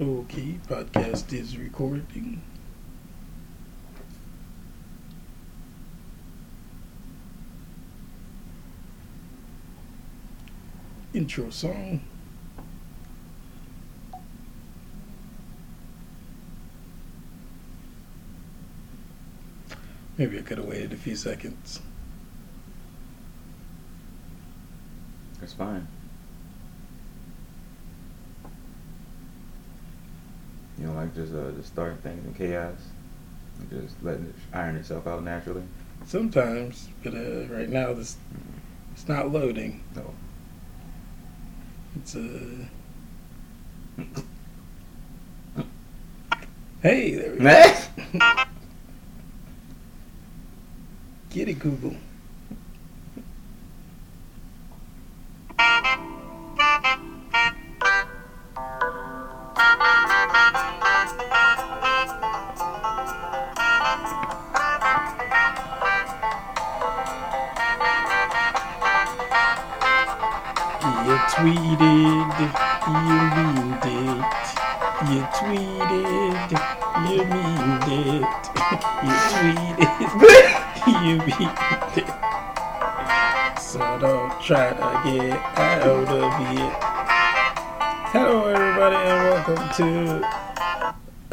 Okay, podcast is recording. Intro song. Maybe I could have waited a few seconds. That's fine. You know, like just uh, just starting things in chaos, just letting it iron itself out naturally. Sometimes, but uh, right now this it's not loading. No. It's uh Hey, there we go. Get it, Google.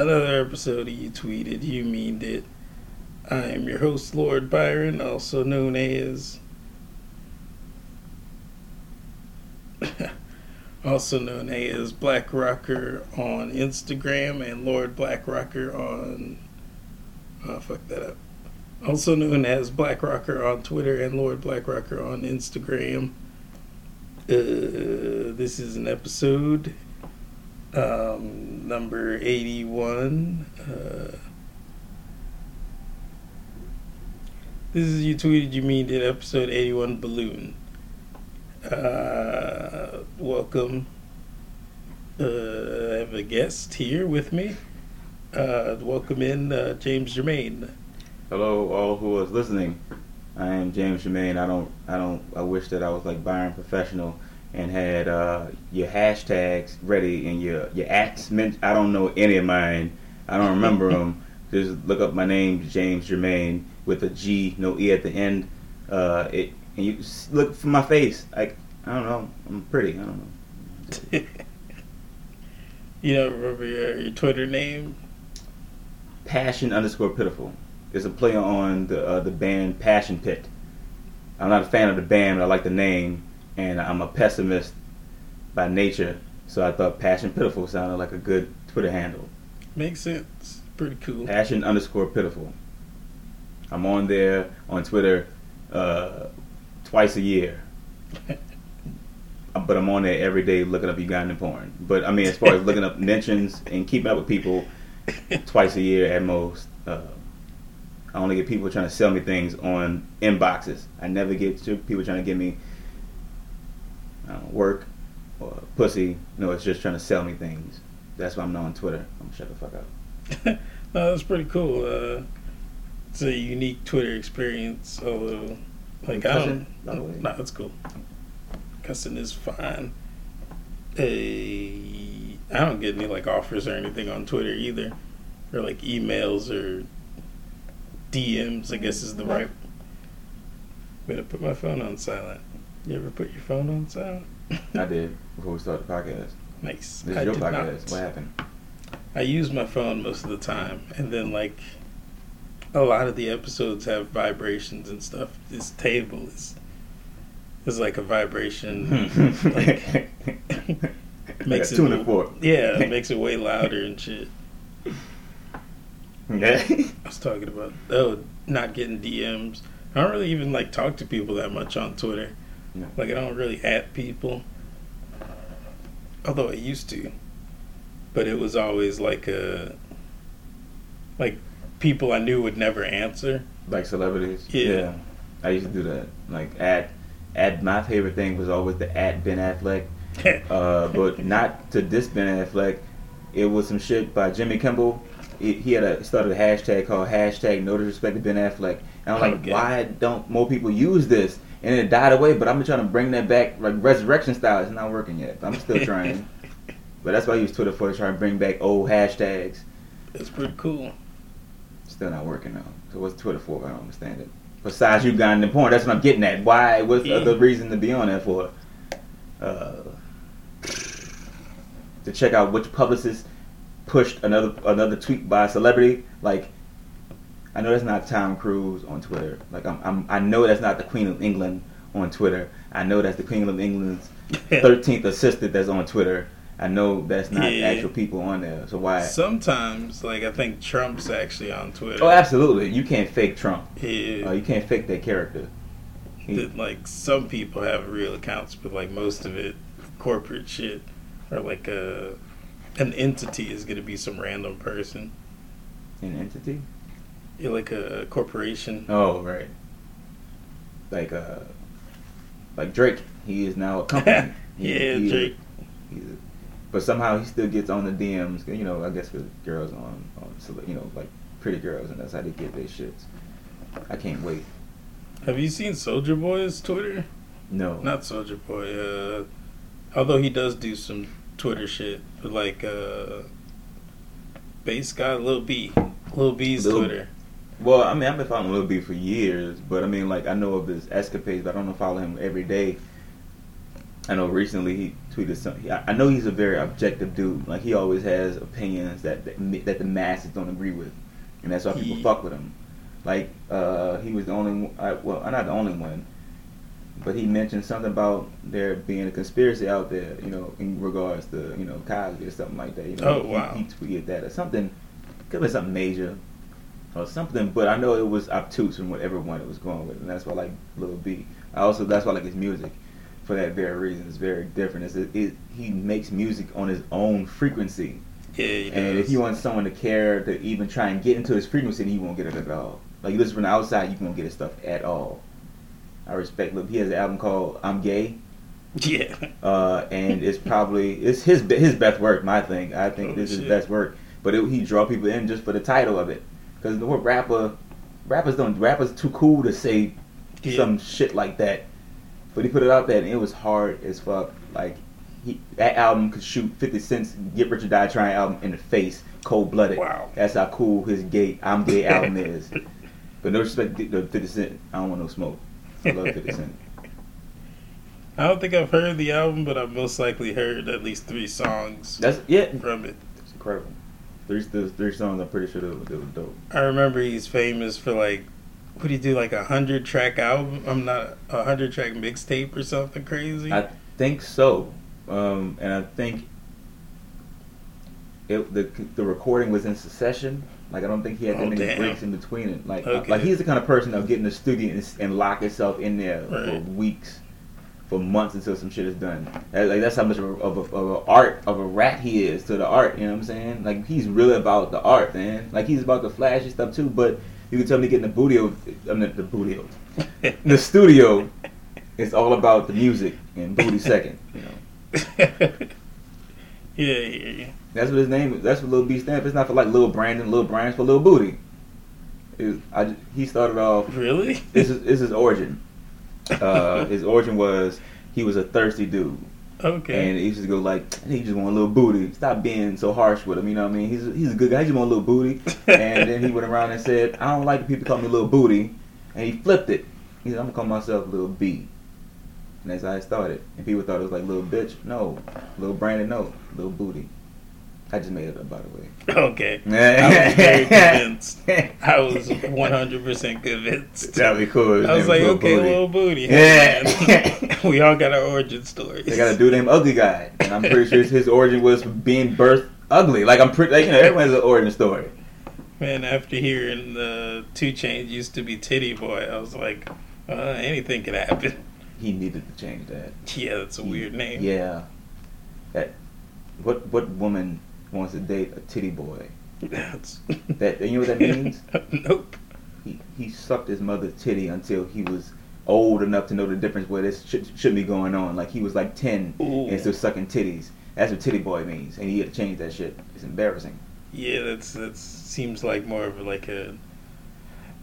Another episode of You Tweeted, You Meaned It. I am your host, Lord Byron, also known as also known as Black Rocker on Instagram and Lord Black Rocker on oh fuck that up. Also known as Black Rocker on Twitter and Lord Black Rocker on Instagram. Uh, this is an episode um, number 81. Uh, this is you tweeted you mean did episode 81 balloon. Uh, welcome. Uh, I have a guest here with me. Uh, welcome in uh, James Germain. Hello, all who is listening. I am James Germain. I don't, I don't, I wish that I was like Byron Professional and had uh, your hashtags ready and your your acts. Meant, I don't know any of mine. I don't remember them. Just look up my name, James Germain, with a G, no E at the end. Uh, it and you look for my face. Like I don't know, I'm pretty. I don't know. you don't remember your, your Twitter name? Passion underscore pitiful. It's a play on the uh, the band Passion Pit. I'm not a fan of the band, but I like the name, and I'm a pessimist by nature. So I thought Passion Pitiful sounded like a good Twitter handle. Makes sense. Pretty cool. Passion underscore pitiful. I'm on there on Twitter uh, twice a year. But I'm on there every day looking up Ugandan porn. But I mean, as far as looking up mentions and keeping up with people, twice a year at most. Uh, I only get people trying to sell me things on inboxes. I never get people trying to give me uh, work or pussy. No, it's just trying to sell me things. That's why I'm not on Twitter. I'm gonna shut the fuck up. no, that's pretty cool. Uh, it's a unique Twitter experience, although, like, I Cussing, don't. by the way? No, that's cool. Cussing is fine. Hey, I don't get any like offers or anything on Twitter either, or like emails or DMs. I guess is the right way to put my phone on silent. You ever put your phone on silent? I did before we started the podcast. Nice. This I is your podcast. not. What happened? I use my phone most of the time, and then like a lot of the episodes have vibrations and stuff. This table is is like a vibration. like, makes a it tuning fork. yeah, it makes it way louder and shit. Yeah. I was talking about oh, not getting DMs. I don't really even like talk to people that much on Twitter. No. Like I don't really at people. Although I used to. But it was always like a like people I knew would never answer. like celebrities. Yeah. I used to do that. Like at at my favorite thing was always the at Ben Affleck. Uh, but not to this Ben Affleck. It was some shit by Jimmy Kimmel. He, he had a started a hashtag called hashtag No Disrespect to Ben Affleck. And I'm like, Okay. why don't more people use this? And it died away. But I'm trying to bring that back, like resurrection style. It's not working yet. But I'm still trying. But that's why I use Twitter for to try and bring back old hashtags. It's pretty cool. Still not working though. So what's Twitter for? I don't understand it. Besides the porn, that's what I'm getting at. Why? What's Yeah. the reason to be on that for? Uh, to check out which publicist pushed another another tweet by a celebrity. Like, I know that's not Tom Cruise on Twitter. Like, I'm, I'm I know that's not the Queen of England on Twitter. I know that's the Queen of England's thirteenth assistant that's on Twitter. I know that's not Yeah. actual people on there. So why? Sometimes, like I think Trump's actually on Twitter. Oh, absolutely. You can't fake Trump. Yeah. Uh, you can't fake that character. He- that like some people have real accounts, but like most of it, corporate shit, or like a an entity is gonna be some random person. An entity? Yeah, like a corporation. Oh, right. Like uh, like Drake. He is now a company. He- yeah, he Drake. he's a- but somehow he still gets on the DMs. You know, I guess with girls on, on you know, like pretty girls, and that's how they get their shits. I can't wait. Have you seen Soulja Boy's Twitter? No. Not Soulja Boy. Uh, although he does do some Twitter shit, but like uh, Based God, Lil B, Lil B's Lil- Twitter. Well, I mean, I've been following Lil B for years, but I mean, like, I know of his escapades, but I don't follow him every day. I know recently he tweeted something. I know he's a very objective dude. Like, he always has opinions that that, that the masses don't agree with, and that's why people He- fuck with him. Like, uh, he was the only, one- Well, I, well, not the only one, but he mentioned something about there being a conspiracy out there, you know, in regards to, you know, Cosby or something like that. You know, Oh, He- wow. He, tweeted that or something. Could have been something major or something, but I know it was obtuse from whatever one it was going with, and that's why I like Lil B. I also that's why I like his music for that very reason. It's very different. It's, it, it, he makes music on his own frequency, Yeah, and if he wants someone to care to even try and get into his frequency, then you won't get it at all. Like you listen from the outside, you won't get his stuff at all. I respect. Look, he has an album called "I'm Gay." yeah, uh, and it's probably it's his his best work. My thing, I think Oh, this is his best work. But it, he draw people in just for the title of it, because the word rapper, rappers don't rappers too cool to say Yeah. some shit like that. But he put it out there, and it was hard as fuck. Like he that album could shoot Fifty Cent's "Get Rich or Die Trying" album in the face, cold blooded. Wow. That's how cool his gay "I'm Gay" album is. But no respect to Fifty Cent. I don't want no smoke. I love Fifty Cent. I don't think I've heard the album, but I've most likely heard at least three songs That's yeah. from it. It's incredible. Three, three songs, I'm pretty sure they were, they were dope. I remember he's famous for like, what do you do, like a hundred track album? I'm not a hundred track mixtape or something crazy. I think so, um, and I think it, the the recording was in succession. Like I don't think he had that Oh, many damn. breaks in between it. Like Okay. like he's the kind of person that'll get in the studio and, and lock himself in there for weeks, for months until some shit is done. That- like that's how much of a, of a, of a art of a rat he is to the art. You know what I'm saying? Like he's really about the art, man. Like he's about the flashy stuff too. But you can tell me getting the booty. I mean the booty. the studio it's all about the music and booty second. You know, yeah, yeah, yeah. that's what his name. is. That's what Lil B for. It's not for like Lil Brandon, Lil Brian's for Lil Booty. I, he started off. Really? This is this is his origin. Uh, his origin was he was a thirsty dude, Okay. and he used to go like he just want a little booty. Stop being so harsh with him. You know what I mean? He's he's a good guy. He just want a little booty. and then he went around and said, I don't like people call me little Booty, and he flipped it. He said, I'm gonna call myself little B. And that's how it started. And people thought it was like little Bitch. No. little Brandon, no. little Booty. I just made it up, by the way. okay. I was very convinced. I was 100% convinced. That'd be cool. I was like, Lil okay, Booty. little booty. Yeah. we all got our origin stories. They got a dude named Ugly Guy. And I'm pretty sure his- origin was being birthed ugly. Like, I'm pretty, like, you know, everyone has an origin story. Man, after hearing the 2 Chainz used to be Titty Boy, I was like, uh, anything could happen. He needed to change that. Yeah, that's a weird name. Yeah. That, what, what woman wants to date a titty boy? That's, That, you know what that means? nope. he, he sucked his mother's titty until he was old enough to know the difference where this should, should be going on. Like he was like 10 Ooh. and still sucking titties. That's what titty boy means. And he had to change that shit. It's embarrassing. Yeah, that's that seems like more of like a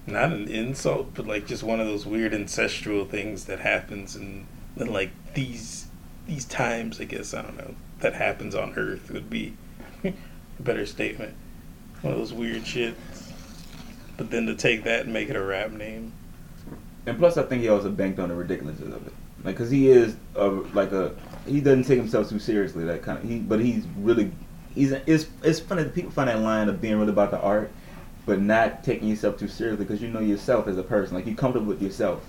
not an insult, but like just one of those weird ancestral things that happens in, in like these these times. I guess I don't know. that happens on Earth would be better statement. One of those weird shits. But then to take that and make it a rap name. And plus, I think he also banked on the ridiculousness of it, like because he is a, like a he doesn't take himself too seriously. That kind of he, but he's really he's it's it's funny that people find that line of being really about the art, but not taking yourself too seriously because you know yourself as a person. Like you're comfortable with yourself,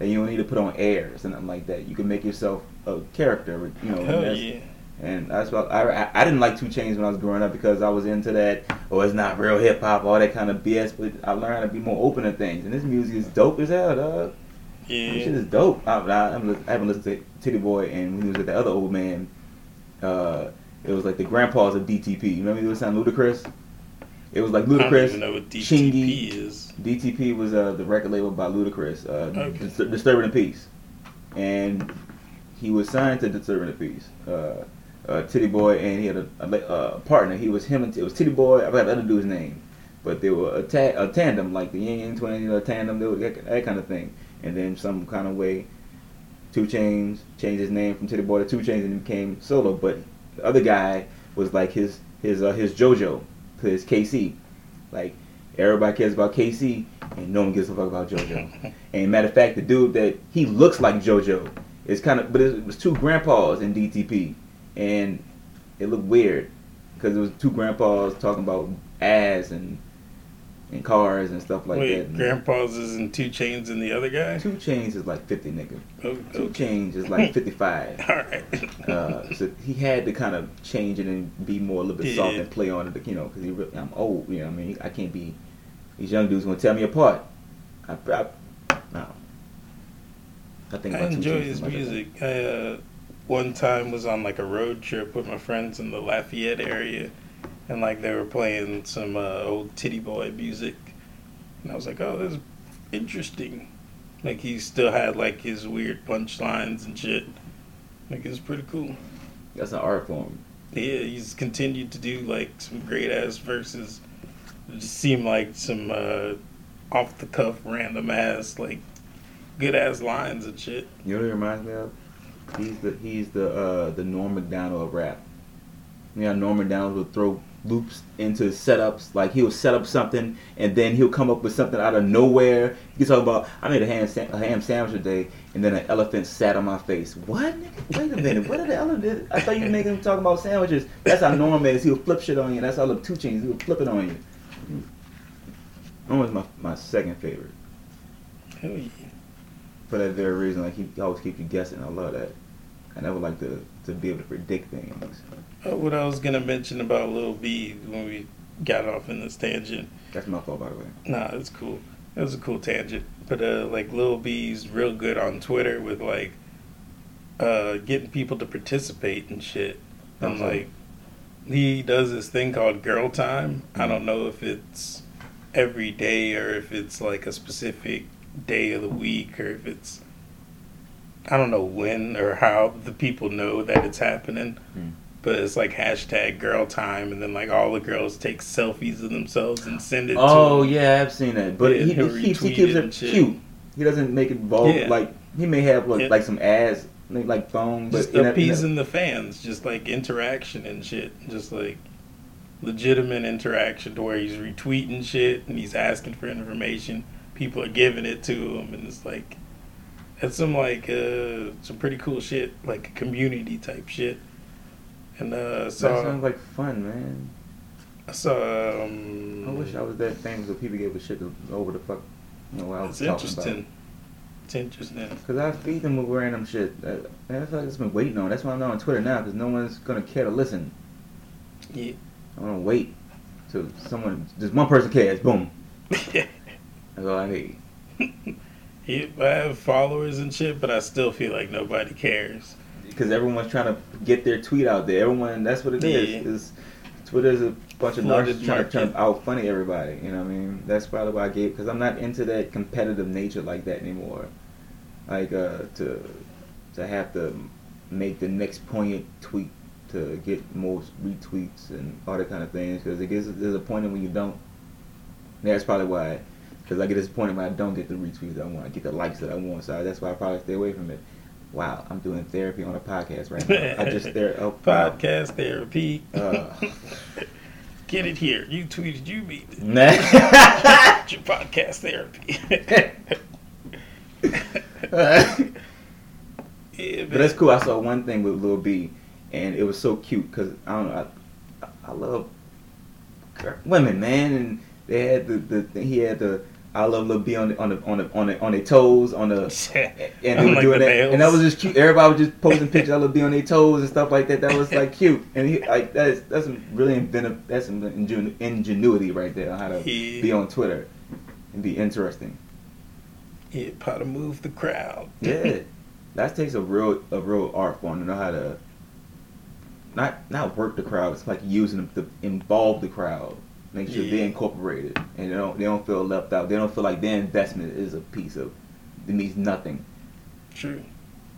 and you don't need to put on airs and nothing like that. You can make yourself a character, you know. Hell yeah. And that's why I, I, didn't like 2 Chainz when I was growing up because I was into that. Oh, it's not real hip hop, all that kind of BS. But I learned to be more open to things, and this music is dope as hell, dog. This shit is dope. I, I, I haven't listened to Titty Boy, and when he was with the other old man, uh, it was like the grandpas of DTP. You remember he was sound Ludacris? It was like I don't Ludacris. even know what DTP Chingy. is. DTP was uh, the record label by Ludacris, uh, Okay. Dis- Disturbing the Peace, and he was signed to Disturbing the Peace. Uh, uh, Titty Boy, and he had a, a, a partner. He was him and it was Titty Boy. I forgot the other dude's name, but they were a, ta- a tandem, like the Yin Yang Twins, you know, a tandem, they were that, that kind of thing. And then some kind of way, 2 Chainz changed his name from Titty Boy to 2 Chainz and he became solo. But the other guy was like his his uh, his JoJo, his K-Ci. Like everybody cares about K-Ci, and no one gives a fuck about JoJo. and matter of fact, the dude that he looks like JoJo is kind of, but it was two grandpas in DTP, and it looked weird because it was two grandpas talking about ass and and cars and stuff like Wait, that. And Grandpa's is in two chains and the other guy? 2 Chainz is like fifty nigga. Oh, Two okay. Chains is like fifty five. Alright. Uh, so he had to kind of change it and be more a little bit soft and play on it, you know, because he really, I'm old, you know. what I mean, I can't be these young dudes gonna tear me apart. I, I no. I think I enjoy his as much as I- music. I uh, one time was on like a road trip with my friends in the Lafayette area, and like they were playing some uh, old Titty Boy music, and I was like, "Oh, this is interesting." Like he still had like his weird punchlines and shit. Like it's pretty cool. That's an art form. Yeah, he's continued to do like some great ass verses. It just seemed like some uh, off the cuff, random ass like good ass lines and shit. You know what he reminds me of? He's the he's the uh, the Norm Macdonald of rap. You know, Norm Macdonald would throw loops into setups. Like he'll set up something and then he'll come up with something out of nowhere. He can talk about I made a ham sa- a ham sandwich today and then an elephant sat on my face. What? nigga? Wait a minute. What did the elephant? I thought you were making him talk about sandwiches. That's how Norm is. He'll flip shit on you. That's how the two chains. He'll flip it on you. Norm was my my second favorite Hell yeah. for that very reason. Like he always keeps you guessing. I love that. I never like to to be able to predict things. Uh, what I was gonna mention about Lil B when we got off in this tangent. That's my fault, by the way. Nah, it's cool. It was a cool tangent. But uh, like Lil B's real good on Twitter with like uh, getting people to participate and shit. I'm like he does this thing called Girl Time. I don't know if it's every day or if it's like a specific day of the week or if it's I don't know when or how the people know that it's happening. Hmm. But it's like hashtag girl time, and then like all the girls take selfies of themselves and send it Oh yeah, I've seen that. But Yeah, he, he keeps he keeps it it and shit. cute. He doesn't make it vulgar. Yeah. Like he may have like, Yeah. like some ass like, like thong, but just in appeasing the fans, just like interaction and shit, just like legitimate interaction to where he's retweeting shit and he's asking for information. People are giving it to him, and it's like that's some like uh, some pretty cool shit, like community type shit. And uh, so that sounds like fun, man. I saw. Um, I wish I was that famous so people gave a shit over the fuck. You know what I was It's talking interesting. about. It's interesting. Cause I feed them with random shit. That, that's like it's been waiting on. That's why I'm not on Twitter now. Cause no one's gonna care to listen. Yeah. I want to wait till someone, just one person cares. Boom. That's all I need. I have followers and shit, but I still feel like nobody cares. because everyone's trying to get their tweet out there. Everyone, that's what it is. Yeah. Is Twitter's a bunch of narcissists trying to, trying out funny everybody. You know what I mean? That's probably why I gave because I'm not into that competitive nature like that anymore. Like uh, to to have to make the next poignant tweet to get most retweets and all that kind of things because it gets there's a point when you don't. That's probably why. Because I get disappointed when I don't get the retweets I want, I get the likes that I want. So that's why I probably stay away from it. Wow, I'm doing therapy on a podcast right now. I just there. Oh, Podcast therapy. Uh, Get it here. You tweeted you beat it. nah. Your podcast therapy. yeah, But that's cool. I saw one thing with Lil B, and it was so cute because I don't know. I, I love women, man, and they had the, the he had the I love Lil B on the on the on the on, the, on their toes on the and they were Like doing the that, and that was just cute. Everybody was just posting pictures of Lil B on their toes and stuff like that. That was like cute, and he like that's that's some really inventive. That's some ingenu- ingenuity right there on how to Yeah. be on Twitter and be interesting. Yeah, how to move the crowd. Yeah, that takes a real a real art form to know how to not not work the crowd. It's like using them to involve the crowd, make sure Yeah. they're incorporated, and they don't they don't feel left out. They don't feel like their investment is a piece of it means nothing. True.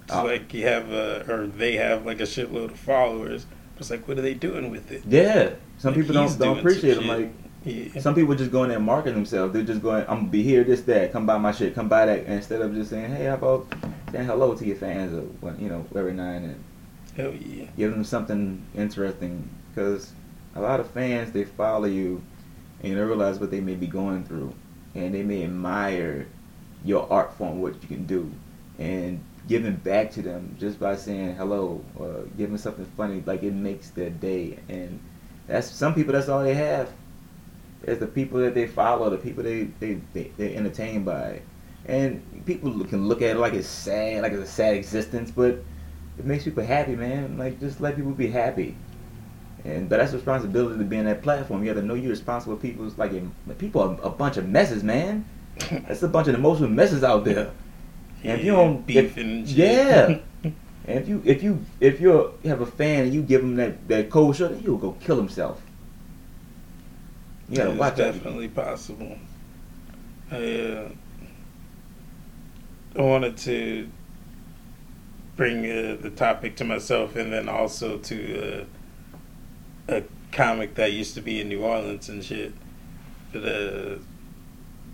It's Uh, like you have, uh, or they have like a shitload of followers. It's like, what are they doing with it? Yeah, some Like, people don't don't appreciate them. shit. Like Yeah. some people just go in there and market themselves. They're just going, I'm gonna be here, this, that. Come buy my shit. Come buy that. Instead of just saying, hey, how about saying hello to your fans or you know every now and then. Hell yeah. give them something interesting because a lot of fans they follow you and they realize what they may be going through. And they may admire your art form what you can do. And giving back to them just by saying hello or giving something funny like it makes their day. And that's some people that's all they have. Is the people that they follow the people they they, they they're entertained by. And people can look at it like it's sad like it's a sad existence but it makes people happy, man. Like just let people be happy. And but that's responsibility to be in that platform. You have to know you're responsible. for People's like people are a bunch of messes, man. That's a bunch of emotional messes out there. And if you don't, if, beefing and yeah. And if you if you if you have a fan and you give him that that cold shoulder, he'll go kill himself. You gotta It's watch definitely possible. I, uh, I wanted to bring uh, the topic to myself and then also to uh, a comic that used to be in New Orleans and shit. But, uh,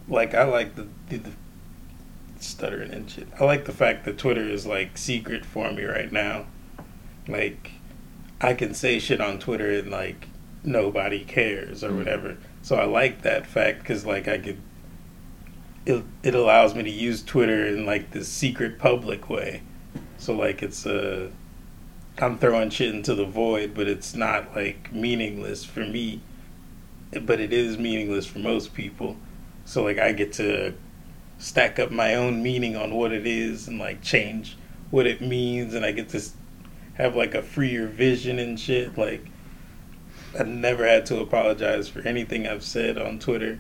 like, I like the, the, the stuttering and shit. I like the fact that Twitter is, like, secret for me right now. Like, I can say shit on Twitter and, like, nobody cares or Mm. whatever. So I like that fact because like I could, it it allows me to use Twitter in like this secret public way. So like it's uh, I'm throwing shit into the void, but it's not like meaningless for me, but it is meaningless for most people. So like I get to stack up my own meaning on what it is and like change what it means, and I get to have like a freer vision and shit like. I never had to apologize for anything I've said on Twitter.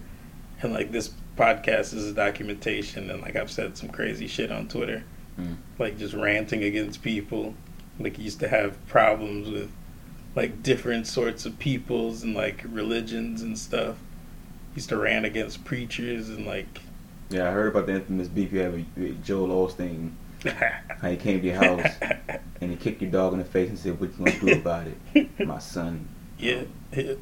And like this podcast is a documentation and like I've said some crazy shit on Twitter. Mm. Like just ranting against people. Like used to have problems with like different sorts of peoples and like religions and stuff. Used to rant against preachers and like Yeah, I heard about the infamous beef you had with, with Joel Osteen. How he came to your house and he kicked your dog in the face and said, "What you gonna do about it, my son?" Yeah, yeah.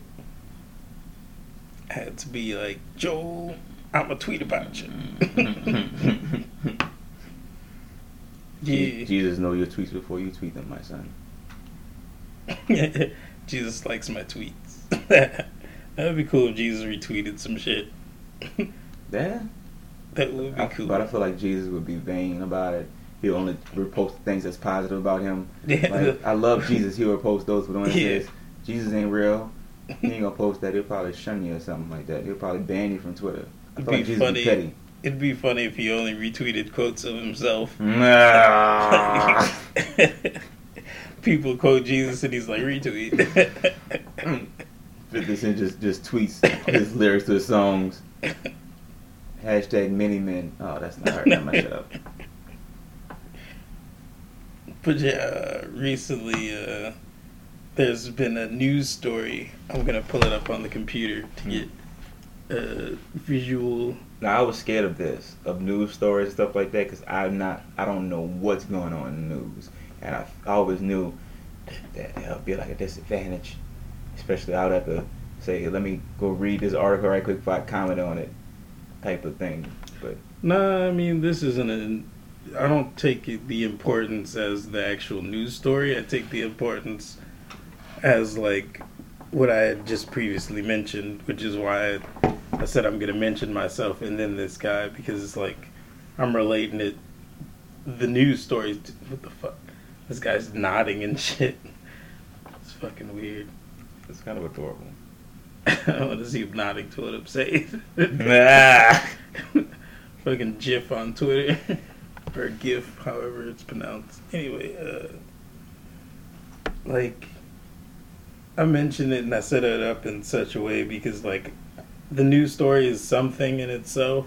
Had to be like, Joel, I'ma tweet about you. yeah. Jesus know your tweets before you tweet them, my son. Jesus likes my tweets. that would be cool if Jesus retweeted some shit. Yeah, That would be I, cool. but I feel like Jesus would be vain about it. He'll only repost things that's positive about him. Yeah. Like I love Jesus. He'll repost those, but when it Yeah. says Jesus ain't real, he ain't gonna post that. He'll probably shun you or something like that. He'll probably ban you from Twitter. I It'd feel like Jesus funny. be petty. It'd be funny if he only retweeted quotes of himself. Nah. People quote Jesus and he's like, retweet. 50 Cent just, just tweets his lyrics to his songs. Hashtag many men. Oh, that's not hard. I'm gonna shut up. But yeah, recently uh, there's been a news story. I'm gonna pull it up on the computer to get uh, visual. Now I was scared of this, of news stories and stuff like that, because I'm not, I don't know what's going on in the news, and I, I always knew that it'll be like a disadvantage, especially I would have to say, let me go read this article right quick before I comment on it, type of thing. But Nah, I mean this isn't a I don't take the importance as the actual news story. I take the importance as like what I had just previously mentioned, which is why I, I said I'm gonna mention myself and then this guy because it's like I'm relating it the news stories. To, what the fuck? This guy's nodding and shit. It's fucking weird. It's kind of adorable. I want to see him nodding to what I'm saying. Ah. Fucking GIF on Twitter. or GIF, however it's pronounced. Anyway, uh, like, I mentioned it and I set it up in such a way because, like, the news story is something in itself,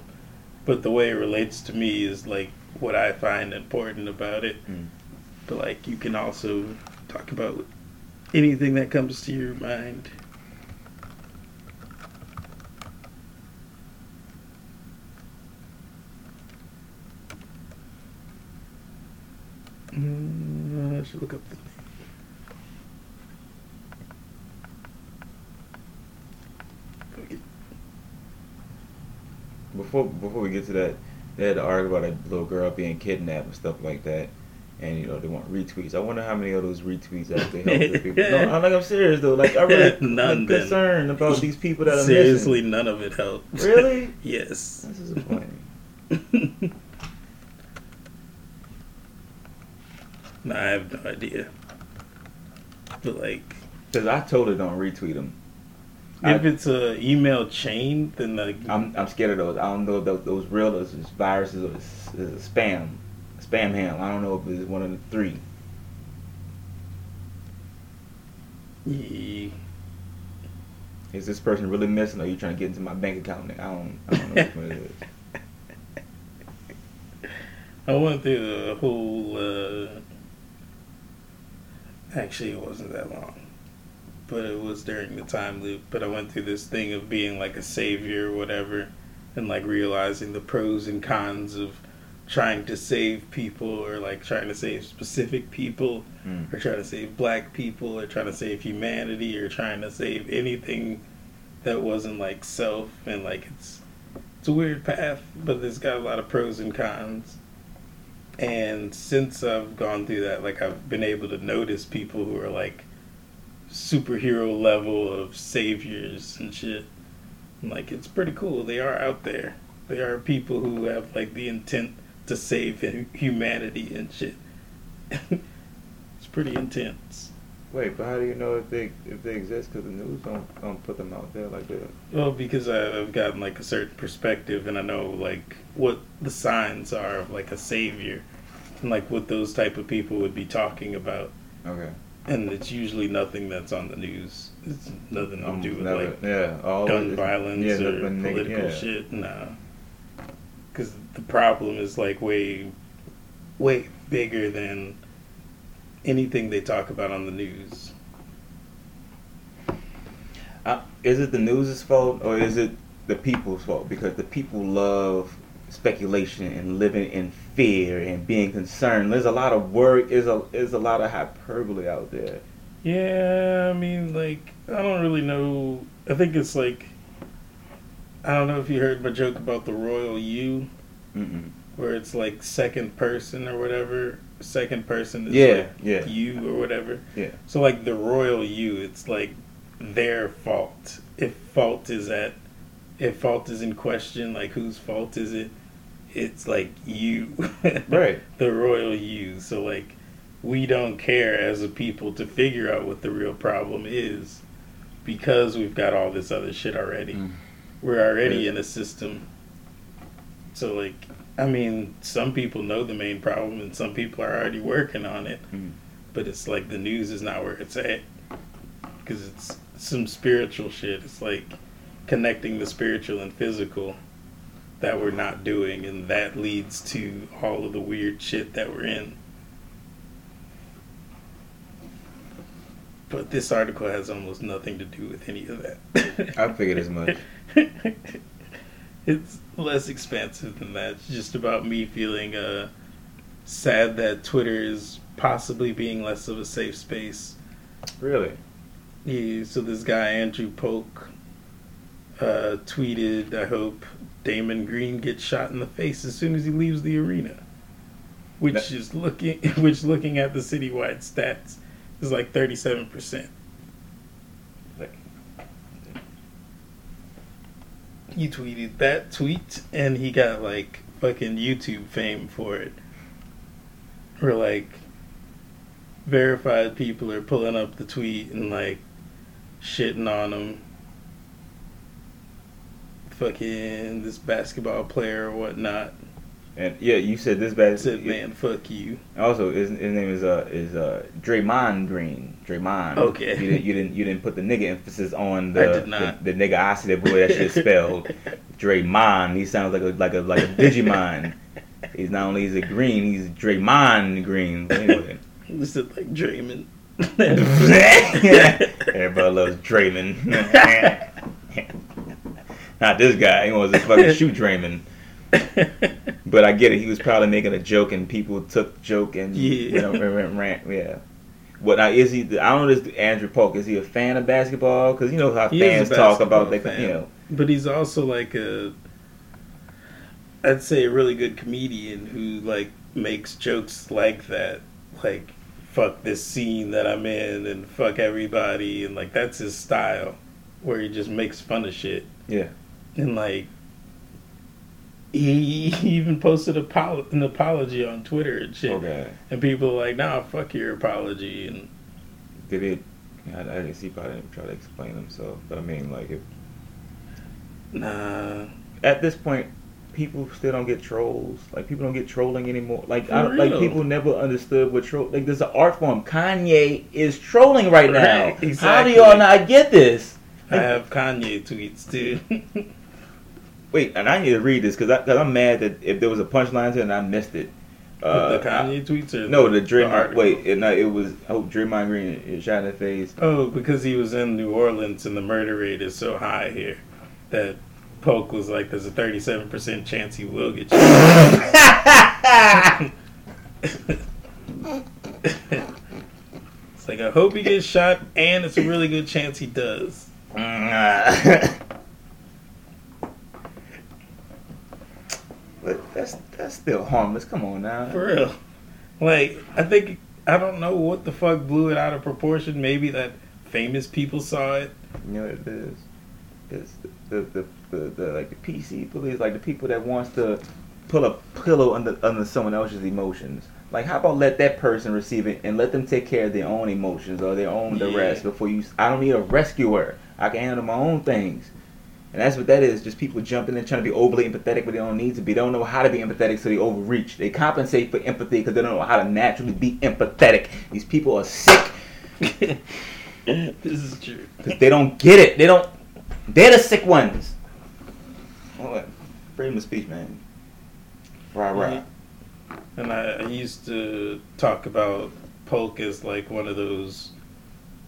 but the way it relates to me is, like, what I find important about it. Mm. But, like, you can also talk about anything that comes to your mind. Mm, I should look up the name. Fuck it. Before before we get to that, they had to argue about a little girl being kidnapped and stuff like that. And you know they want retweets. I wonder how many of those retweets actually help the people. No, I'm like I'm serious though. Like I really None, concerned about these people that are Seriously, none of it helped. Really? yes. That's disappointing. no, I have no idea. But like, Because I totally don't retweet them. If I- it's a email chain, then like, I'm I'm scared of those. I don't know if those, those real it's viruses or it's, it's spam, spam ham. I don't know if it's one of the three. Is this person really missing, or are you trying to get into my bank account? I don't I don't know which one it is. I went through the whole. Uh, actually, it wasn't that long, but it was during the time loop. But I went through this thing of being like a savior or whatever, and like realizing the pros and cons of trying to save people or like trying to save specific people Mm. or trying to save black people or trying to save humanity or trying to save anything that wasn't like self and like it's it's a weird path but it's got a lot of pros and cons and since i've gone through that like i've been able to notice people who are like superhero level of saviors and shit like it's pretty cool they are out there they are people who have like the intent to save humanity and shit it's pretty intense Wait, but how do you know if they if they exist? Because the news don't don't put them out there like that. Well, because I've gotten like a certain perspective, and I know like what the signs are of like a savior, and like what those type of people would be talking about. Okay. And it's usually nothing that's on the news. It's nothing to Um, do with never- like yeah, all gun violence yeah, or political yeah. shit. No, because the problem is like way, way bigger than anything they talk about on the news. Uh, is it the news's fault or is it the people's fault? Because the people love speculation and living in fear and being concerned. There's a lot of work. Is a is a lot of hyperbole out there. Yeah, I mean, like, I don't really know. I think it's like, I don't know if you heard my joke about the royal you, Mm-mm. where it's like second person or whatever. Second person is Yeah, like yeah. you or whatever. Yeah. So like the royal you, it's like their fault. If fault is at, if fault is in question, like whose fault is it? It's like you, Right. the royal you. So like, we don't care as a people to figure out what the real problem is, because we've got all this other shit already. Mm. We're already Yeah. in a system. So like, I mean, some people know the main problem, and some people are already working on it Mm. but it's like the news is not where it's at because it's some spiritual shit. It's like connecting the spiritual and physical that we're not doing, and that leads to all of the weird shit that we're in. But this article has almost nothing to do with any of that. I figured as much. it's less expansive than that. It's just about me feeling uh, sad that Twitter is possibly being less of a safe space. Really. Yeah, so this guy Andrew Polk uh, tweeted, "I hope Damon Green gets shot in the face as soon as he leaves the arena." which is looking which looking at the citywide stats is like thirty seven percent. He tweeted that tweet and he got like fucking YouTube fame for it. Where like verified people are pulling up the tweet and like shitting on him. Fucking this basketball player or whatnot. and yeah, you said this bad. Said, man, fuck you. Also, his, his name is uh is uh Draymond Green. Draymond. Okay. You didn't you didn't you didn't put the nigga emphasis on the I did not. the, the nigga I said the boy that shit spelled Draymond. He sounds like a like a like a Digimon. He's not only he's a green, he's Draymond Green. But anyway. Is like Draymond. Everybody loves Draymond. Not this guy. He wants to fucking shoot Draymond. But I get it. He was probably making a joke, and people took the joke and Yeah. you know, ran, ran, yeah. What now is he? I don't know. This Andrew Polk is he a fan of basketball? Because you know how He fans talk about they, basketball you know. But he's also like a, I'd say a really good comedian who like makes jokes like that, like fuck this scene that I'm in and fuck everybody and like that's his style, where he just makes fun of shit Yeah. And like. He, he even posted a pol- an apology on Twitter and shit, Okay. and people are like, "Nah, fuck your apology." And Did it? I, I didn't see. Probably didn't try to explain himself. But I mean, like, if, nah, at this point, people still don't get trolls. Like people don't get trolling anymore. Like For I don't, like people never understood what troll. Like there's an art form. Kanye is trolling right now. Right, How do y'all not get this? I have Kanye tweets too. Wait, and I need to read this because cause I'm mad that if there was a punchline to it and I missed it. Uh, the Kanye tweets or no, the Draymond. article? wait, it, no, it was. Hope Draymond Green shot in the face. Oh, because he was in New Orleans and the murder rate is so high here that Polk was like, "There's a 37 percent chance he will get shot." it's like I hope he gets shot, and it's a really good chance he does. but that's that's still harmless. Come on now. For real. Like, I think I don't know what the fuck blew it out of proportion. Maybe that famous people saw it. You know what it is? It's the the, the, the like the PC police, like the people that wants to pull a pillow under under someone else's emotions. Like, how about let that person receive it and let them take care of their own emotions or their own the Yeah. rest before you. I don't need a rescuer. I can handle my own things. And that's what that is. Just people jumping in trying to be overly empathetic, but they don't need to be. They don't know how to be empathetic, so they overreach. They compensate for empathy because they don't know how to naturally be empathetic. These people are sick this is true. because they don't get it. They don't. They're the sick ones. Oh, what? Freedom of speech, man. Rah rah. Mm-hmm. And I, I used to talk about Polk as like one of those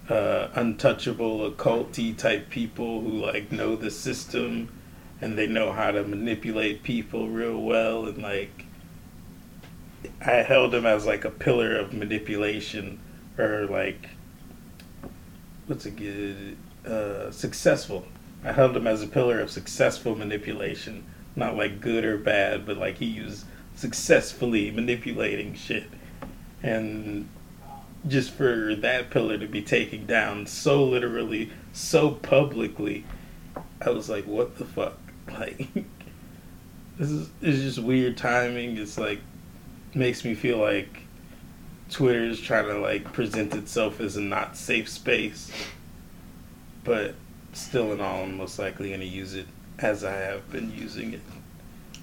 uh, untouchable, occulty type people who like know the system and they know how to manipulate people real well. And like, I held him as like a pillar of manipulation or like, what's a good, uh, successful. I held him as a pillar of successful manipulation, not like good or bad, but like he was successfully manipulating shit. And just for that pillar to be taken down so literally, so publicly, I was like, what the fuck? Like, this is it's just weird timing. It's like makes me feel like Twitter is trying to like present itself as a not safe space, but still, in all, I'm most likely going to use it as I have been using it.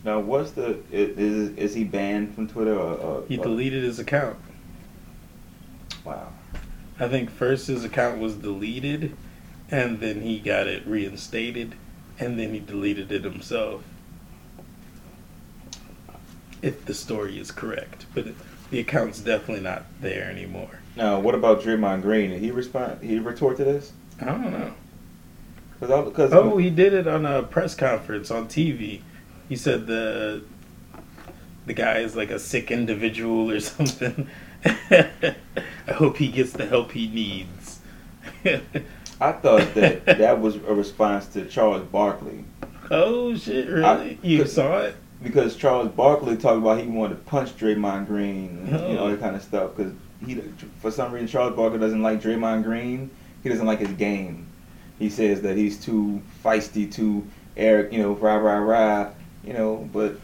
Now, what's the is is he banned from Twitter or? or He deleted his account. Wow. I think first his account was deleted, and then he got it reinstated, and then he deleted it himself. If the story is correct, but the account's definitely not there anymore. Now, what about Draymond Green? Did he respond? He retort to this? I don't know. Because I, because Oh, he did it on a press conference on TV. He said the the guy is like a sick individual or something. I hope he gets the help he needs. I thought that that was a response to Charles Barkley. oh shit! Really? I- you saw it? because Charles Barkley talked about he wanted to punch Draymond Green and you know, all Oh. that kind of stuff. Because he, for some reason, Charles Barkley doesn't like Draymond Green. He doesn't like his game. He says that he's too feisty, too Eric, you know, rah rah rah, you know. But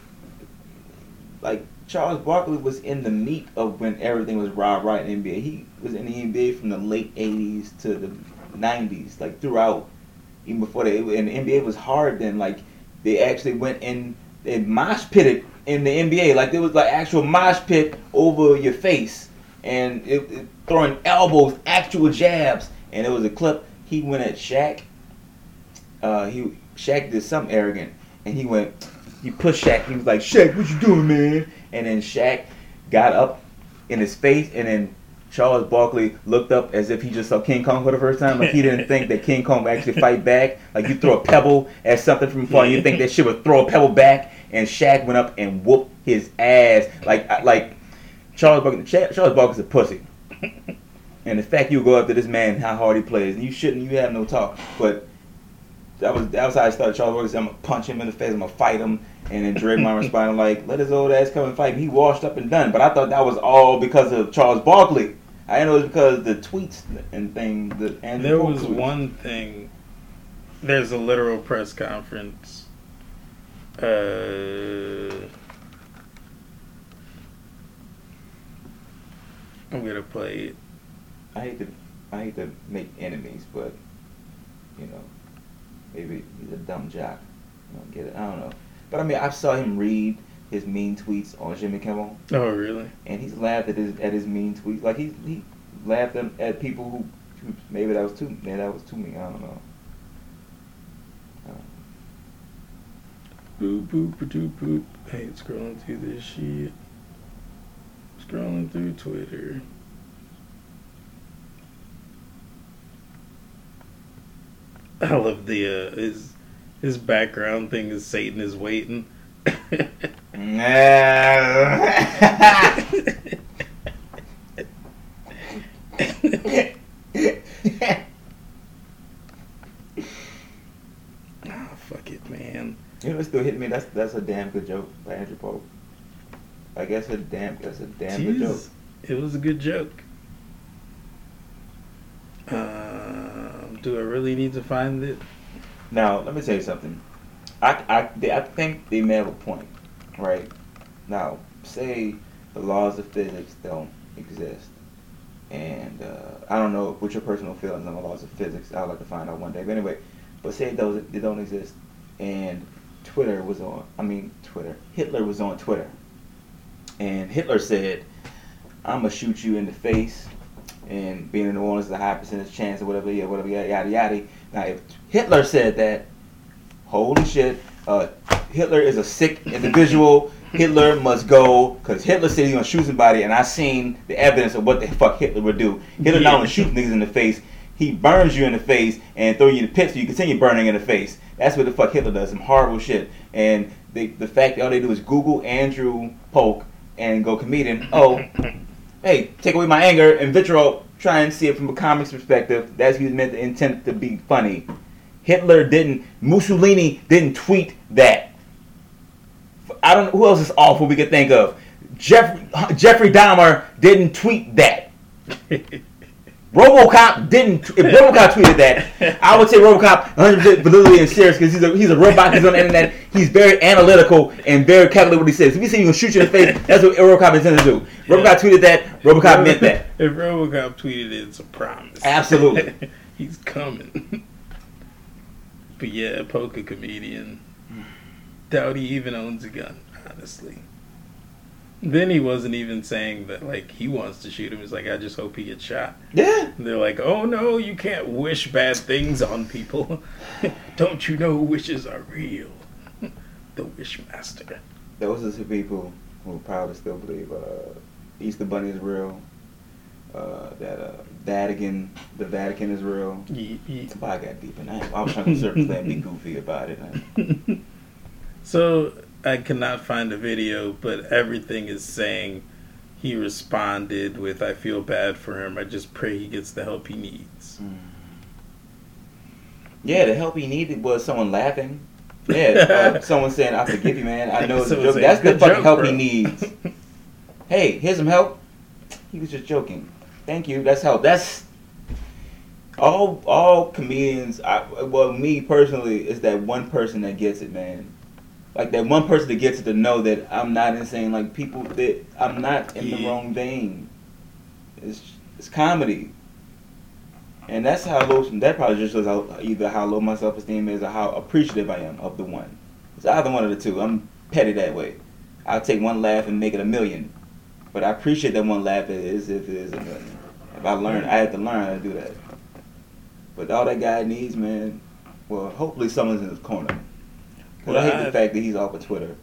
like Charles Barkley was in the meat of when everything was rah rah in the NBA. He was in the NBA from the late '80s to the '90s, like throughout. Even before they, and the NBA was hard then. Like they actually went in, they mosh pitted in the NBA. Like there was like actual mosh pit over your face, and it, it- throwing elbows, actual jabs. And it was a clip. He went at Shaq. Uh, he Shaq did something arrogant, and he went. He pushed Shaq. He was like, "Shaq, what you doing, man?" And then Shaq got up in his face, and then Charles Barkley looked up as if he just saw King Kong for the first time. Like he didn't think that King Kong would actually fight back. Like you throw a pebble at something from far, you think that shit would throw a pebble back. And Shaq went up and whooped his ass. Like like Charles Barkley. Cha- Charles Barkley's a pussy. And the fact you go up to this man, how hard he plays, and you shouldn't, you have no talk. But that was that was how I started. Charles Barkley said, "I'm gonna punch him in the face. I'm gonna fight him." And then Draymond responded like, "Let his old ass come and fight me." He washed up and done. But I thought that was all because of Charles Barkley. I didn't know it was because the tweets and things. The and There was one thing. There's a literal press conference. Uh, I'm gonna play it. I hate to I hate to make enemies, but you know, maybe he's a dumb jock. I don't get it. I don't know. But I mean, I saw him read his mean tweets on Jimmy Kimmel. Oh, really? and he's laughed at his at his mean tweets. Like he he laughed at, at people who, who maybe that was too maybe that was too mean. I don't know. Boop boop boop boop. Hey, scrolling through this shit. Scrolling through Twitter. I love the uh, his his background thing is Satan is waiting. Ah, fuck it, man. you know, it still hit me. That's that's a damn good joke by Andrew Polk. I guess a damn that's a damn good joke. It was a good joke. Um, do I really need to find it? Now, let me tell you something. I, I, they, I think they may have a point, right? Now, say the laws of physics don't exist. And uh, I don't know what your personal feelings on the laws of physics. I'd like to find out one day. But anyway, but say those they don't exist, and Twitter was on. I mean, Twitter. Hitler was on Twitter, and Hitler said, "I'm gonna shoot you in the face." And being in New Orleans is a high percentage chance or whatever, yeah, whatever, yada yada yada. Now, if Hitler said that, holy shit, uh, Hitler is a sick individual. Hitler must go because Hitler said he's gonna shoot somebody, and I seen the evidence of what the fuck Hitler would do. Hitler not only shoots niggas in the face, he burns you in the face and throw you in the pit so you continue burning in the face. That's what the fuck Hitler does. Some horrible shit. And they, the fact that all they do is Google Andrew Polk and go comedian. Oh, hey, take away my anger and vitriol. Try and see it from a comics perspective. That's he meant to intent to be funny. Hitler didn't. Mussolini didn't tweet that. I don't. Know who else is awful we could think of? Jeff, Jeffrey Dahmer didn't tweet that. RoboCop didn't. If RoboCop tweeted that, I would say RoboCop 100% validity and serious because he's a he's a robot. He's on the internet. He's very analytical and very calculated what he says. If he says he's gonna shoot you in the face, that's what RoboCop intended to do. RoboCop tweeted that. RoboCop meant that. If RoboCop tweeted it, it's a promise. Absolutely. He's coming. but yeah, poker comedian. Hmm. Doubt he even owns a gun, honestly. Then he wasn't even saying that like he wants to shoot him. He's like, I just hope he gets shot. Yeah. And they're like, Oh no, you can't wish bad things on people. Don't you know wishes are real? the Wishmaster. Those are the people who probably still believe uh, Easter Bunny is real. Uh, that uh, Vatican, the Vatican is real. Ye- ye- Somebody got deep in that. I was trying to surface that and be goofy about it. so I cannot find a video, but everything is saying he responded with, "I feel bad for him. I just pray he gets the help he needs." Yeah, the help he needed was someone laughing. Yeah, uh, someone saying, "I forgive you, man. I know it's a joke." saying, That's the fucking help bro." he needs. hey, here's some help. He was just joking. Thank you. That's help. That's all. All comedians. I, well, me personally, is that one person that gets it, man. Like that one person that gets it to know that I'm not insane. Like people that I'm not in the wrong vein. It's it's comedy. And that's how low. That probably just shows how, either how low my self esteem is or how appreciative I am of the one. It's either one of the two. I'm petty that way. I'll take one laugh and make it a million, but I appreciate that one laugh as if it is a million. If I learn, I had to learn how to do that. But all that guy needs, man. Well, hopefully someone's in his corner. Cause I hate Well, the fact that he's off of Twitter.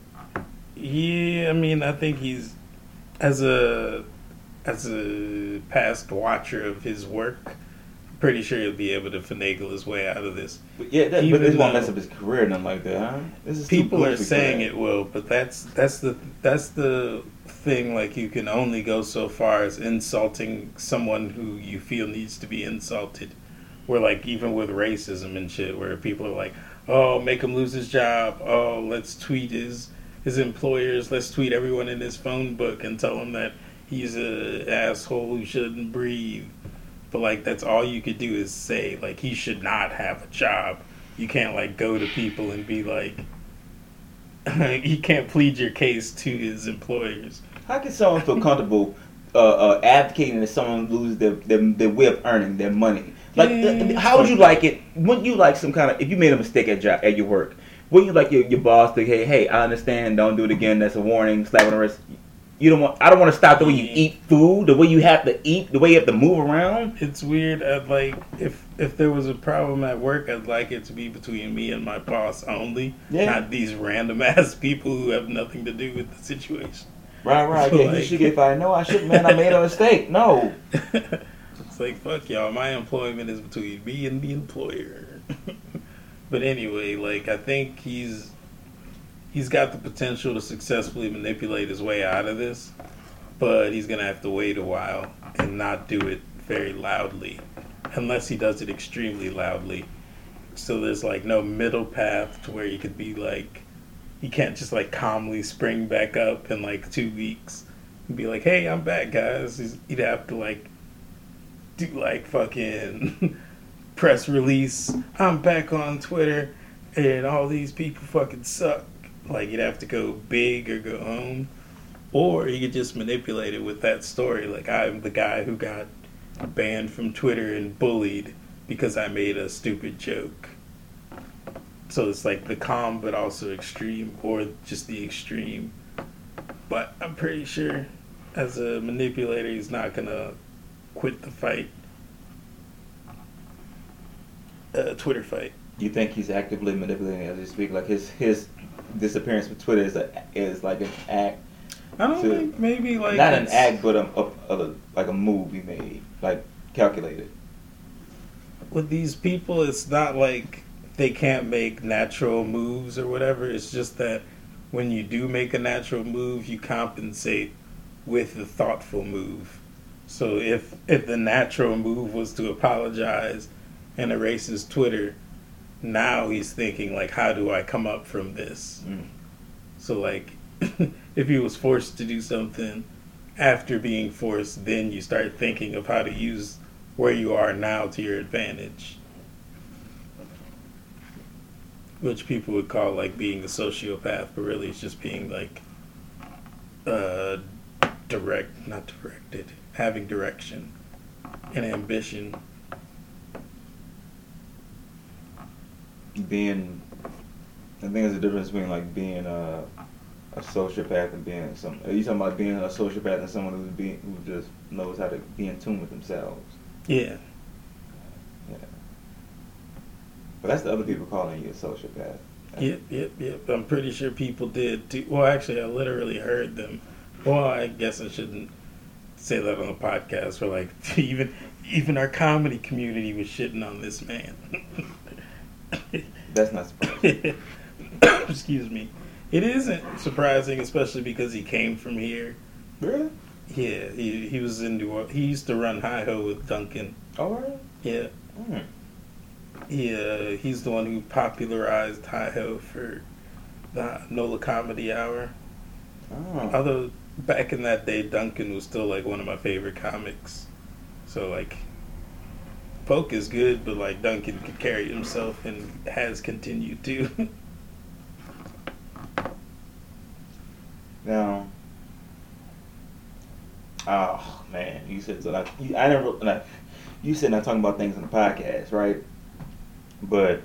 Yeah, I mean, I think he's as a as a past watcher of his work. Pretty sure he'll be able to finagle his way out of this. But yeah, that, but this won't mess up his career and nothing like that, huh? This is too People are saying it will, but that's that's the that's the thing. Like you can only go so far as insulting someone who you feel needs to be insulted. Where like even with racism and shit, where people are like, "Oh, make him lose his job. Oh, let's tweet his his employers. Let's tweet everyone in his phone book and tell him that he's a asshole who shouldn't breathe." But like that's all you could do is say like he should not have a job. You can't like go to people and be like, you can't plead your case to his employers. How can someone feel comfortable uh, uh, advocating that someone lose their, their their way of earning their money? Like, uh, how would you like it? Wouldn't you like some kind of if you made a mistake at job at your work? Wouldn't you like your, your boss to hey hey I understand don't do it again that's a warning slap on the wrist. You don't want I don't want to stop the way you eat food the way you have to eat the way you have to move around. It's weird. I'd like if if there was a problem at work, I'd like it to be between me and my boss only, Yeah. not these random ass people who have nothing to do with the situation. Right right So, yeah you should get fired. No I shouldn't man I made a mistake. No it's like fuck y'all. My employment is between me and the employer. but anyway, like I think he's he's got the potential to successfully manipulate his way out of this, but he's gonna have to wait a while and not do it very loudly, unless he does it extremely loudly. So there's like no middle path to where he could be like, he can't just like calmly spring back up in like two weeks and be like, "Hey, I'm back, guys." He'd have to like do like fucking press release. I'm back on Twitter, and all these people fucking suck. Like you'd have to go big or go home, or you could just manipulate it with that story. Like I'm the guy who got banned from Twitter and bullied because I made a stupid joke. So it's like the calm but also extreme, or just the extreme. But I'm pretty sure, as a manipulator, he's not gonna quit the fight. Uh, Twitter fight. you think he's actively manipulating as we speak like his his disappearance from Twitter is a, is like an act I don't So, think maybe like not an act, but a, a, a like a move he made, like calculated. with these people, it's not like they can't make natural moves or whatever. It's just that when you do make a natural move, you compensate with a thoughtful move. So if if the natural move was to apologize and erase his Twitter, now he's thinking like, how do I come up from this? Mm. So like, if he was forced to do something after being forced, then you start thinking of how to use where you are now to your advantage. Which people would call like being a sociopath, but really it's just being like uh direct not directed, having direction and ambition. Being, I think there's a difference between like being a a sociopath and being some. Are you talking about being a sociopath and someone who's being who just knows how to be in tune with themselves? Yeah. But that's the other people calling you a sociopath. Yep, yep, yep. I'm pretty sure people did too. Well, actually, I literally heard them. Well, I guess I shouldn't say that on the podcast. For like, even even our comedy community was shitting on this man. That's not surprising. Excuse me. It isn't surprising, especially because he came from here. really? Yeah, he he was in New Orleans. He used to run Hi Ho with Duncan. All right. Yeah, Mm. Yeah, he's the one who popularized Hi Ho for the NOLA Comedy Hour. Oh. Although back in that day, Duncan was still like one of my favorite comics. So like, Polk is good, but like Duncan could carry himself and has continued to. Now, oh man, you said so. You, I never. Like, you said not talking about things on the podcast, right? But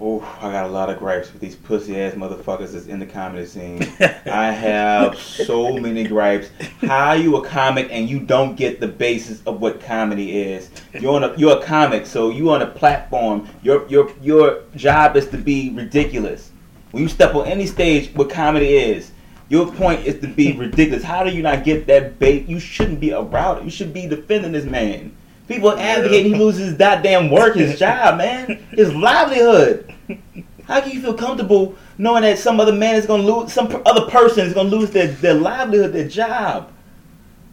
oh, I got a lot of gripes with these pussy ass motherfuckers that's in the comedy scene. I have so many gripes. How you a comic and you don't get the basis of what comedy is? You're on a you're a comic, so you on a platform. Your your your job is to be ridiculous. When you step on any stage, what comedy is, your point is to be ridiculous. How do you not get that bait? You shouldn't be around it. You should be defending this man. People advocate he loses his goddamn work, his job, man, his livelihood. How can you feel comfortable knowing that some other man is gonna lose, some other person is gonna lose their, their livelihood, their job?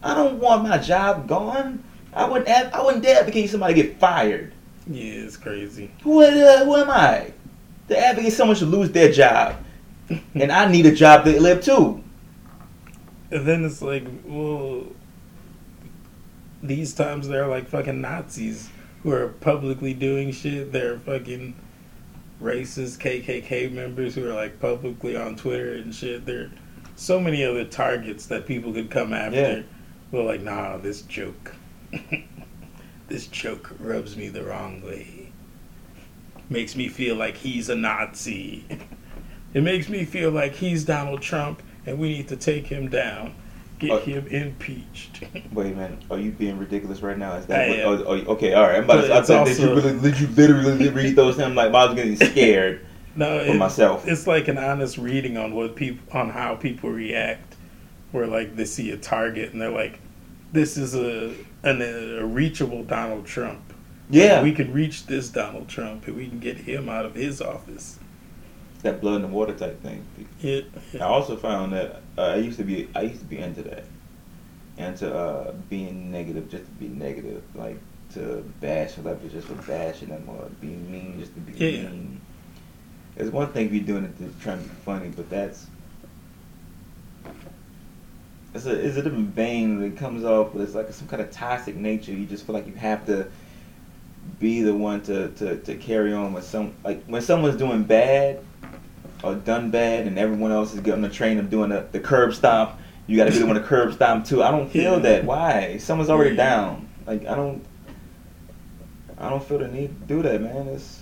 I don't want my job gone. I wouldn't. Ad- I wouldn't dare advocate somebody get fired. yeah, it's crazy. Who, uh, who am I? To advocate someone should lose their job, and I need a job to live too. And then it's like, well, these times they're like fucking Nazis who are publicly doing shit. They're fucking racist KKK members who are like publicly on Twitter and shit. There are so many other targets that people could come after. Yeah. But like, nah, this joke, this joke rubs me the wrong way. Makes me feel like he's a Nazi. It makes me feel like he's Donald Trump and we need to take him down, get Uh, him impeached. Wait a minute, are you being ridiculous right now? Is that what, oh, oh, okay? All right, I'm about to. I thought did you really, did you literally read those? I'm like, I was getting scared no, for it- myself. it's like an honest reading on what people on how people react, where like they see a target and they're like, "This is a an, a reachable Donald Trump. Yeah, we can reach this Donald Trump and we can get him out of his office." that blood in the water type thing. Yeah, I also found that uh, I used to be I used to be into that, into uh, being negative just to be negative, like to bash celebrities just for bashing them or being mean just to be Yeah. mean. It's one thing if you're doing it to try to be funny, but that's it's a it's a different vein that comes off. But it's like some kind of toxic nature. You just feel like you have to be the one to, to, to carry on with some like when someone's doing bad or done bad and everyone else is getting the train of doing the, the curb stomp, you gotta be the one to curb stomp too. I don't feel Yeah. that. Why? Someone's already Yeah. down. Like I don't I don't feel the need to do that, man. It's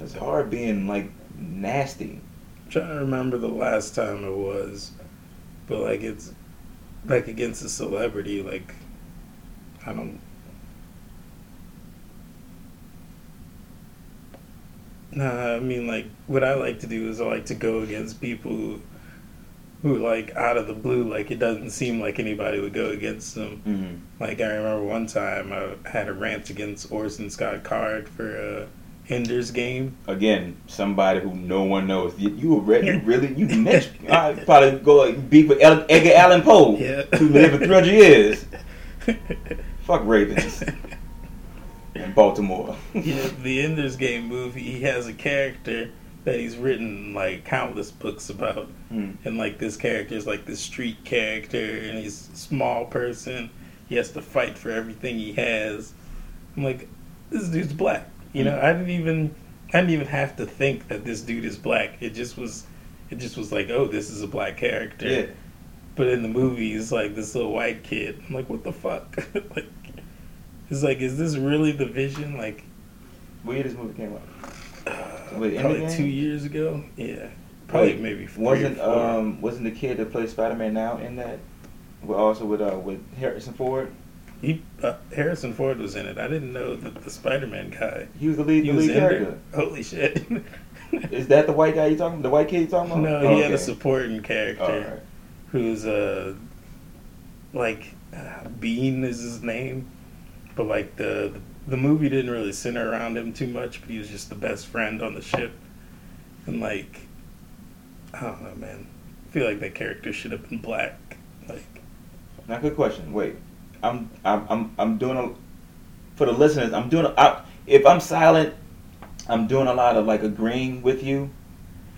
it's hard being like nasty. trying to remember the last time it was, but like it's like against a celebrity, like I don't. Nah, I mean like what I like to do is I like to go against people who, who like out of the blue, like it doesn't seem like anybody would go against them. Mm-hmm. Like I remember one time I had a rant against Orson Scott Card for a Ender's game. Again, somebody who no one knows. You, you were re- you really you next I probably go like, beef with El- Edgar Allan Poe, Yeah. who lived for three hundred years. Fuck Ravens in Baltimore. yeah, the Ender's Game movie, he has a character that he's written like countless books about. Hmm. And like this character is like this street character and he's a small person. He has to fight for everything he has. I'm like, this dude's black. You know, I didn't even I didn't even have to think that this dude is black. It just was it just was like, oh, this is a black character. Yeah. But in the movie, he's like this little white kid. I'm like, what the fuck? like, it's like, is this really the vision? Like, What year this movie came out? uh, Wait, probably two years ago. Yeah, probably Wait, maybe Wasn't um wasn't the kid that plays Spider Man now in that? Well, also with uh with Harrison Ford. he uh, Harrison Ford was in it. I didn't know that the Spider-Man guy. He was the lead He the was lead in character. there. Holy shit! Is that the white guy you talking? The white kid you talking about? no, he Oh, had a supporting character Alright. who's uh like uh, Bean is his name, but like the the movie didn't really center around him too much. But he was just the best friend on the ship, and like I don't know, man. I feel like that character should have been black. Like Now, good question. Wait, I'm I'm I'm I'm doing a for the listeners. I'm doing a I, if I'm silent, I'm doing a lot of like agreeing with you,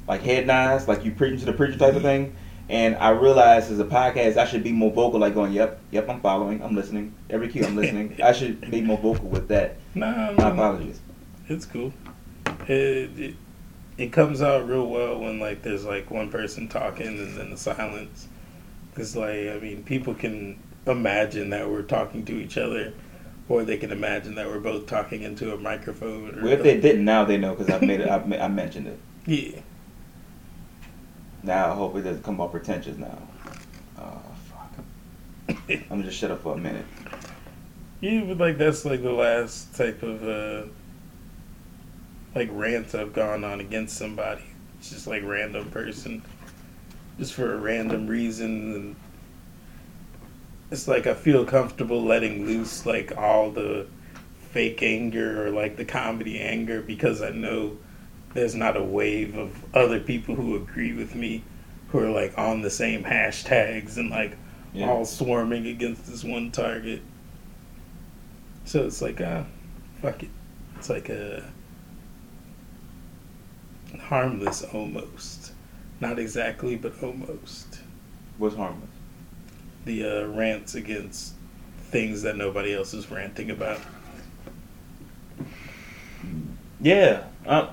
like head nods, like you preaching to the preacher type of mm-hmm. thing. And I realized as a podcast, I should be more vocal, like going, "Yep, yep, I'm following, I'm listening. Every cue, I'm listening." I should be more vocal with that. Nah, My apologies. it's cool. It, it it comes out real well when like there's like one person talking and then the silence. Cause like I mean, people can imagine that we're talking to each other, or they can imagine that we're both talking into a microphone. Or Well, if they didn't, now they know because I made it. I, I mentioned it. yeah, Now I hope it doesn't come off pretentious. Now, oh fuck. I'm gonna just shut up for a minute. Yeah, but like that's like the last type of uh like rant I've gone on against somebody. It's just like random person. Just for a random reason and it's like I feel comfortable letting loose like all the fake anger or like the comedy anger because I know there's not a wave of other people who agree with me who are like on the same hashtags and like Yeah. all swarming against this one target. So it's like, uh, fuck it. It's like a harmless almost. Not exactly, but almost. What's harmless? The uh, rants against things that nobody else is ranting about. Yeah. Uh,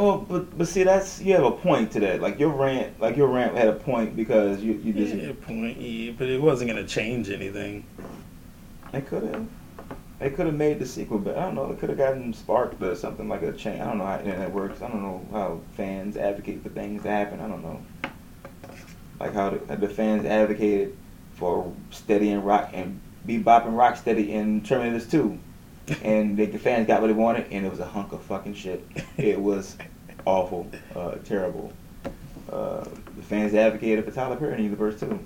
oh, but but see, that's you have a point to that. Like your rant, like your rant had a point because you you just Yeah, point, yeah, but it wasn't gonna change anything. they could have they could have made the sequel, but I don't know. They could have gotten sparked or something like a chain. I don't know how internet works. I don't know how fans advocate for things to happen. I don't know. Like how the, the fans advocated for Steady and Rock and Bebop and Rocksteady in Terminators 2. And the, the fans got what they wanted, and it was a hunk of fucking shit. It was awful, uh, terrible. Uh, the fans advocated for Tyler Perry in the Universe too.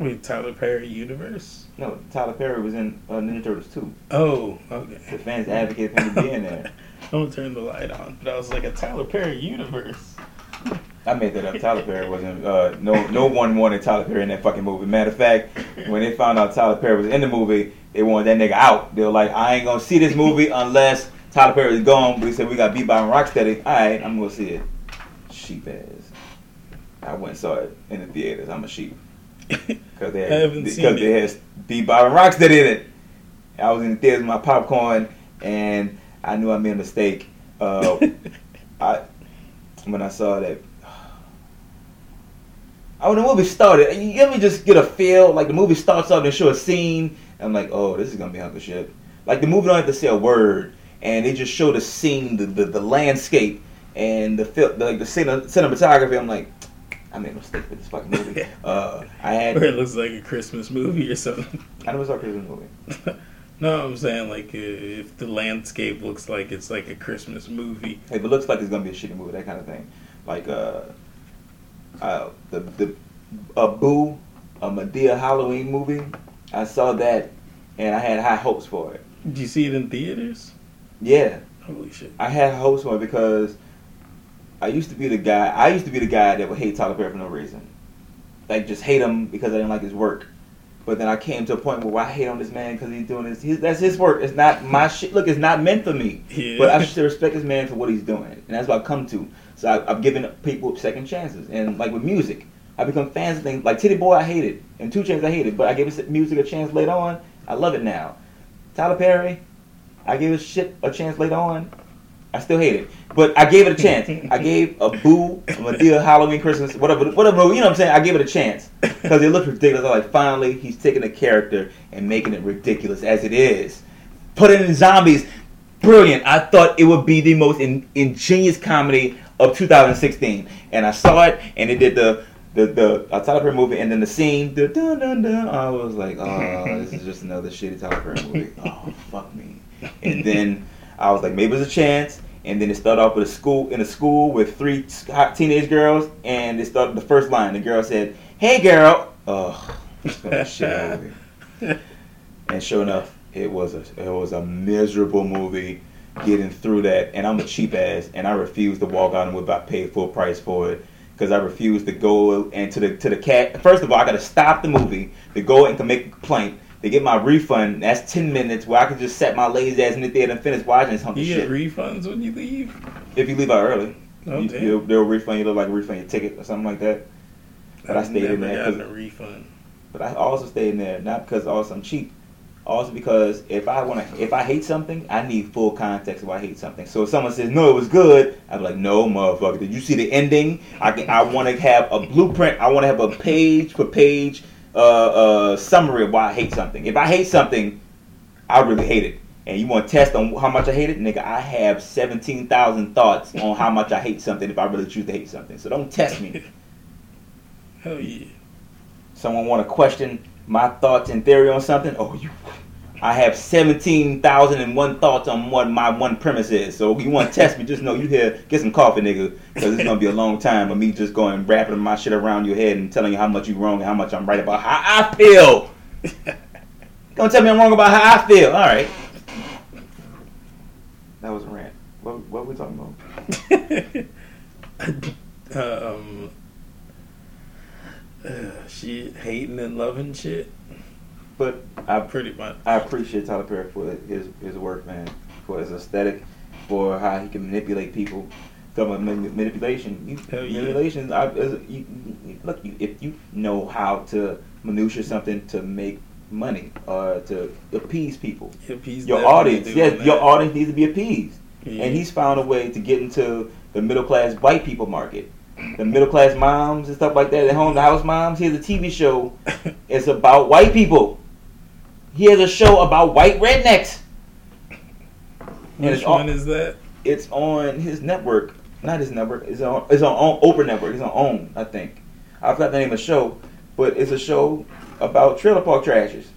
Wait, Tyler Perry universe? No, Tyler Perry was in uh, Ninja Turtles 2. Oh, okay. The fans advocated for him to be in there. Don't turn the light on. But I was like a Tyler Perry universe. I made that up. Tyler Perry wasn't. Uh, no, no one wanted Tyler Perry in that fucking movie. Matter of fact, when they found out Tyler Perry was in the movie, they wanted that nigga out. They were like, "I ain't gonna see this movie unless Tyler Perry is gone." We said we got Bebop Rocksteady. All right, I'm gonna see it. Sheep ass. I went and saw it in the theaters. I'm a sheep because they I had, because they had Bebop Rocksteady in it. I was in the theaters with my popcorn, and I knew I made a mistake. Uh, I when I saw that. Oh, when the movie started, let me just get a feel. Like the movie starts off and show a scene. I'm like, oh, this is gonna be hunk of shit. Like the movie don't have to say a word, and they just show the scene, the the, the landscape, and the fil- the, like the cine- cinematography. I'm like, I made a mistake with this fucking movie. uh, I had Where it looks like a Christmas movie or something. I never saw a Christmas movie. no, I'm saying like uh, if the landscape looks like it's like a Christmas movie. If it looks like it's gonna be a shitty movie, that kind of thing. Like uh, uh the the a Boo, a Madea Halloween movie. I saw that, and I had high hopes for it. Did you see it in theaters? Yeah, Holy shit! I had hopes for it because I used to be the guy. I used to be the guy that would hate Tyler Perry for no reason, like just hate him because I didn't like his work. But then I came to a point where I hate on this man because he's doing this. That's his work. It's not my shit. Look, it's not meant for me. Yeah. But I should respect this man for what he's doing, and that's what I've come to. So I, I've given people second chances, and like with music, I become fans of things like Tity Boi. I hated, it. and 2 Chainz I hated, but I gave his music a chance later on. I love it now. Tyler Perry, I gave his shit a chance later on. I still hate it, but I gave it a chance. I gave a Boo, a Madea, Halloween, Christmas, whatever, whatever. You know what I'm saying? I gave it a chance because it looked ridiculous. I was like, finally, he's taking a character and making it ridiculous as it is. Put it in zombies, brilliant. I thought it would be the most in, ingenious comedy of 2016, and I saw it, and it did the the the uh, Tyler Perry movie, and then the scene. The dun, dun, dun, I was like, oh, this is just another shitty Tyler Perry movie. Oh, fuck me. And then I was like, maybe there's a chance. And then it started off with a school in a school with three hot teenage girls, and it started the first line. The girl said, "Hey, girl." Oh, it's a shit movie. And sure enough, it was a it was a miserable movie. Getting through that, and I'm a cheap ass, and I refuse to walk out and whip I paid full price for it because I refuse to go and to the to the cat. First of all, I got to stop the movie to go and to make a complaint They get my refund. That's ten minutes where I can just set my lazy ass in the theater and finish watching this hunk You get shit. refunds when you leave. if you leave out early, Oh you, they'll, they'll refund you. They'll like refund your ticket or something like that. But I I've stayed in there gotten a refund. But I also stayed in there not because also I'm cheap, also because if I want to, if I hate something, I need full context of why I hate something. So if someone says no, it was good, I'm like, no, motherfucker, did you see the ending? I can, I want to have a blueprint. I want to have a page for page uh, uh, summary of why I hate something. If I hate something, I really hate it. And you want to test on how much I hate it, nigga? I have seventeen thousand thoughts on how much I hate something. If I really choose to hate something, so don't test me. Hell yeah! someone want to question my thoughts and theory on something, oh, you, I have seventeen thousand and one thoughts on what my one premise is. So if you want to test me, just know you here, get some coffee, nigga, because it's gonna be a long time of me just going wrapping my shit around your head and telling you how much you wrong and how much I'm right about how I feel. Don't tell me I'm wrong about how I feel. All right. That was a rant. What what we talking about? um, uh, she hating and loving shit. But I Pretty much. I appreciate Tyler Perry for his his work, man, for his aesthetic, for how he can manipulate people. Talking about manipulation, you, Hell yeah. manipulation. I, you, you, look, you, if you know how to minutia something to make money or to appease people, he's your audience, yes, that. your audience needs to be appeased, Yeah. and he's found a way to get into the middle class white people market. The middle class moms and stuff like that, at home, the house moms. He has a TV show it's about white people. He has a show about white rednecks. And Which one is that? It's on his network. Not his network. It's on it's on, on Oprah network. It's on OWN, I think. I forgot the name of the show, but it's a show about trailer park trashers.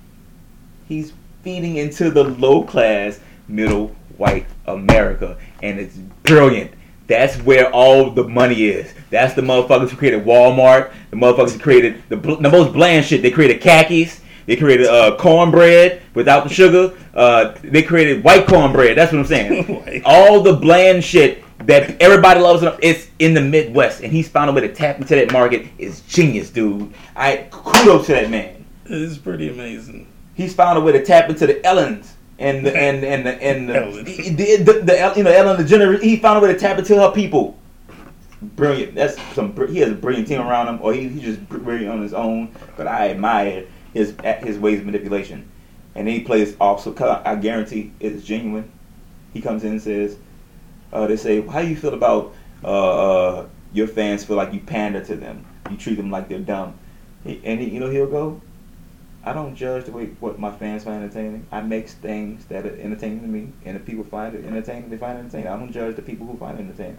He's feeding into the low class middle white America, and it's brilliant. That's where all the money is. That's the motherfuckers who created Walmart. The motherfuckers who created the, the most bland shit. They created khakis. They created uh, cornbread without the sugar. Uh, they created white cornbread. That's what I'm saying. All the bland shit that everybody loves, it's in the Midwest, and he's found a way to tap into that market. Is genius, dude. I kudos to that man It's pretty amazing. he's found a way to tap into the Ellens and the and and the, and the, Ellen. the, the, the, the you know Ellen DeGeneres. He found a way to tap into her people. Brilliant. That's some. He has a brilliant team around him, or he, he's just br- brilliant on his own. But I admire his his ways of manipulation, and he plays also. 'cause I guarantee it's genuine. He comes in and says, uh, "They say, how you feel about uh, uh, your fans feel like you pander to them, you treat them like they're dumb." He, and he, you know he'll go, I don't judge the way what my fans find entertaining. I make things that are entertaining to me, and if people find it entertaining, they find it entertaining. I don't judge the people who find it entertaining.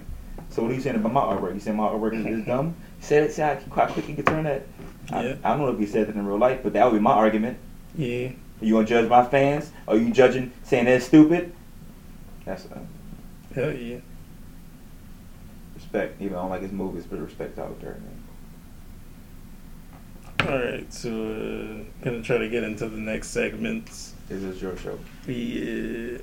So what are you saying about my artwork? You saying my artwork is, is dumb? Said it. See how, quick you can turn that. I, Yeah. I don't know if he said that in real life, but that would be my argument. Yeah. Are You gonna judge my fans? Are you judging saying they're stupid? That's uh, Hell yeah. respect. Even I don't like his movies, but respect Tyler Perry. Man. All right, so uh, gonna try to get into the next segments. This is your show. Yeah,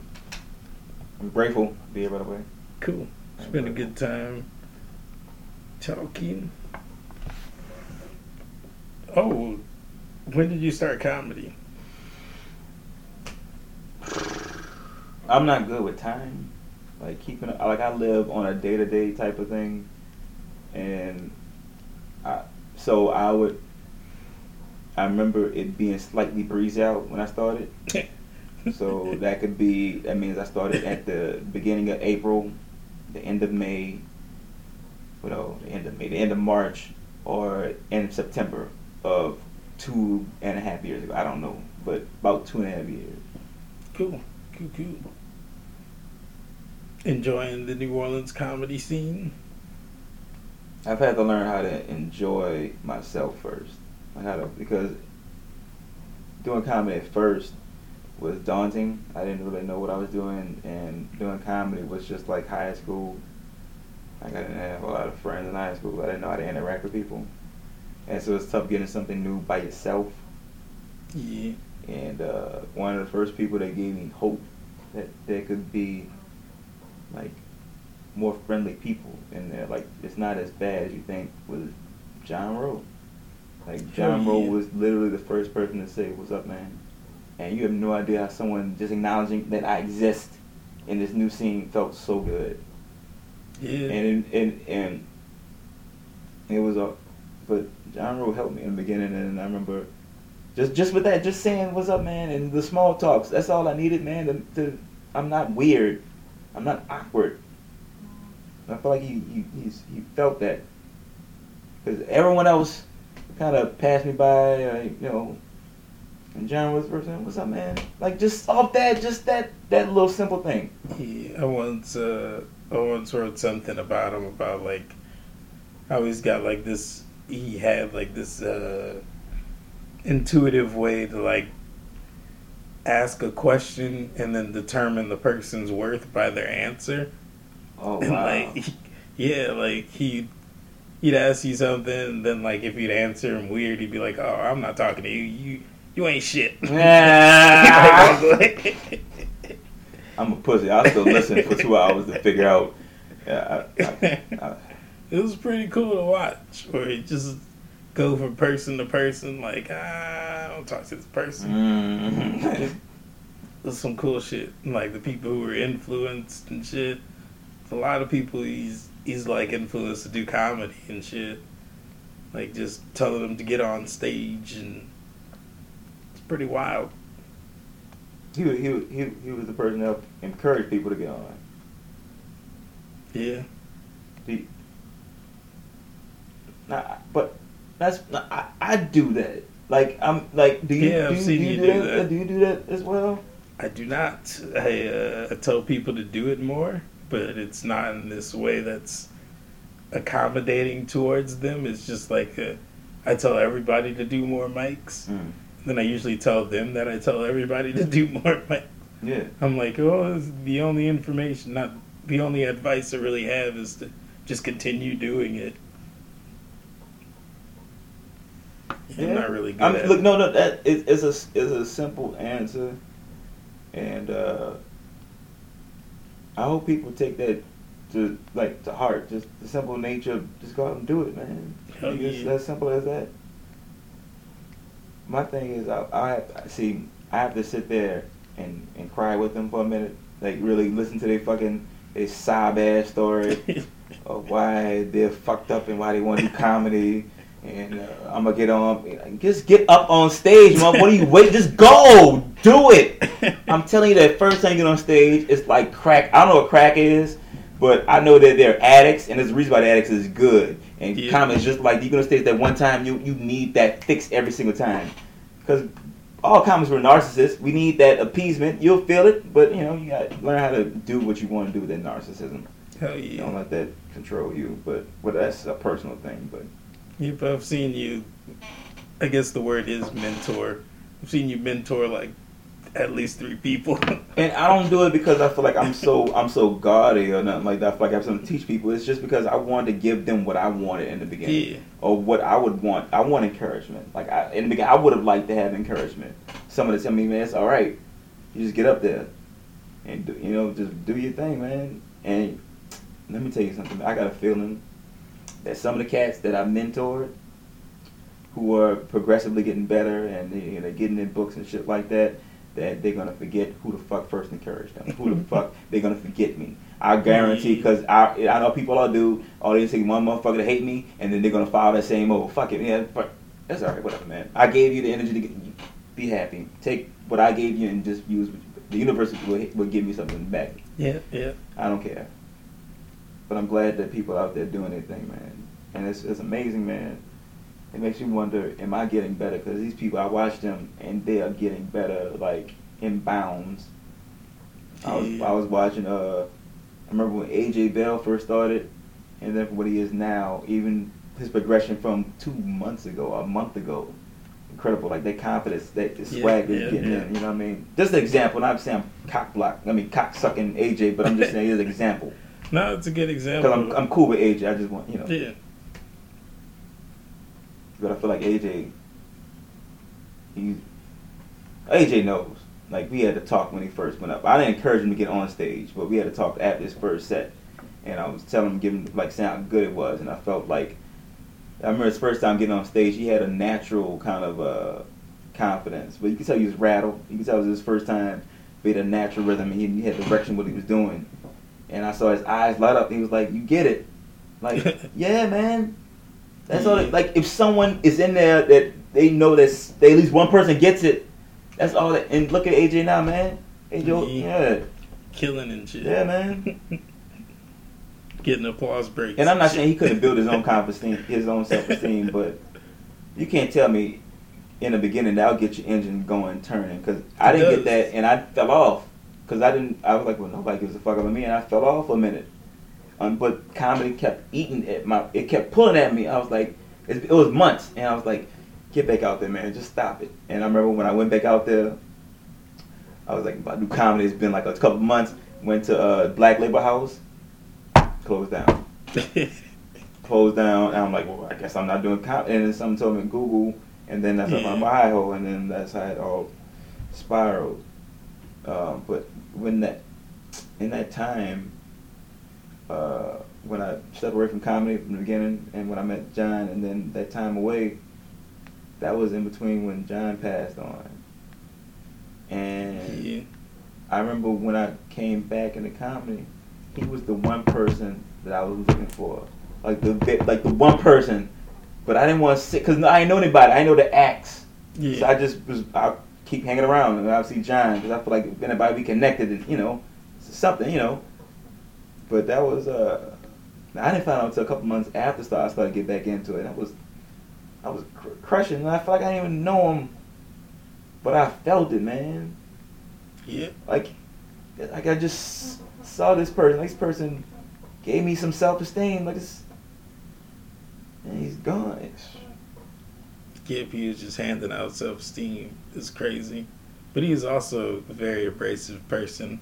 I'm grateful to be here, by the way. cool. It's been a good time talking. Oh, when did you start comedy? I'm not good with time. Like keeping like I live on a day to day type of thing, and I so I would. I remember it being slightly breeze out when I started. So that could be that means I started at the beginning of April, the end of May. Well, the end of May, the end of March, or end of September of two and a half years ago. I don't know, but about two and a half years. Cool, cool, cool. Enjoying the New Orleans comedy scene. I've had to learn how to enjoy myself first. I had to because doing comedy at first was daunting. I didn't really know what I was doing, and doing comedy was just like high school. Like I didn't have a lot of friends in high school. I didn't know how to interact with people, and so it's tough getting something new by yourself. Yeah, And uh, one of the first people that gave me hope that there could be like more friendly people in there. Like it's not as bad as you think. Was John Rowe. Like John Rowe was literally the first person to say, "What's up, man?" and you have no idea how someone just acknowledging that I exist in this new scene felt so good. Yeah. And and and it was a, but John Rowe helped me in the beginning, and I remember just just with that, just saying what's up, man, and the small talks. That's all I needed, man. To, to I'm not weird, I'm not awkward. I feel like he he he's, he felt that because everyone else kind of passed me by, uh, you know. And John was person, what's up, man? Like just off that, just that that little simple thing. Yeah, I once uh, I once wrote something about him about like how he's got like this. He had like this uh, intuitive way to like ask a question and then determine the person's worth by their answer. Oh And wow. like, yeah, like he he'd ask you something, and then like if you'd answer him weird, he'd be like, "Oh, I'm not talking to you. You you ain't shit." Yeah. I'm a pussy. I still listen for two hours to figure out. Yeah, I, I, I, it was pretty cool to watch, where he just go from person to person, like, ah, I don't talk to this person. mm, It was some cool shit. Like the people who were influenced and shit. A lot of people he's he's like influenced to do comedy and shit. Like just telling them to get on stage and it's pretty wild. he, was- he, was- he, he was the person that encouraged people to get on. Yeah. He, nah, but that's nah, I, I do that. Like I'm like, do you Yeah, do, do you you do, do that? that. Do you do that as well? I do not. I, uh, I tell people to do it more, but it's not in this way that's accommodating towards them. It's just like uh, I tell everybody to do more mics. Mm. Then I usually tell them that I tell everybody to do more mics. Yeah. I'm like, oh, the only information, not the only advice I really have is to just continue doing it. I'm not really good I'm, at look, no, no, that is is a is a simple answer, and uh, I hope people take that to like to heart. Just the simple nature of just go out and do it, man. Hell It's yeah. as simple as that. My thing is, I, I have, see, I have to sit there and and cry with them for a minute, like really listen to their fucking their sob ass story of why they're fucked up and why they want to do comedy. And uh, I'm gonna get on. Just get up on stage, man. What are you waiting? Just go, do it. I'm telling you that first time you get on stage, it's like crack. I don't know what crack is, but I know that they're addicts, and there's a reason why the addicts is good. And Yeah. comedy just like you get on stage that one time, you you need that fix every single time, because all comics were narcissists. We need that appeasement. You'll feel it, but you know you got to learn how to do what you want to do with that narcissism. Hell yeah. Don't let that control you. But but that's a personal thing. But Yep, I've seen you. I guess the word is mentor. I've seen you mentor like at least three people. and I don't do it because I feel like I'm so I'm so gaudy or nothing like that. I feel like I have something to teach people. It's just because I wanted to give them what I wanted in the beginning. yeah. or what I would want. I want encouragement. Like I, in the beginning, I would have liked to have encouragement. Someone to tell me, man, it's all right. You just get up there and do, you know just do your thing, man. And let me tell you something. I got a feeling that some of the cats that I mentored, who are progressively getting better and you know, getting in books and shit like that, that they're gonna forget who the fuck first encouraged them. Who the mm-hmm. fuck they're gonna forget me. I guarantee mm-hmm. because I I know people all do. All they take one motherfucker to hate me, and then they're gonna follow that same oh fuck it yeah fuck. That's alright whatever man. I gave you the energy to get, be happy. Take what I gave you and just use the universe will, will give me something back. Yeah, yeah. I don't care. But I'm glad that people out there doing their thing, man. And it's it's amazing, man. It makes me wonder, am I getting better? Because these people, I watch them, and they are getting better, like in bounds. I was I was watching. Uh, I remember when AJ Bell first started, and then for what he is now, even his progression from two months ago, a month ago, incredible. Like that confidence, that the Yeah, swagger yeah, getting yeah. in. You know what I mean? Just an example. Not saying I'm cock block. I mean cock sucking AJ, but I'm just saying it's an example. No, it's a good example. Because I'm I'm cool with AJ. I just want you know. yeah. But I feel like AJ, he, AJ knows. Like we had to talk when he first went up. I didn't encourage him to get on stage, but we had to talk after his first set, and I was telling him, giving like saying how good it was, and I felt like I remember his first time getting on stage, he had a natural kind of uh, confidence, but you can tell he was rattled. You can tell it was his first time being a natural rhythm, and he, he had direction what he was doing. And I saw his eyes light up. He was like, "You get it." Like, yeah, man. That's all. That, like, if someone is in there that they know that they, at least one person gets it, that's all. That, and look at AJ now, man. AJ, yeah, Killing and shit. yeah, man. Getting applause breaks. And I'm not saying he couldn't build his own confidence, his own self esteem, but you can't tell me in the beginning that'll get your engine going, turning. Because I didn't does. get that, and I fell off. Because I didn't. I was like, well, nobody gives a fuck about me, and I fell off a minute. Um, but comedy kept eating at my. It kept pulling at me. I was like, it, it was months, and I was like, get back out there, man. Just stop it. And I remember when I went back out there, I was like, about to do comedy. It's been like a couple months. Went to uh, Black Labor House, closed down closed down. And I'm like, well, I guess I'm not doing comedy. And then someone told me Google, and then that's I Yeah. my high hole, and then that's how it all spiraled. Um, but when that, in that time, uh, when I stepped away from comedy from the beginning, and when I met John, and then that time away, that was in between when John passed on. And yeah. I remember when I came back into comedy, he was the one person that I was looking for, like the like the one person. But I didn't want to sit because I didn't know anybody. I know the acts, Yeah. so I just was I keep hanging around and I see John because I feel like if anybody we connected, it, you know, something, you know. But that was uh, I didn't find out until a couple months after start I started to get back into it. And I was I was cr- crushing, and I feel like I didn't even know him, but I felt it, man yeah. like like I just saw this person. Like this person gave me some self esteem. Like this, and he's gone. Gibb Hughes just handing out self esteem It's crazy. But he's also a very abrasive person.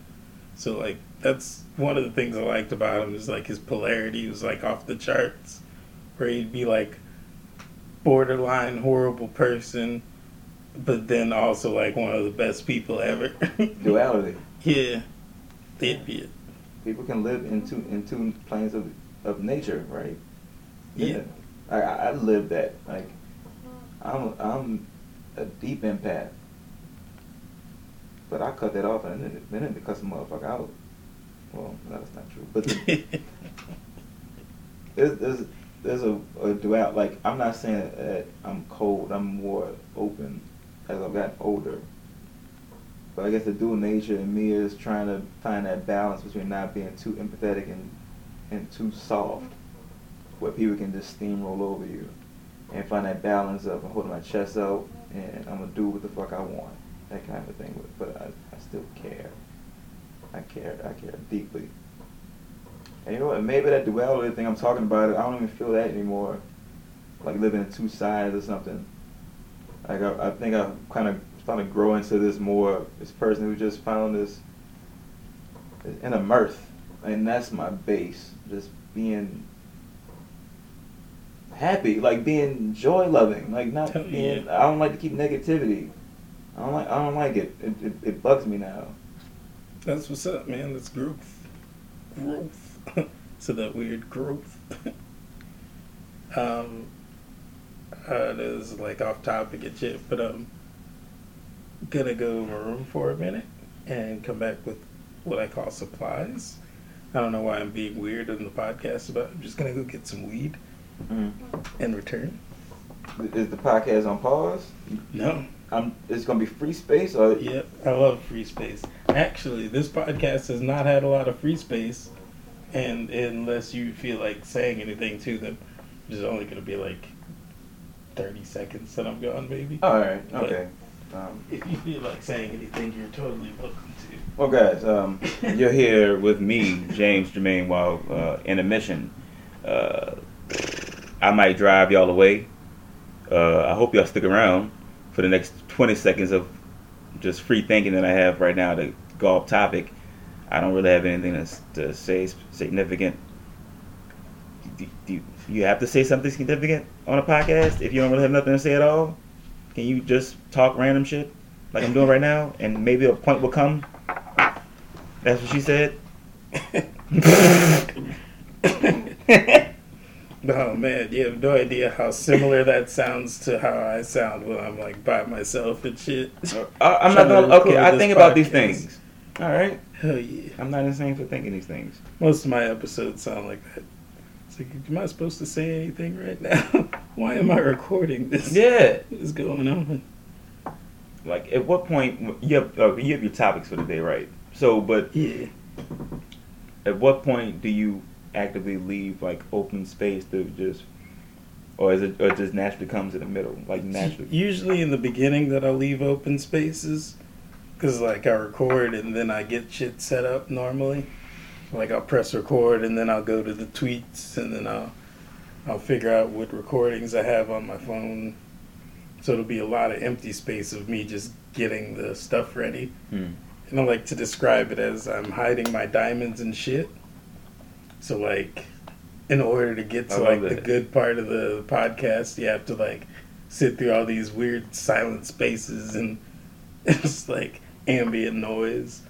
So like that's one of the things I liked about him is like his polarity was like off the charts. Where he'd be like borderline horrible person, but then also like one of the best people ever. Duality. yeah. The idiot. People can live in two in two planes of of nature, right? Yeah. I I I live that. Like I'm I'm a deep empath. But I cut that off and then then it cuts the motherfucker out. Well, that's not true. But the, there's there's there's a, a like I'm not saying that I'm cold. I'm more open as I've gotten older. But I guess the dual nature in me is trying to find that balance between not being too empathetic and and too soft, where people can just steamroll over you, and find that balance of holding my chest out and I'm gonna do what the fuck I want, that kind of thing. But I, I still care. I care. I care deeply. And you know what? Maybe that duality thing I'm talking about, I don't even feel that anymore. Like living in two sides or something. Like I, I think I kind of starting to grow into this more. This person who just found this in a mirth, and that's my base. Just being happy, like being joy loving, like not being. I don't like to keep negativity. I don't like. I don't like it. It, it, it bugs me now. That's what's up, man. That's growth. Growth. so that weird growth. um, uh, it is like off topic and shit, but um, gonna go in my room for a minute and come back with what I call supplies. I don't know why I'm being weird in the podcast, but I'm just gonna go get some weed Mm. and return. Is the podcast on pause? No. I'm. It's gonna be free space, or Yep, I love free space. Actually, this podcast has not had a lot of free space, and unless you feel like saying anything to them, it's only going to be like thirty seconds that I'm gone, maybe. all right, okay. Um, If you feel like saying anything, you're totally welcome to. well, guys, um, you're here with me, James Germain, while uh, in a mission. Uh, I might drive y'all away. Uh, I hope y'all stick around for the next 20 seconds of just free thinking that I have right now to go off topic. I don't really have anything to, to say significant. Do, do you have to say something significant on a podcast if you don't really have nothing to say at all? Can you just talk random shit like I'm doing right now, and maybe a point will come? That's what she said. um, man, you have no idea how similar that sounds to how I sound when I'm like by myself and shit. I'm not gonna. Okay, I think about these things. All right, Hell yeah. I'm not insane for thinking these things. Most of my episodes sound like that. It's like, am I supposed to say anything right now? Why am I recording this? Yeah. What is going on? Like, at what point you have uh, you have your topics for the day, right? So, but Yeah. at what point do you actively leave like open space to just, or is it or it just naturally comes in the middle, like naturally? Usually in the beginning that I'll leave open spaces because like I record and then I get shit set up normally. Like I'll press record and then I'll go to the tweets and then I'll I'll figure out what recordings I have on my phone. So it'll be a lot of empty space of me just getting the stuff ready. Hmm. And I like to describe it as I'm hiding my diamonds and shit. So like in order to get to like the good part of the podcast, you have to like sit through all these weird silent spaces and it's like ambient noise.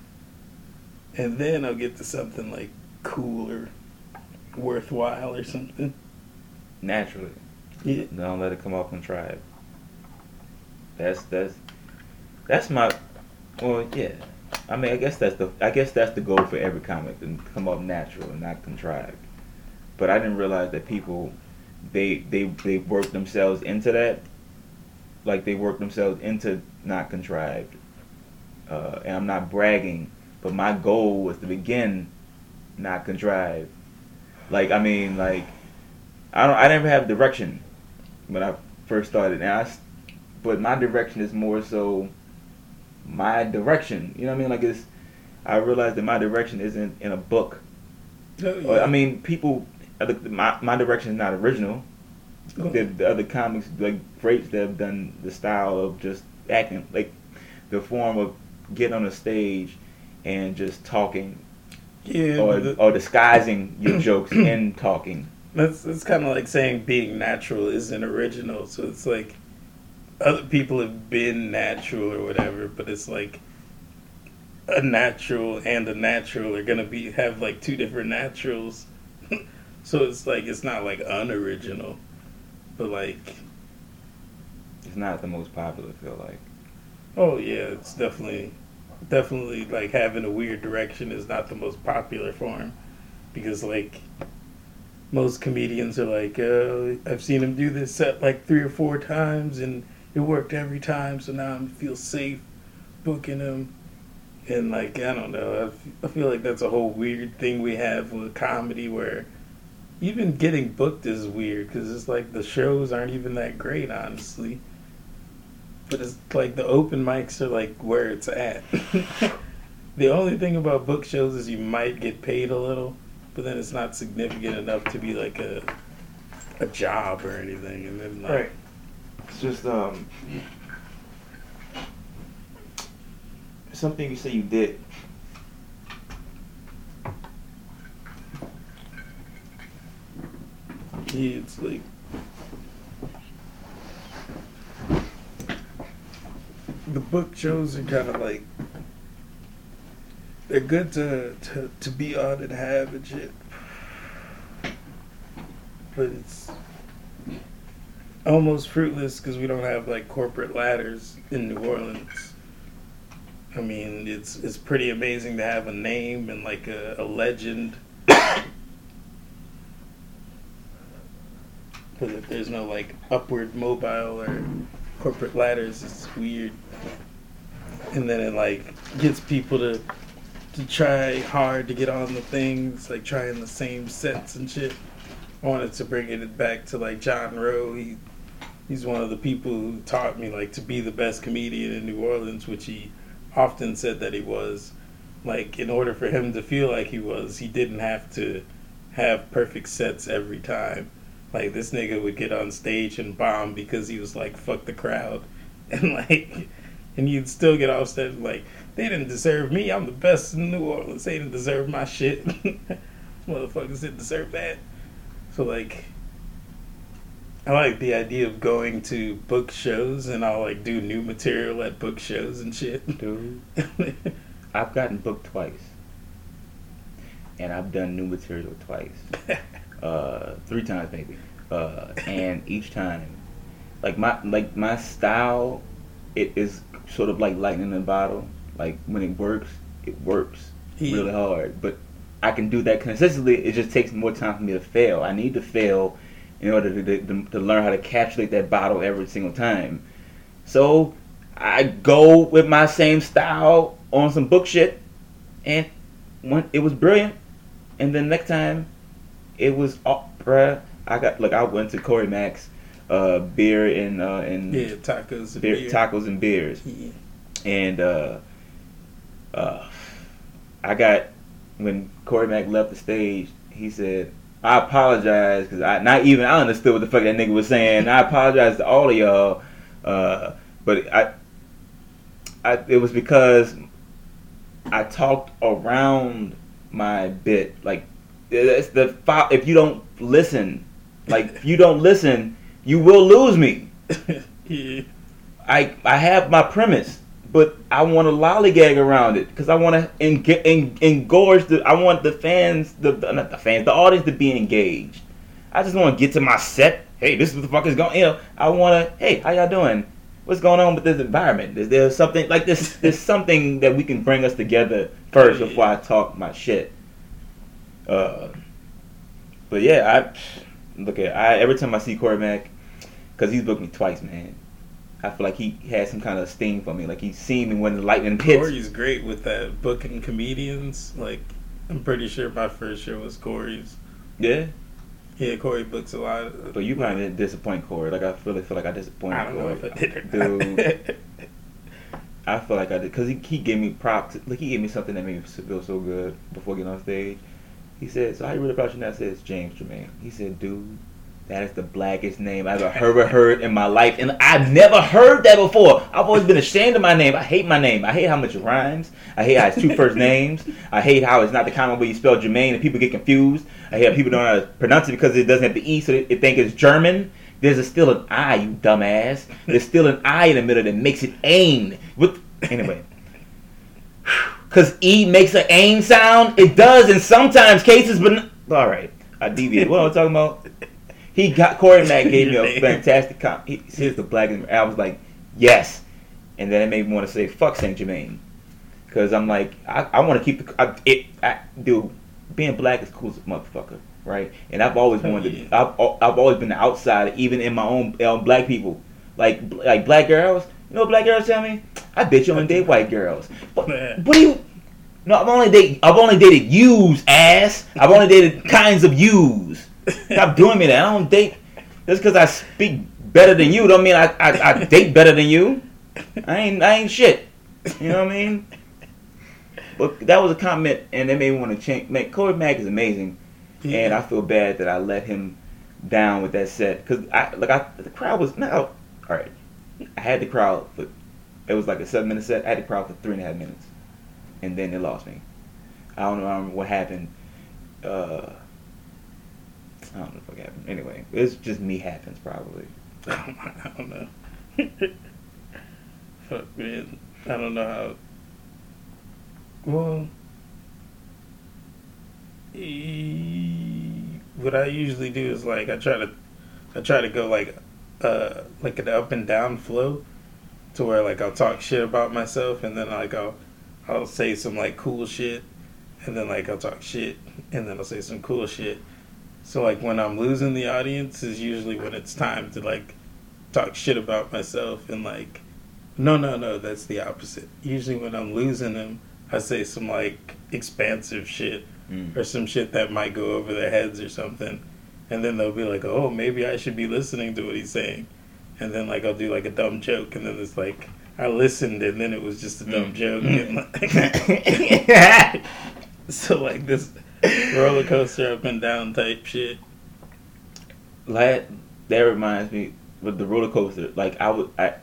And then I'll get to something like cool or worthwhile or something. Naturally, Yeah. don't let it come off contrived. That's that's that's my. Well, yeah. I mean, I guess that's the I guess that's the goal for every comic to come up natural and not contrived. But I didn't realize that people they they they work themselves into that. Like they work themselves into not contrived. Uh, and I'm not bragging, but my goal was to begin not contrived. Like I mean, like I don't I never have direction when I first started, and I but my direction is more so my direction. You know what I mean? Like it's I realized that my direction isn't in a book. Oh, yeah. I mean, people. other- My my direction is not original. The, the other comics like greats that have done the style of just acting like the form of getting on a stage and just talking yeah, or, the- or disguising your jokes in talking. That's that's kind of like saying being natural isn't original. So it's like other people have been natural or whatever, but it's like a natural and a natural are gonna be have like two different naturals. so it's like it's not like unoriginal, but like It's not the most popular. I feel like. oh yeah, it's definitely definitely like having a weird direction is not the most popular form because like most comedians are like, uh, I've seen him do this set like three or four times and it worked every time, so now I feel safe booking him. And like, I don't know, I feel like that's a whole weird thing we have with comedy where even getting booked is weird because it's like the shows aren't even that great, honestly. But it's like the open mics are like where it's at. the only thing about book shows is you might get paid a little, but then it's not significant enough to be like a a job or anything. And then like, Right. It's just um something you say you did. yeah, it's like the book shows are kind of like they're good to, to to be on and have and shit, but it's almost fruitless because we don't have like corporate ladders in New Orleans. I mean, it's it's pretty amazing to have a name and like a, a legend. But if there's no like upward mobile or corporate ladders, it's weird. And then it like gets people to to try hard to get on the things, like trying the same sets and shit. I wanted to bring it back to like John Rowe. He he's one of the people who taught me like to be the best comedian in New Orleans, which he often said that he was. Like in order for him to feel like he was, he didn't have to have perfect sets every time. Like this nigga would get on stage and bomb because he was like fuck the crowd, and like, and you'd still get off stage like they didn't deserve me. I'm the best in New Orleans. They didn't deserve my shit. Motherfuckers didn't deserve that. So like, I like the idea of going to book shows and I'll like do new material at book shows and shit. Dude. I've gotten booked twice. And I've done new material twice. Uh three times maybe. uh, and each time, like my like my style, it is sort of like lightning in a bottle. Like when it works, it works Yeah. really hard. But I can do that consistently. It just takes more time for me to fail. I need to fail in order to, to, to learn how to capsulate that bottle every single time. So I go with my same style on some book shit, and when it was brilliant. And then next time, it was oh, bruh. I got like I went to Corey Mack's, uh, beer and uh, and Yeah, tacos and beer, beer. tacos and beers Yeah. and uh, uh, I got when Corey Mack left the stage. He said, "I apologize because I not even I understood what the fuck that nigga was saying. I apologize to all of y'all, uh, but I, I it was because I talked around my bit. Like it's the if you don't listen, like if you don't listen, you will lose me." yeah. I I have my premise, but I want to lollygag around it because I want to eng- eng- engorge the. I want the fans, the the- not the fans, the audience to be engaged. I just want to get to my set. Hey, this is what the fuck is going. You know, I want to. Hey, how y'all doing? What's going on with this environment? Is there something like this? There's something that we can bring us together first before I talk my shit. Uh, but yeah, I look at I every time I see Corey Mack, because he's booked me twice, man. I feel like he had some kind of sting for me. Like he seen me when the lightning hits. Corey's great with that booking comedians. Like, I'm pretty sure my first show was Corey's. Yeah, Yeah, Corey books a lot. But you probably didn't disappoint Corey. Like I really feel like I disappointed I don't know Corey. if I Dude. I feel like I did because he, he gave me props. Like he gave me something that made me feel so good before getting on stage. He said, "So how you really about you now?" I said, "It's James Germain." He said, "Dude, that is the blackest name I've ever heard in my life, and I've never heard that before. I've always been ashamed of my name. I hate my name. I hate how much it rhymes. I hate how it's two first names. I hate how it's not the common way you spell Jermaine, and people get confused. I hate people don't know how to pronounce it because it doesn't have the e, so they, think it's German." There's a, still an I, you dumbass. There's still an I in the middle that makes it ain. With anyway, Cause E makes an aim sound. It does in sometimes cases, but n- all right. I deviated. What am I talking about? He got Corey Mack gave me a fantastic comp. He says the black. and I was like, yes, and then it made me want to say fuck Saint Germain, because I'm like, I, I want to keep the I, it. I, dude, being black is cool as a motherfucker, right? And I've always wanted. yeah. To, I've I've always been the outsider, even in my own um, black people, like like black girls. You know what black girls tell me? I bet you only date white girls. What, Man. what do you? No, I've only dated. I've only dated yous, ass. I've only dated kinds of yous. Stop doing me that. I don't date just because I speak better than you. Don't mean I, I, I date better than you. I ain't I ain't shit. You know what I mean? But that was a comment, and it made me want to change. Man, Corey Mack is amazing, and I feel bad that I let him down with that set because I like I the crowd was now all right. I had the crowd for it was like a seven minute set. I had the crowd for three and a half minutes, and then they lost me. I don't know I don't know what happened. Uh, I don't know what happened. Anyway, it's just me happens probably. I don't know. Fuck man, I don't know how. Well, what I usually do is like I try to, I try to go like, uh, like an up and down flow, to where like I'll talk shit about myself and then like I'll, I'll say some like cool shit, and then like I'll talk shit and then I'll say some cool shit. So like when I'm losing the audience is usually when it's time to like talk shit about myself and like no no no that's the opposite usually when i'm losing them i say some like expansive shit Mm. or some shit that might go over their heads or something and then they'll be like oh maybe i should be listening to what he's saying and then like i'll do like a dumb joke and then it's like i listened and then it was just a dumb Mm. joke and like, so like this roller coaster up and down type shit La that reminds me with the roller coaster. Like I would, I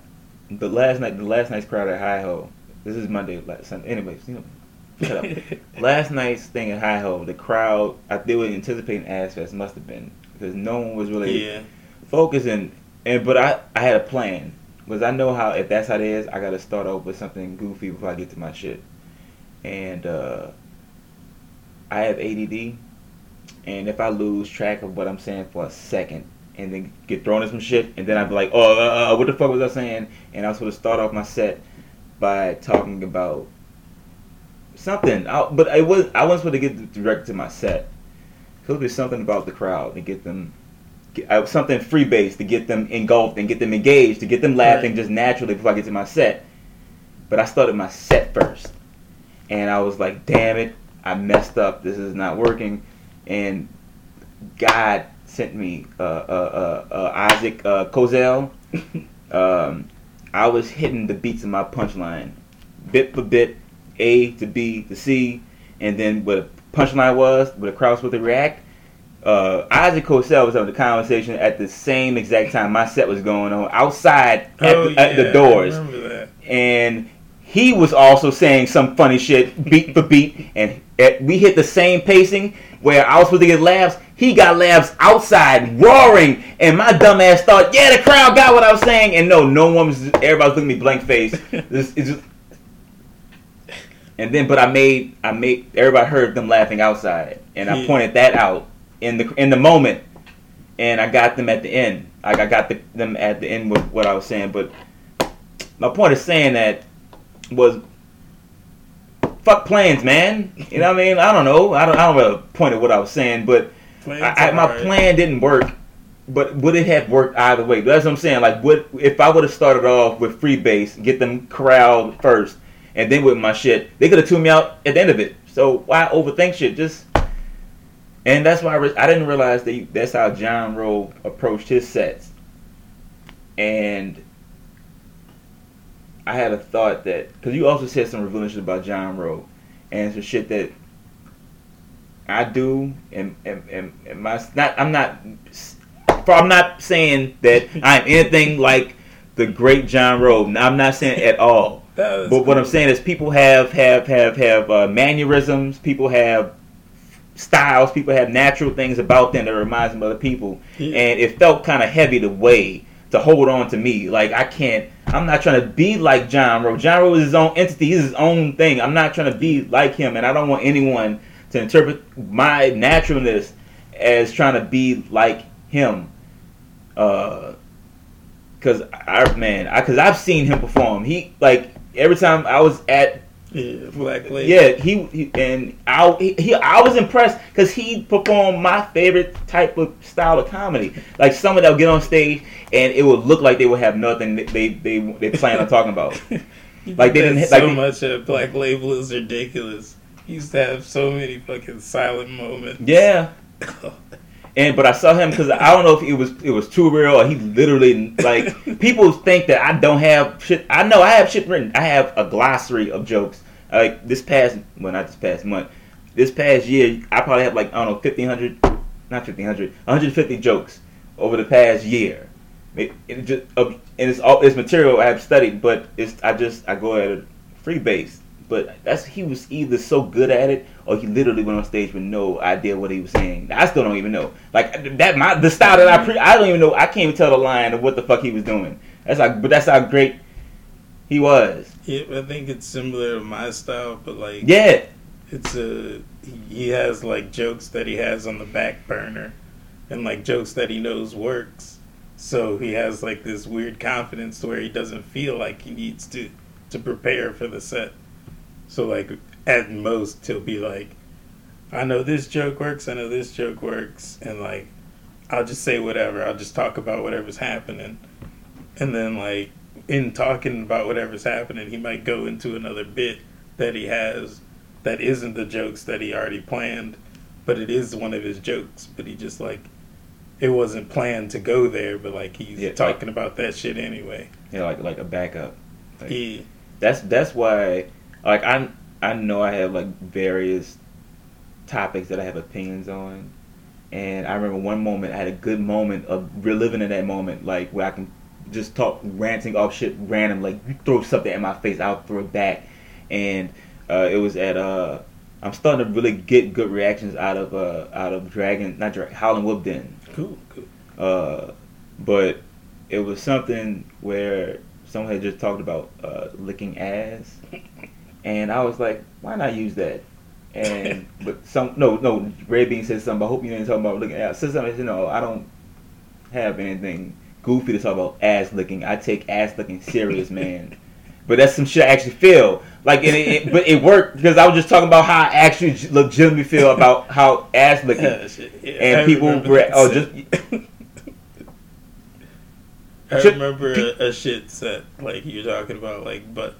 the last night, the last night's crowd at Hi Ho. This is Monday, last Sunday. Anyways, you know, shut up. last night's thing at Hi Ho, the crowd, I they were anticipating Ass Fest must have been because no one was really yeah focusing. And but I, I had a plan because I know how if that's how it is, I got to start off with something goofy before I get to my shit. And uh, I have ADD, and if I lose track of what I'm saying for a second, and then get thrown in some shit, and then I'd be like, oh, uh, uh, what the fuck was I saying? And I was supposed to start off my set by talking about something, I, but I was I wasn't supposed to get direct to my set. It was something about the crowd and get them. Get, uh, something free base to get them engulfed and get them engaged to get them laughing Right. just naturally before I get to my set. But I started my set first, and I was like, "Damn it, I messed up. This is not working." And God sent me uh, uh, uh, uh, Isaac uh, Kozel. um, I was hitting the beats of my punchline, bit for bit, A to B to C, and then what a punchline was, what the crowd was supposed to react. Uh, Isaac Cosell was having the conversation at the same exact time my set was going on outside at, Oh, the, at the yeah, I doors remember that. and he was also saying some funny shit beat for beat and at, we hit the same pacing where I was supposed to get laughs. He got laughs outside roaring and my dumbass thought yeah the crowd got what I was saying. And no no one was everybody was looking at me blank face. This is just and then but I made I made everybody heard them laughing outside and I Yeah. pointed that out in the in the moment and I got them at the end. Like I got the, them at the end with what I was saying but my point is saying that was fuck plans, man. You know what I mean? I don't know. I don't. I don't have a point of what I was saying, but I, I, my hard. plan didn't work. But would it have worked either way? That's what I'm saying. Like, what if I would have started off with free base, get them corralled first, and then with my shit, they could have tuned me out at the end of it. So why overthink shit? Just and that's why I, re- I didn't realize that you- that's how John Rowe approached his sets. And I had a thought that because you also said some revealing shit about John Rowe and some shit that I do and and, and, and my not I'm not I'm not saying that I'm anything like the great John Rowe. I'm not saying at all. But what I'm saying is people have have have have uh, mannerisms. People have styles. People have natural things about them that reminds them of other people. Yeah. And it felt kind of heavy to weigh to hold on to me. Like I can't. I'm not trying to be like John Rowe. John Rowe is his own entity. He's his own thing. I'm not trying to be like him, and I don't want anyone to interpret my naturalness as trying to be like him. Uh, cause I man, I cause I've seen him perform. He like every time I was at yeah, Black Lady. yeah, he, he and I he, he I was impressed because he performed my favorite type of style of comedy. Like someone that would get on stage and it would look like they would have nothing they they they, plan on talking about. Like, they did didn't so like, much at Black Label is ridiculous. He used to have so many fucking silent moments. Yeah, and but I saw him because I don't know if it was it was too real or he literally like people think that I don't have shit. I know I have shit written. I have a glossary of jokes. Like this past, well not this past month, this past year I probably have like I don't know fifteen hundred, not fifteen hundred, one hundred fifty jokes over the past year. It, it just uh, and it's all it's material I have studied, but it's I just I go at a free base. But that's he was either so good at it or he literally went on stage with no idea what he was saying. I still don't even know. Like that my the style that I pre I don't even know I can't even tell the line of what the fuck he was doing. That's like but that's how great he was. Yeah, I think it's similar to my style, but like Yeah. it's a he has like jokes that he has on the back burner, and like jokes that he knows works. So he has like this weird confidence to where he doesn't feel like he needs to to prepare for the set. So like at most he'll be like, I know this joke works, I know this joke works, and like I'll just say whatever. I'll just talk about whatever's happening, and then like in talking about whatever's happening, he might go into another bit that he has that isn't the jokes that he already planned, but it is one of his jokes. But he just like it wasn't planned to go there, but like he's Yeah, like- talking about that shit anyway. Yeah, like like a backup. Like, He that's that's why like I I know I have like various topics that I have opinions on. And I remember one moment I had a good moment of reliving in that moment, like where I can just talk ranting off shit random, like you throw something at my face, I'll throw it back. And uh, it was at uh I'm starting to really get good reactions out of uh out of Dragon not Dragon Howlin' Wolf Den. cool, cool. Uh, but it was something where someone had just talked about uh, licking ass, and I was like, why not use that? And but some no no Ray Bean said something. I hope you didn't talk about licking ass. Said something. You know I don't. have anything goofy to talk about ass licking. I take ass licking serious, man. But that's some shit I actually feel like, it, it, but it worked because I was just talking about how I actually legitimately feel about how ass licking, Yeah, shit. Yeah, and I people were oh just I remember a, a shit set like you're talking about, like but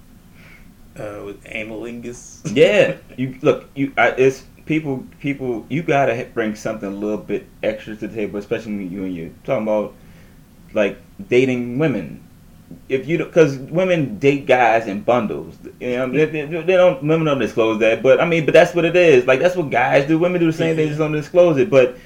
uh, with anilingus. yeah. You look, you I, it's people people you gotta bring something a little bit extra to the table, especially when you and you talking about like dating women. If you because women date guys in bundles, you know they, they, they don't women don't disclose that, but I mean, but that's what it is. Like that's what guys do. Women do the same thing, They just don't disclose it. But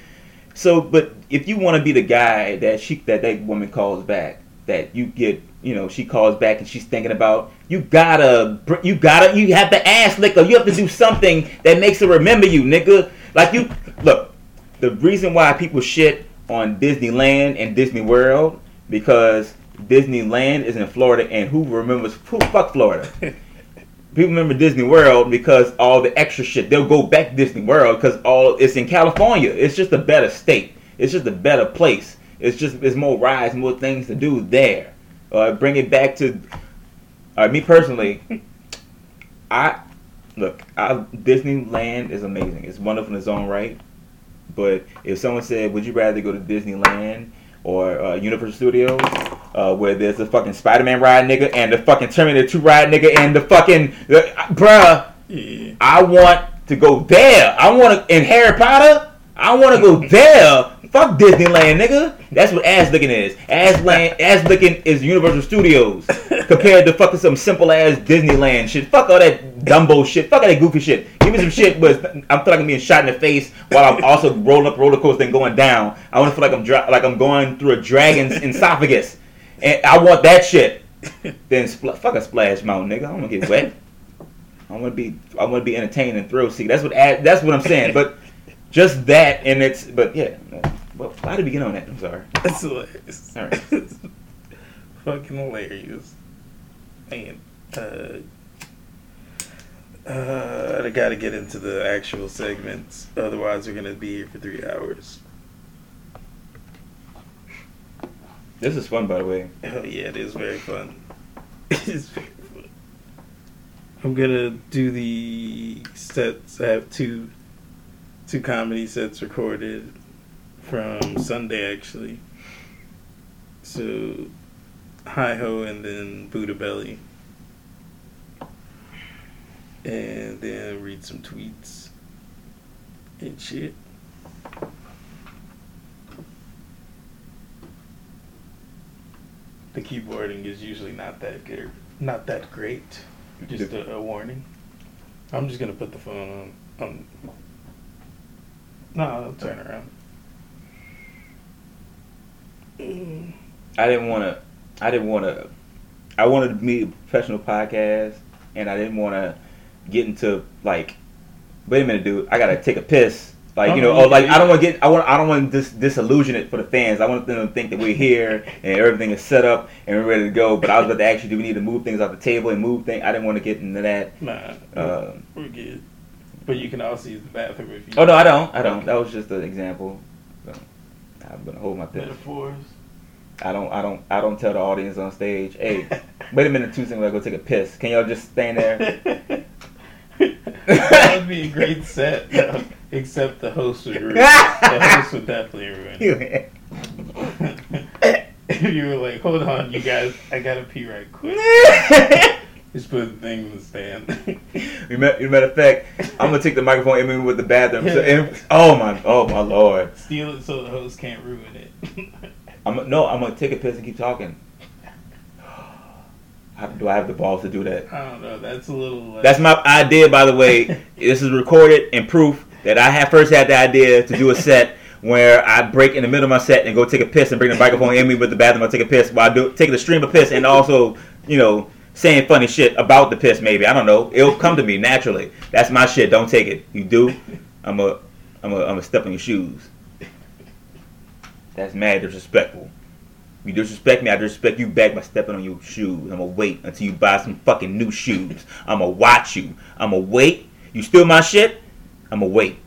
so, but if you want to be the guy that she that that woman calls back, that you get, you know, she calls back and she's thinking about, you gotta, you gotta, you have to ask liquor. You have to do something that makes her remember you, nigga. Like you, look, the reason why people shit on Disneyland and Disney World because Disneyland is in Florida, and who remembers who fuck Florida? People remember Disney World because all the extra shit. They'll go back to Disney World because all it's in California. It's just a better state. It's just a better place. It's just there's more rides, more things to do there. Uh, bring it back to uh, me personally. I look. I, Disneyland is amazing. It's wonderful in its own right. But if someone said, "Would you rather go to Disneyland or uh, Universal Studios?" uh, where there's a fucking Spider-Man ride nigga and the fucking Terminator 2 ride nigga and the fucking uh, bruh. Yeah. I want to go there. I want to in Harry Potter. I want to go there. Fuck Disneyland, nigga. That's what ass looking is. Ass land, ass looking is Universal Studios compared to fucking some simple ass Disneyland shit. Fuck all that Dumbo shit. Fuck all that goofy shit. Give me some shit, but I'm feel like I'm being shot in the face while I'm also rolling up roller coaster and going down. I want to feel like I'm dra- like I'm going through a dragon's esophagus, and I want that shit. Then spl- fuck a splash mountain, nigga. I want to get wet. I want to be I want to be entertained and thrill seek. That's what that's what I'm saying. But just that and it's but yeah. Well, why did we get on that? I'm sorry. That's hilarious. All right. Fucking hilarious. Man, uh, uh, I gotta get into the actual segments. Otherwise, we're gonna be here for three hours. This is fun, by the way. Oh yeah, it is very fun. It is very fun. I'm gonna do the sets. I have two, two comedy sets recorded from Sunday actually. So, Hi Ho and then Buddha Belly, and then read some tweets and shit. The keyboarding is usually not that good, not that great. Just a, a warning. I'm just gonna put the phone on. on no, I'll turn around. I didn't want to. I didn't want to. I wanted to be a professional podcast, and I didn't want to get into like. Wait a minute, dude. I gotta take a piss. Like you know, Oh, oh, like. I don't want to get. I want. I don't want to dis- disillusion it for the fans. I want them to think that we're here and everything is set up and we're ready to go. But I was about to actually do we need to move things off the table and move things. I didn't want to get into that. Nah, Uh, we're good. But you can also use the bathroom if you. oh no, I don't. I don't. Okay. That was just an example. I'm gonna hold my piss. Metaphors. I don't. I don't. I don't tell the audience on stage, hey. Wait a minute, two seconds. I go take a piss. Can y'all just stand there? that would be a great set, though, except the host would ruin. The host would definitely ruin it. if you were like, hold on, you guys, I gotta pee right quick. Just put the thing in the stand. You ma- you matter of fact, I'm gonna take the microphone in me with the bathroom. So, and, oh my, oh my lord. Steal it so the host can't ruin it. I'm no, I'm gonna take a piss and keep talking. Do I have the balls to do that? I don't know. That's a little. Uh, That's my idea, by the way. this is recorded and proof that I had first had the idea to do a set where I break in the middle of my set and go take a piss and bring the microphone in me with the bathroom. I take a piss while I do taking a stream of piss and also, you know, saying funny shit about the piss. Maybe I don't know. It'll come to me naturally. That's my shit. Don't take it. You do. I'm a, I'm a, I'm a step on your shoes. That's mad disrespectful. You disrespect me, I disrespect you back by stepping on your shoes. I'ma wait until you buy some fucking new shoes. I'ma watch you. I'ma wait. You steal my shit? I'ma wait.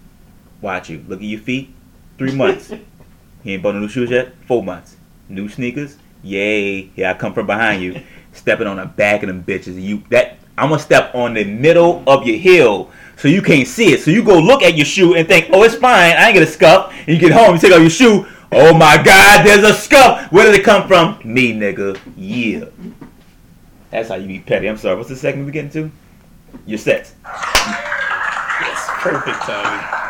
Watch you. Look at your feet. Three months. you ain't bought no new shoes yet? Four months. New sneakers? Yay. Yeah, I come from behind you stepping on the back of them bitches. You that I'm gonna step on the middle of your heel so you can't see it. So you go look at your shoe and think, oh, it's fine. I ain't get a scuff. And you get home, you take off your shoe. Oh my God, there's a scuff. Where did it come from? Me, nigga. Yeah. That's how you be petty. I'm sorry. What's the second we getting to? Your sets. Yes, perfect timing.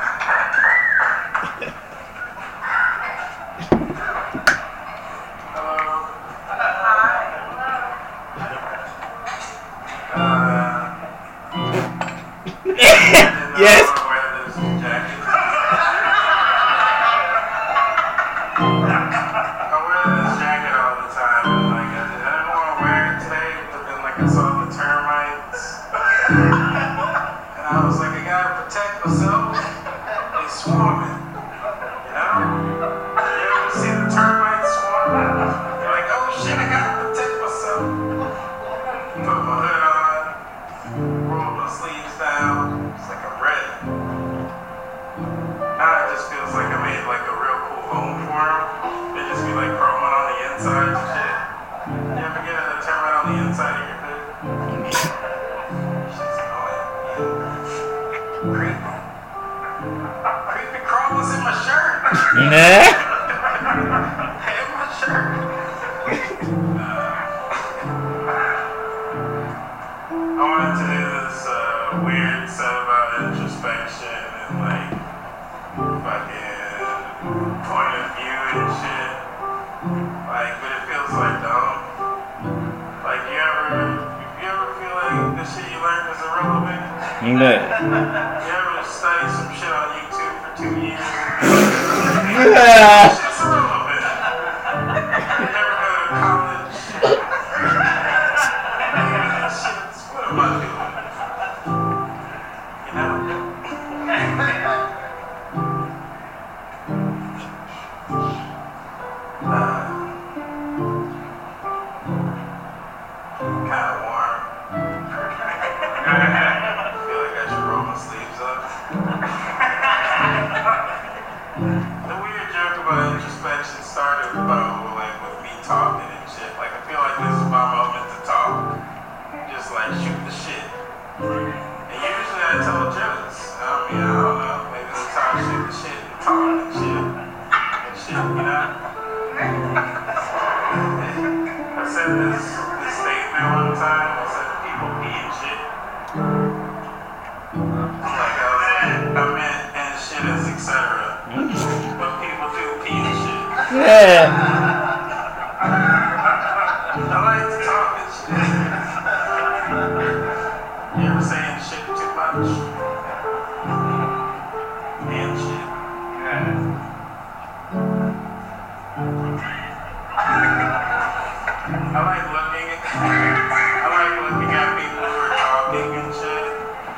Yes,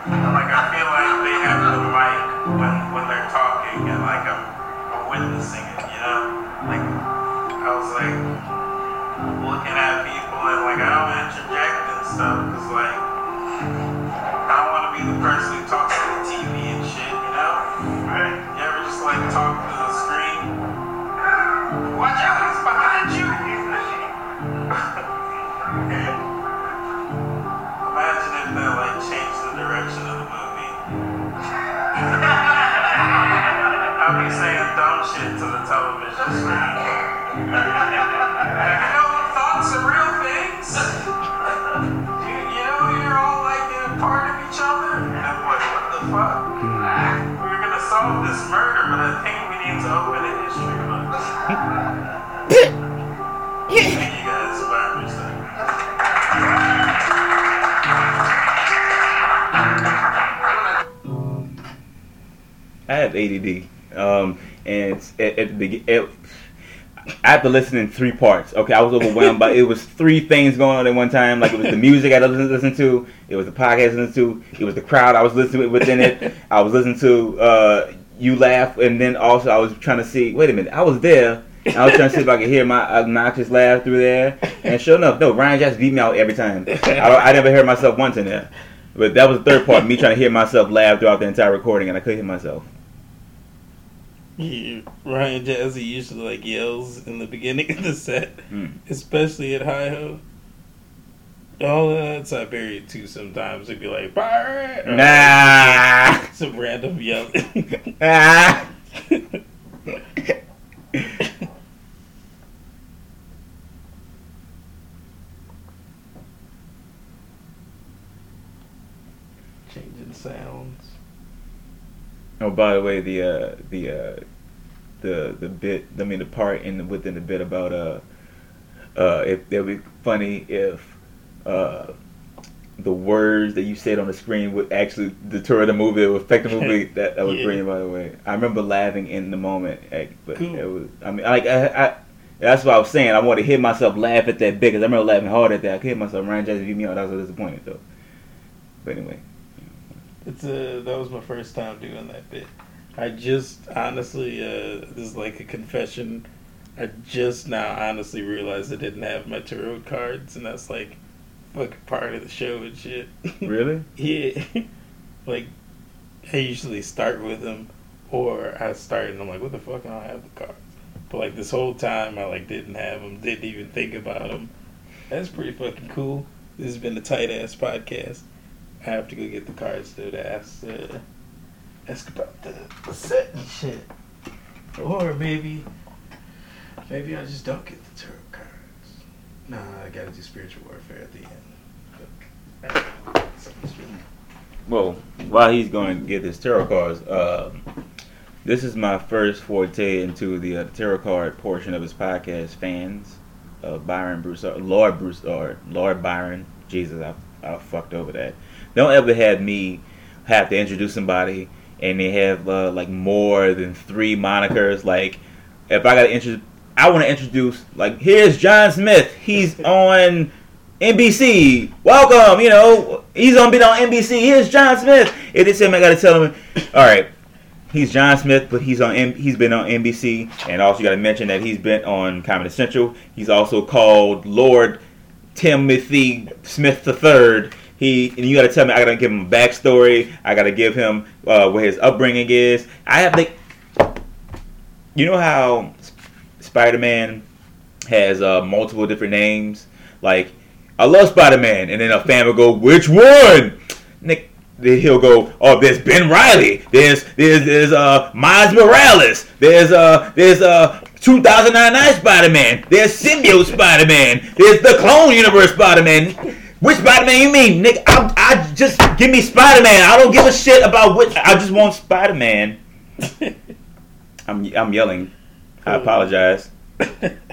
I'm like, I feel like they have the right when ADD. Um, and at, at the to after listening three parts, okay, I was overwhelmed by it was three things going on at one time. Like it was the music I listened to, it was the podcast I listened to, it was the crowd I was listening within it. I was listening to uh, you laugh, and then also I was trying to see. Wait a minute, I was there. I was trying to see if I could hear my obnoxious laugh through there, and sure enough, no, Ryan just beat me out every time. I, I never heard myself once in there, but that was the third part, me trying to hear myself laugh throughout the entire recording, and I couldn't hear myself. He, Ryan Jazzy usually like yells in the beginning of the set, Mm. especially at Hi Ho. Oh, that's Siberia too. Sometimes it'd be like or Nah. some random yelling. Ah. Changing sounds. Oh, by the way, the uh, the uh, the the bit. I mean, the part in the, within the bit about uh, uh, if it would be funny if uh, the words that you said on the screen would actually deter the movie or affect the movie. that that was Yeah. brilliant, by the way. I remember laughing in the moment, eh, but Cool. it was. I mean, like I. I that's what I was saying. I want to hear myself laugh at that bit because I remember laughing hard at that. I could hear myself. Ryan Jazzy beat me out. I was so disappointed though. But anyway, It's uh that was my first time doing that bit. I just honestly, uh, this is like a confession. I just now honestly realized I didn't have my tarot cards, and that's like fucking part of the show and shit. really? yeah, like I usually start with them, or I start and I'm like, what the fuck? I don't have the cards. But like this whole time, I like didn't have them, didn't even think about them. That's pretty fucking cool. This has been a tight ass podcast. Have to go get the cards to ask uh, ask about the, the set and shit. Or maybe maybe I just don't get the tarot cards. Nah, I gotta do spiritual warfare at the end. Well, while he's going to get his tarot cards, um, this is my first forte into the uh, tarot card portion of his podcast. Fans, uh, Byron Broussard, Lord Broussard, Lord Byron. Jesus, I, I fucked over that. Don't ever have me have to introduce somebody and they have uh, like more than three monikers. Like, if I got to introduce, I want to introduce like here's John Smith. He's on NBC. Welcome, you know, he's on been on NBC. Here's John Smith. If It is him. I gotta tell him. All right, he's John Smith, but he's on. M- he's been on NBC, and also you gotta mention that he's been on Comedy Central. He's also called Lord Timothy Smith III. He and you gotta tell me. I gotta give him a backstory. I gotta give him uh, what his upbringing is. I have to. You know how Spider Man has uh, multiple different names, like. I love Spider Man. And then a fan will go, which one? Nick, then he'll go, oh, there's Ben Riley. There's there's there's uh Miles Morales. There's uh there's uh 2009 Spider Man. There's Symbiote Spider Man. There's the Clone Universe Spider Man. Which Spider Man you mean, Nick? I, I just give me Spider Man. I don't give a shit about which. I just want Spider Man. I'm I'm yelling. I apologize.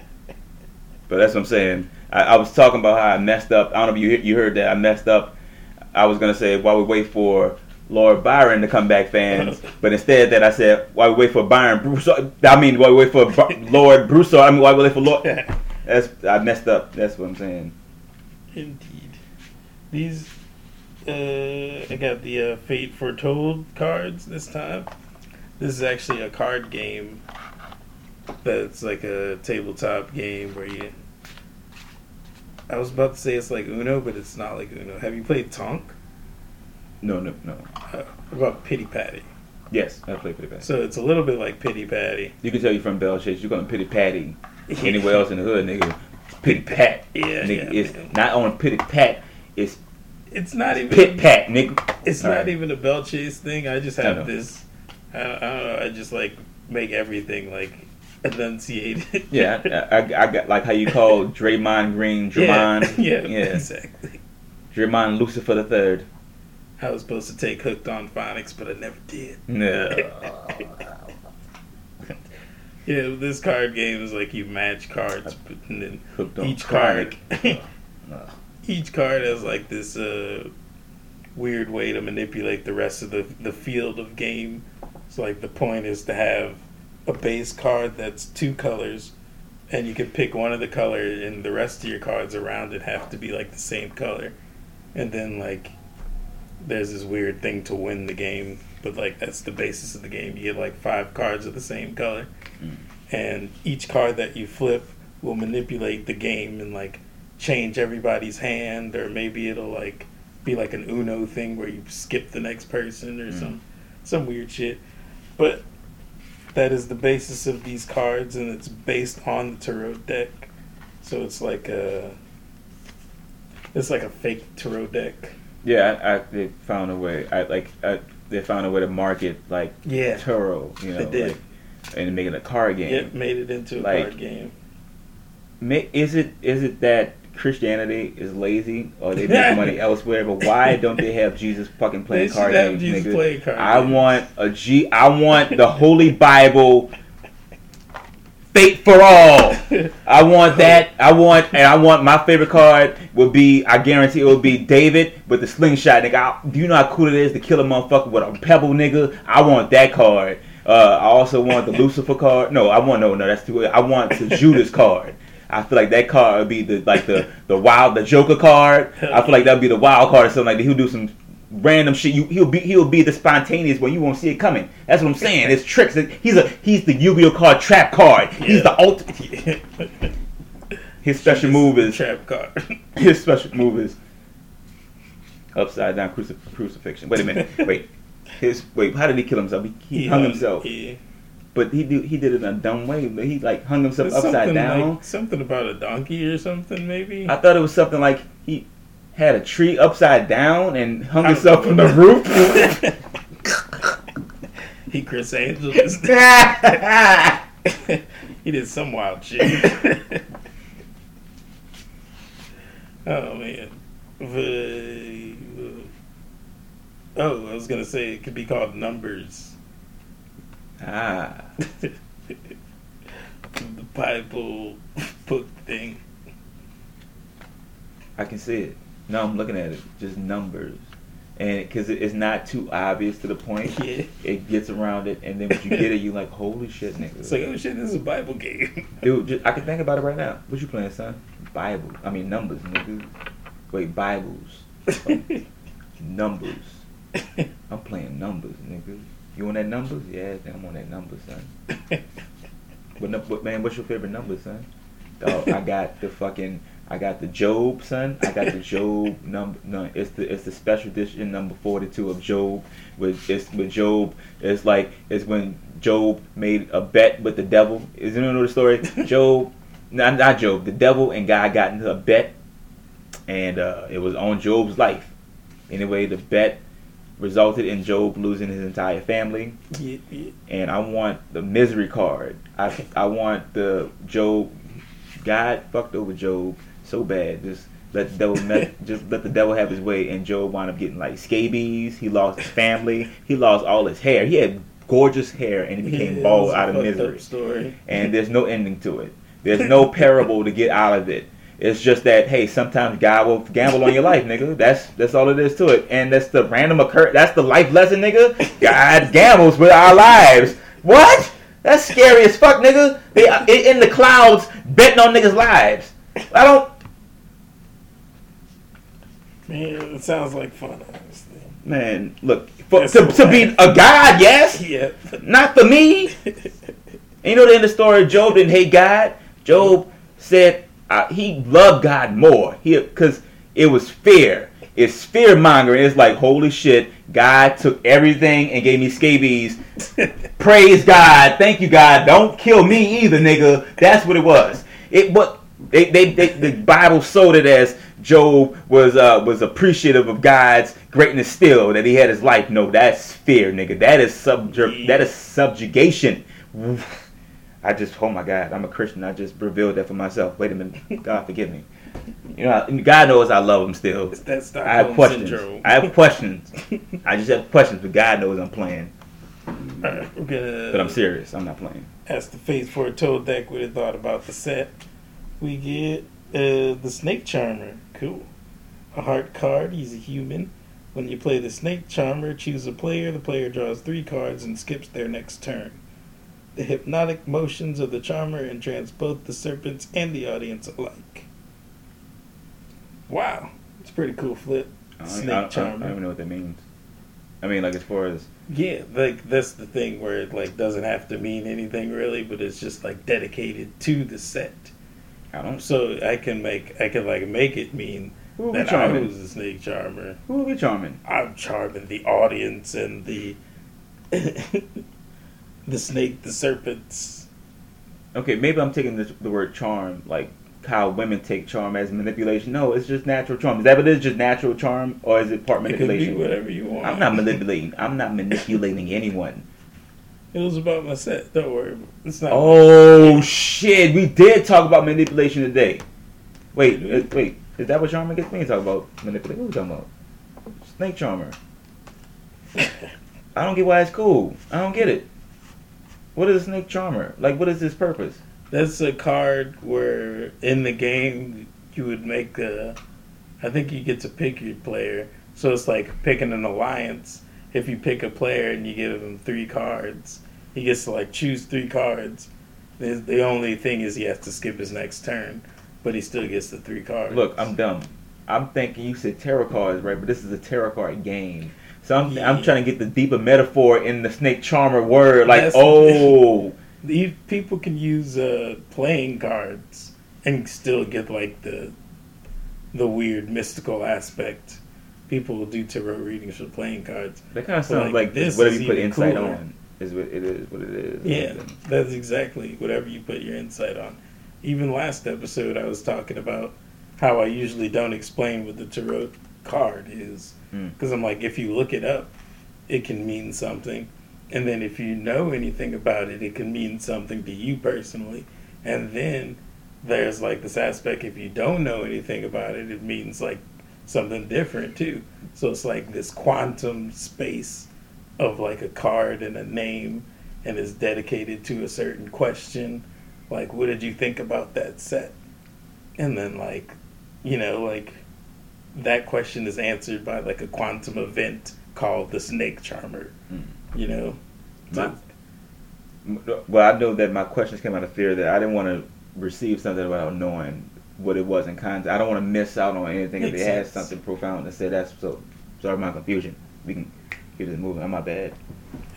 But that's what I'm saying. I, I was talking about how I messed up. I don't know if you you heard that I messed up. I was gonna say while we wait for Lord Byron to come back, fans, but instead that I said while we wait for Byron Bruce. I mean while we wait for Br- Lord Bruce. I mean while we wait for Lord. That's I messed up. That's what I'm saying. Indeed. These, uh, I got the uh, Fate Foretold cards this time. This is actually a card game that's like a tabletop game where you. I was about to say it's like Uno, but it's not like Uno. Have you played Tonk? No, no, no. Uh, about Pity Patty. Yes, I play Pity Patty. So it's a little bit like Pity Patty. You can tell you're from Belle Chasse. You're gonna Pity Patty anywhere else in the hood, nigga. Pity Pat. Yeah, nigga, yeah, it's man. not on Pity Pat. It's It's not even Pit Pat, nigga. It's All not right. even a Belle Chasse thing. I just have know. this. I, I don't know. I just like make everything like enunciated. Yeah, I, I, I got like how you call Draymond Green, yeah, Draymond. yeah, yeah. exactly. Draymond Lucifer the third. I was supposed to take hooked on phonics, but I never did. No. Yeah, this card game is like you match cards, but and then Hooked on each card, Ugh. Each card has like this uh, weird way to manipulate the rest of the the field of game. So like the point is to have a base card that's two colors, and you can pick one of the color, and the rest of your cards around it have to be like the same color, and then like there's this weird thing to win the game, but like that's the basis of the game. You get like five cards of the same color, and each card that you flip will manipulate the game and like change everybody's hand, or maybe it'll like be like an Uno thing where you skip the next person or Mm. some some weird shit. But that is the basis of these cards, and it's based on the tarot deck. So it's like a, it's like a fake tarot deck. Yeah, I, I they found a way. I like I, they found a way to market like Yeah, Turo, you know, like, and make it a card game. Yep, made it into a Like- card game. Ma- Is it is it that Christianity is lazy or they make money elsewhere? But why don't they have Jesus fucking playing They card games, Jesus playing card I games. want a G. I want the Holy Bible. Fate for all. I want that. I want, and I want my favorite card will be. I guarantee it will be David with the slingshot, nigga. I, do you know how cool it is to kill a motherfucker with a pebble, nigga? I want that card. Uh, I also want the Lucifer card. No, I want no, no. That's too. I want the Judas card. I feel like that card would be the like the the wild the Joker card. I feel like that would be the wild card or something like that. He'll do some random shit. You, he'll be he'll be the spontaneous one. You won't see it coming. That's what I'm saying. It's tricks. He's a he's the Yu-Gi-Oh card trap card. He's the ultimate. His special move is trap card. his special move is upside down crucif- crucifixion. Wait a minute. Wait. His wait. How did he kill himself? He, he hung himself, Yeah. But he do, he did it in a dumb way. But he like hung himself upside down. like- something about a donkey or something, maybe. I thought it was something like he had a tree upside down and hung himself from the roof. he Chris Angeles. he did some wild shit. oh man. The- uh, oh, I was gonna say it could be called numbers. Ah, the Bible book thing. I can see it. No, I'm looking at it. Just numbers, and because it's not too obvious to the point, Yeah. it gets around it, and then when you get it, you're like, holy shit, nigga. It's like, oh shit, this is a Bible game. Dude, just, I can think about it right now. What you playing, son? Bible. I mean numbers, nigga. Wait, Bibles. Numbers. I'm playing numbers, nigga. You on that numbers? Yeah, I'm on that number, son. But, but man, what's your favorite number, son? Dog, I got the fucking, I got the Job, son. I got the Job number. No, it's the it's the special edition number forty two of Job. With it's with Job. It's like it's when Job made a bet with the devil. Is you know the story? Job, not not Job. The devil and God got into a bet, and uh, it was on Job's life. Anyway, the bet resulted in Job losing his entire family yeah, yeah. and I want the misery card. I I want the Job. God fucked over Job so bad. Just let the devil me- just let the devil have his way, and Job wound up getting like scabies. He lost his family. He lost all his hair. He had gorgeous hair, and he became Yeah, bald out of misery. Story. And there's no ending to it. There's no parable to get out of it. It's just that hey, sometimes God will gamble on your life, nigga. That's that's all it is to it. And that's the random occur. That's the life lesson, nigga. God gambles with our lives. What? That's scary as fuck, nigga. They uh, in the clouds betting on niggas' lives. I don't. Man, it sounds like fun, honestly. Man, look. For, to, to be a god, yes. Yeah. Not for me. You know the end of the story, Job didn't hate God. Job said uh, he loved God more. He because it was fear. It's fear mongering. It's like holy shit. God took everything and gave me scabies. Praise God. Thank you, God. Don't kill me either, nigga. That's what it was. It but they, they, they the Bible sold it as Job was uh, was appreciative of God's greatness still that he had his life. No, that's fear, nigga. That is subjug that is subjugation. I just oh my God, I'm a Christian. I just revealed that for myself. Wait a minute, God forgive me. You know, God knows I love him still. It's that I have questions. syndrome. I have questions. I just have questions, but God knows I'm playing. But I'm serious. I'm not playing. ask the Fate Foretold deck what it thought about the set. We get uh, the Snake Charmer. Cool. A heart card. He's a human. When you play the Snake Charmer, choose a player. The player draws three cards and skips their next turn. The hypnotic motions of the charmer entrance both the serpents and the audience alike. Wow. It's a pretty cool flip. I don't, Snake I, don't, I, don't, I don't even know what that means. I mean, like as far as Yeah, like that's the thing where it like doesn't have to mean anything really, but it's just like dedicated to the set. I don't. So I can make I can like make it mean Who will be that I charming? was a snake charmer. Who will be charming? I'm charming the audience and the the snake, the serpents. Okay, maybe I'm taking the, the word charm like how women take charm as manipulation. No, it's just natural charm. Is that what it is? Just natural charm, or is it part It manipulation? whatever you want. I'm not manipulating. I'm not manipulating anyone. It was about my set. Don't worry. It's not. Oh shit! We did talk about manipulation today. Wait, uh, wait. Is that what charmer gets? We ain't talk about manipulation. What we talking about? Snake charmer. I don't get why it's cool. I don't get it. What is snake charmer? Like, what is his purpose? That's a card where in the game you would make a. I think you get to pick your player. So it's like picking an alliance. If you pick a player and you give him three cards, he gets to like choose three cards. The, the only thing is he has to skip his next turn, but he still gets the three cards. Look, I'm dumb. I'm thinking you said tarot cards, right? But this is a tarot card game. So I'm, I'm trying to get the deeper metaphor in the snake charmer word. Like, That's- oh, These people can use uh, playing cards and still get like the the weird mystical aspect. People will do tarot readings for playing cards. that kind of sounds Like, like, this whatever you put insight cooler. on is what it is. What it is. Yeah, that's exactly whatever you put your insight on. Even last episode, I was talking about how I usually don't explain what the tarot card is Hmm. because I'm like, if you look it up, it can mean something, and then if you know anything about it, it can mean something to you personally, and then there's like this aspect if you don't know anything about it, it means like something different too. So it's like this quantum space of like a card and a name and is dedicated to a certain question. Like, what did you think about that set? And then, like, you know, like that question is answered by like a quantum event called the Snake Charmer. Mm. You know, My- Well, I know that my questions came out of fear that I didn't want to receive something without knowing what it was in context. I don't want to miss out on anything if they had something profound to say. That's so. Sorry, my confusion. We can keep this moving. I'm my bad.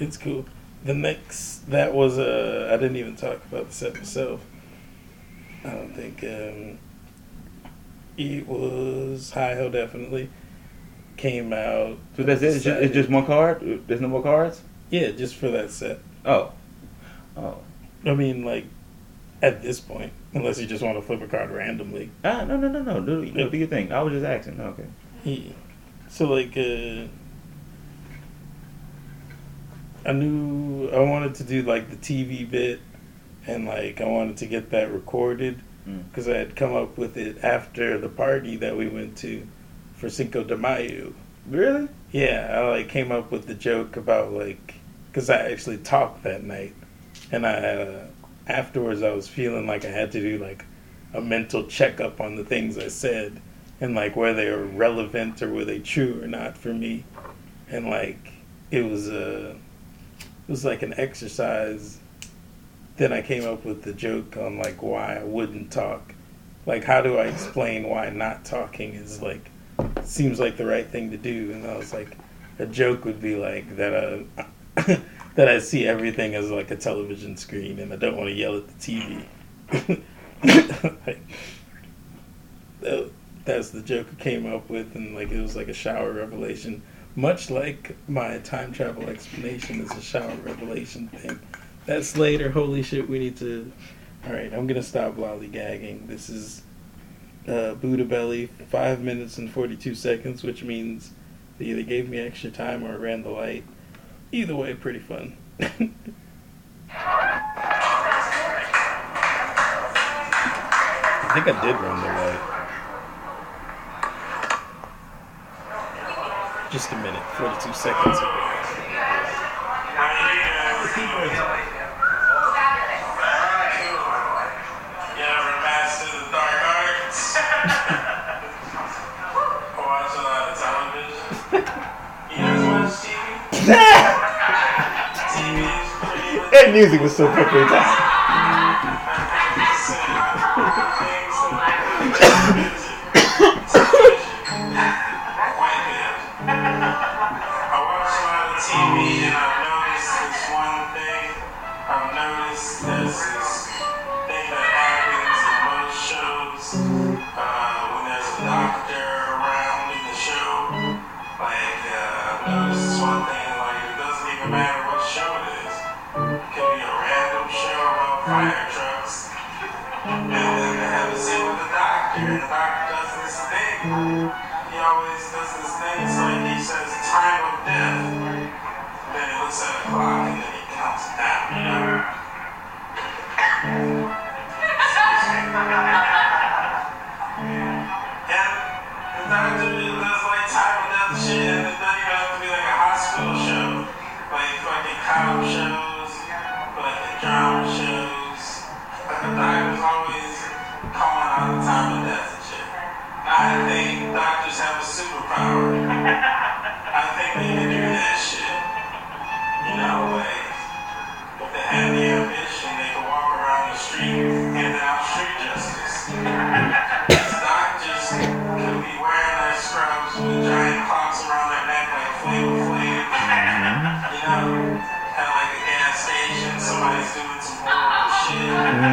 it's cool. The next that was uh, I didn't even talk about the set myself. I don't think um, it was Hi Ho definitely came out. So that's it. It's just, it's just one card. There's no more cards. yeah, just for that set. Oh, oh. I mean, like at this point, unless you just want to flip a card randomly. Ah, no, no, no, no. Do, no, do your thing. I was just asking. Okay. Yeah. So like, uh, I knew I wanted to do like the TV bit, and like I wanted to get that recorded Mm. because I had come up with it after the party that we went to for Cinco de Mayo. Really? Yeah, I like came up with the joke about like because I actually talked that night, and I uh, afterwards I was feeling like I had to do like a mental checkup on the things I said and like where they were relevant or were they true or not for me, and like it was a it was like an exercise. Then I came up with the joke on like why I wouldn't talk. Like how do I explain why not talking is like seems like the right thing to do and I was like a joke would be like that uh that I see everything as like a television screen and I don't want to yell at the TV. like, that- that's the joke I came up with and like it was like a shower revelation. Much like my time travel explanation is a shower revelation thing. That's later. Holy shit, we need to Alright, I'm gonna stop lollygagging. This is uh, Buddha Belly, five minutes and 42 seconds, which means they either gave me extra time or ran the light. Either way, pretty fun. I think I did run the light. Just a minute, 42 seconds. That music was so perfect.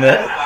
Shit.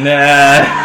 Nah.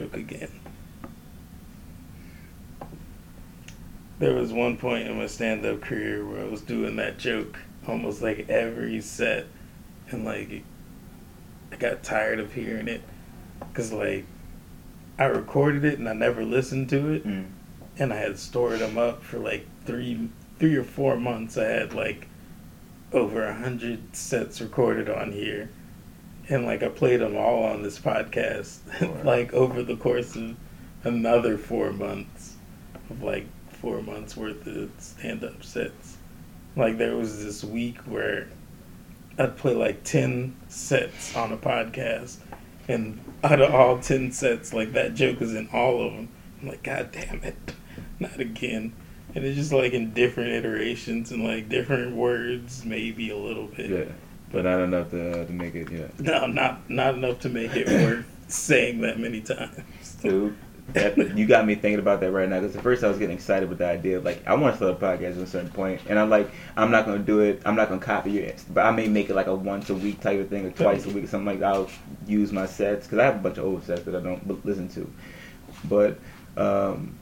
Joke again. There was one point in my stand up career where I was doing that joke almost like every set. And like, I got tired of hearing it because like I recorded it and I never listened to it, Mm. and I had stored them up for like three three or four months. I had like over a hundred sets recorded on here, and like I played them all on this podcast. Wow. like over the course of another four months of like four months worth of stand up sets. Like there was this week where I'd play like ten sets on a podcast, and out of all ten sets, like that joke was in all of them. I'm like, God damn it, not again. And it's just like in different iterations and like different words, maybe a little bit. Yeah, but not enough to, uh, to make it. Yeah, No, not not enough to make it worth saying that many times. dude. That, you got me thinking about that right now because at first I was getting excited with the idea of like I want to start a podcast at a certain point, and I'm like I'm not gonna do it. I'm not gonna copy it, but I may make it like a once a week type of thing or twice a week or something like that. I'll use my sets because I have a bunch of old sets that I don't listen to. But um,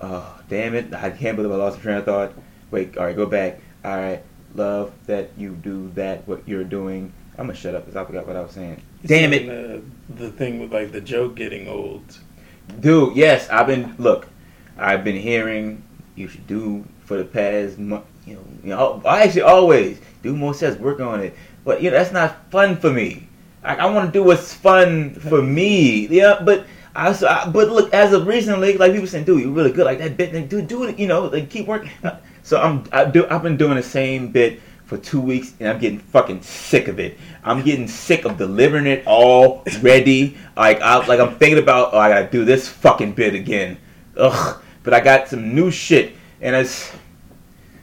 oh damn it! I can't believe I lost a train of thought. Wait, all right, go back. All right, love that you do that. What you're doing. I'm gonna shut up because I forgot what I was saying. Damn it. The, the thing with like the joke getting old. Dude, yes, I've been look. I've been hearing you should do for the past month. You know, you know. I actually always do more sets, work on it. But you know, that's not fun for me. I, I want to do what's fun for me. Yeah, but I, also, I but look, as of recently, like people saying, dude, you're really good like that bit. Like, dude, do it. You know, like keep working. So I'm I do. I've been doing the same bit for two weeks, and I'm getting fucking sick of it. I'm getting sick of delivering it already. like I like I'm thinking about oh I gotta do this fucking bit again. Ugh. But I got some new shit and it's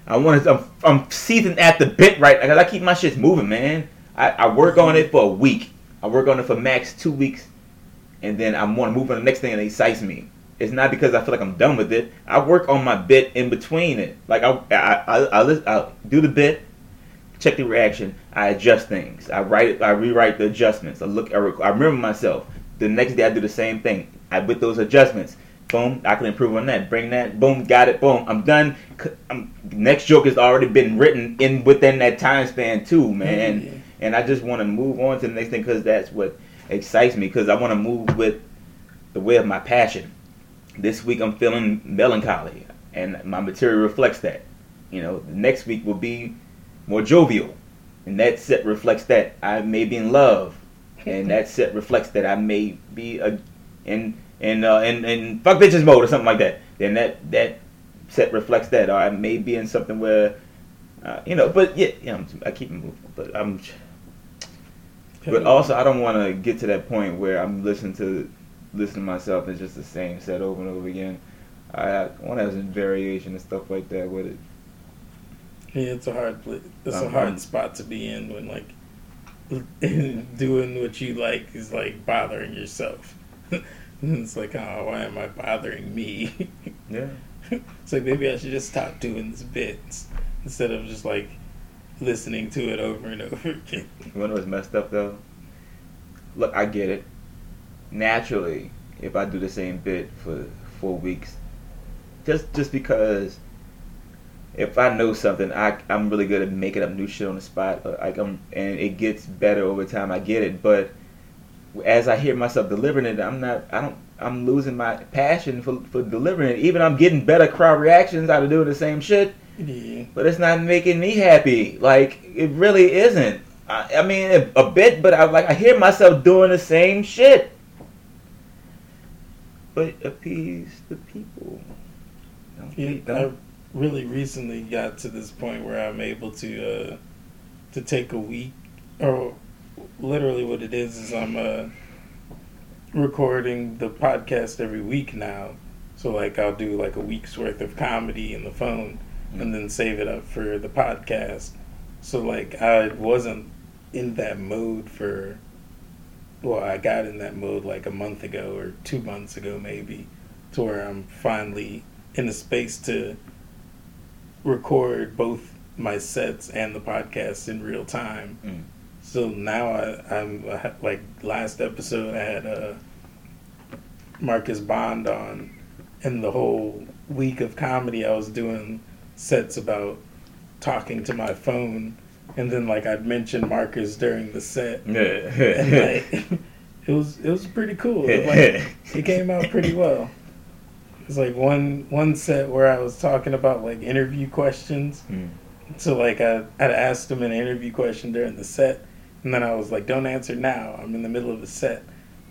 I want to I'm, I'm seething at the bit right because I keep my shit moving, man. I, I work on it for a week. I work on it for max two weeks, and then I want to move on to the next thing and it excites me. It's not because I feel like I'm done with it. I work on my bit in between it. Like I I I, I, I do the bit, check the reaction. I adjust things. I write it. I rewrite the adjustments. I look. I, I remember myself. The next day I do the same thing. I with those adjustments. Boom. I can improve on that. Bring that. Boom. Got it. Boom. I'm done. I'm, next joke has already been written in within that time span too, mm-hmm. man. Yeah. And I just want to move on to the next thing because that's what excites me. Because I want to move with the way of my passion. This week I'm feeling melancholy, and my material reflects that. You know, the next week will be more jovial, and that set reflects that I may be in love, and that set reflects that I may be a, in in uh, in in fuck bitches mode or something like that. Then that that set reflects that, or I may be in something where, uh, you know. But yeah, you know, I keep moving, but I'm. But also, I don't want to get to that point where I'm listening to listen to myself it's just the same set over and over again. I want to have some variation and stuff like that with it. Yeah, it's a hard it's a Uh-huh. hard spot to be in when like doing what you like is like bothering yourself. it's like, oh, why am I bothering me? Yeah. it's like maybe I should just stop doing this bits instead of just like listening to it over and over again. You know what's messed up though? Look, I get it. Naturally, if I do the same bit for four weeks, just just because if I know something, I I'm really good at making up new shit on the spot. Like I'm, and it gets better over time. I get it, but as I hear myself delivering it, I'm not. I don't. I'm losing my passion for for delivering it. Even I'm getting better crowd reactions out of doing the same shit Yeah. but it's not making me happy. Like it really isn't. I, I mean, a, a bit, but I like I hear myself doing the same shit. But appease the people. Don't Yeah, be- I don't- really recently got to this point where I'm able to uh, to take a week, or literally what it is is I'm uh, recording the podcast every week now. So like I'll do like a week's worth of comedy in the phone, and then save it up for the podcast. So like I wasn't in that mode for. Well, I got in that mode like a month ago or two months ago, maybe, to where I'm finally in a space to record both my sets and the podcast in real time. Mm. So now I, I'm like last episode I had uh, Marcus Bond on, and the whole week of comedy I was doing sets about talking to my phone and then like I'd mention Marcus during the set, and like it was it was pretty cool. It, like, it came out pretty well. It's like one one set where I was talking about like interview questions. Mm. So like I I'd asked him an interview question during the set, and then I was like, "Don't answer now. I'm in the middle of a set."